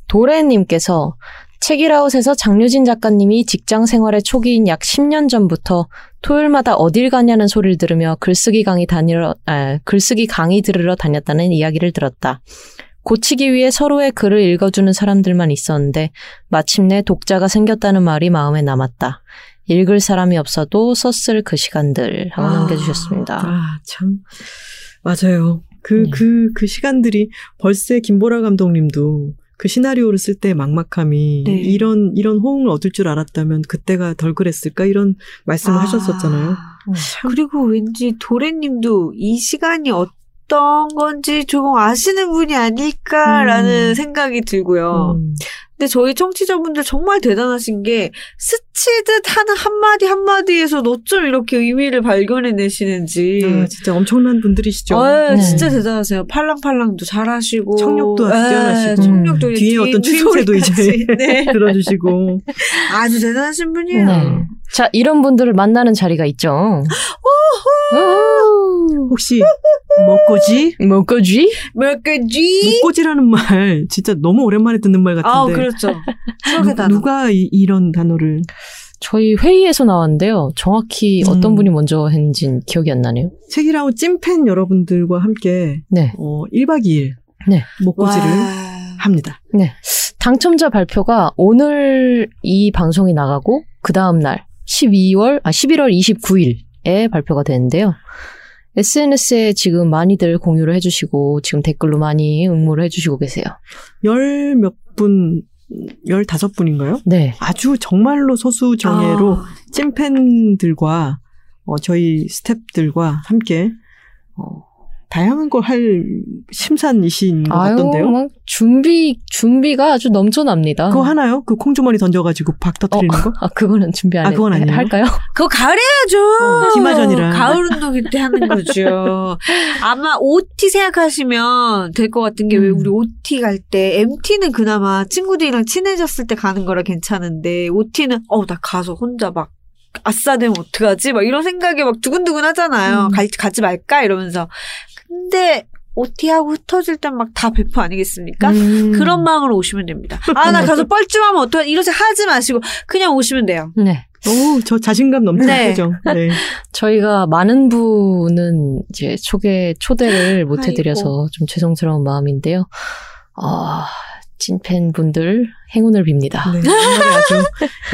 도래님께서 책이라웃에서 장유진 작가님이 직장 생활의 초기인 약 10년 전부터 토요일마다 어딜 가냐는 소리를 들으며 글쓰기 강의 다니러, 아, 글쓰기 강의 들으러 다녔다는 이야기를 들었다. 고치기 위해 서로의 글을 읽어주는 사람들만 있었는데 마침내 독자가 생겼다는 말이 마음에 남았다. 읽을 사람이 없어도 썼을 그 시간들 하고 아. 남겨주셨습니다. 아, 참. 맞아요. 그, 네. 그, 그 시간들이 벌새 김보라 감독님도 그 시나리오를 쓸 때 막막함이 네. 이런, 이런 호응을 얻을 줄 알았다면 그때가 덜 그랬을까? 이런 말씀을 하셨었잖아요. 아, 그리고 왠지 도래님도 이 시간이 어 떤 건지 조금 아시는 분이 아닐까라는 음. 생각이 들고요. 음. 근데 저희 청취자분들 정말 대단하신 게 스치듯 하는 한마디 한마디에서 어쩜 이렇게 의미를 발견해내시는지. 아, 진짜 엄청난 분들이시죠. 아, 네. 진짜 대단하세요. 팔랑팔랑도 잘하시고 청력도 아주 예, 뛰어나시고. 청력도 뒤에 뒤에 어떤 추임새도 이제. 네. 들어주시고. 아주 대단하신 분이에요. 네. 자, 이런 분들을 만나는 자리가 있죠. 우후. 혹시 먹고지? 뭐거지? 뭐까지? 먹고지라는 말 진짜 너무 오랜만에 듣는 말 같은데. 아, 그렇죠. 추억의 누, 단어. 누가 이, 이런 단어를 저희 회의에서 나왔는데요. 정확히 음. 어떤 분이 먼저 했는진 기억이 안 나네요. 책이라고 찐팬 여러분들과 함께 네. 어, 1박 2일 네. 먹고지를 와. 합니다. 당첨자 발표가 오늘 이 방송이 나가고 그 다음 날 12월 아 11월 29일에 발표가 되는데요. SNS에 지금 많이들 공유를 해주시고 지금 댓글로 많이 응모를 해주시고 계세요. 열 몇 분, 열 다섯 분인가요? 네. 아주 정말로 소수 정예로 아, 찐팬들과 어, 저희 스탭들과 함께 어, 다양한 걸 할 심산이신 것 아유, 같던데요. 막 준비 준비가 아주 넘쳐납니다. 그거 하나요? 그 콩주머니 던져가지고 박 터트리는 거? 아 그거는 준비 안 아, 해. 그건 아니에요? 할까요? 그거 가을 해야죠. 어, 디마전이라. 가을 운동 때 하는 거죠. 아마 OT 생각하시면 될 것 같은 게왜 음. 우리 OT 갈 때 MT는 그나마 친구들이랑 친해졌을 때 가는 거라 괜찮은데 OT는 어우 나 가서 혼자 막 아싸 되면 어떡하지? 막 이런 생각이 막 두근두근 하잖아요. 음. 갈, 가지 말까? 이러면서. 근데 OT하고 흩어질 땐 막 다 배포 아니겠습니까? 음. 그런 마음으로 오시면 됩니다. 아, 나 가서 뻘쭘하면 어떡하지? 이러지 하지 마시고 그냥 오시면 돼요. 네. 오, 저 자신감 넘치는 네. 표정. 네. 저희가 많은 분은 이제 초대 초대를 못 해드려서. 좀 죄송스러운 마음인데요. 아 찐팬 분들 행운을 빕니다. 네, 연말에 아주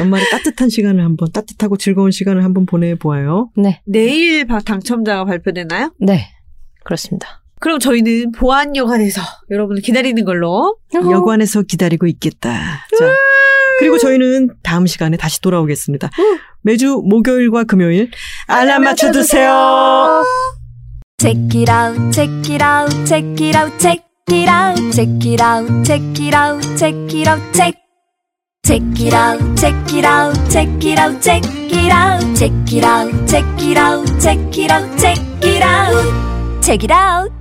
연말에 따뜻한 시간을 한번 따뜻하고 즐거운 시간을 한번 보내보아요. 네, 내일 바- 당첨자가 발표되나요? 네 그렇습니다. 그럼 저희는 보안 여관에서 여러분을 기다리는 걸로. 여관에서 기다리고 있겠다. 자, 그리고 저희는 다음 시간에 다시 돌아오겠습니다. 매주 목요일과 금요일 알람 맞춰두세요. Check it out, check it out, check it out, check it out, check it out, check it out, check it out, check. Check it out, check it out, check it out, check it out, check it out, check it out, check it out, check it out, check it out.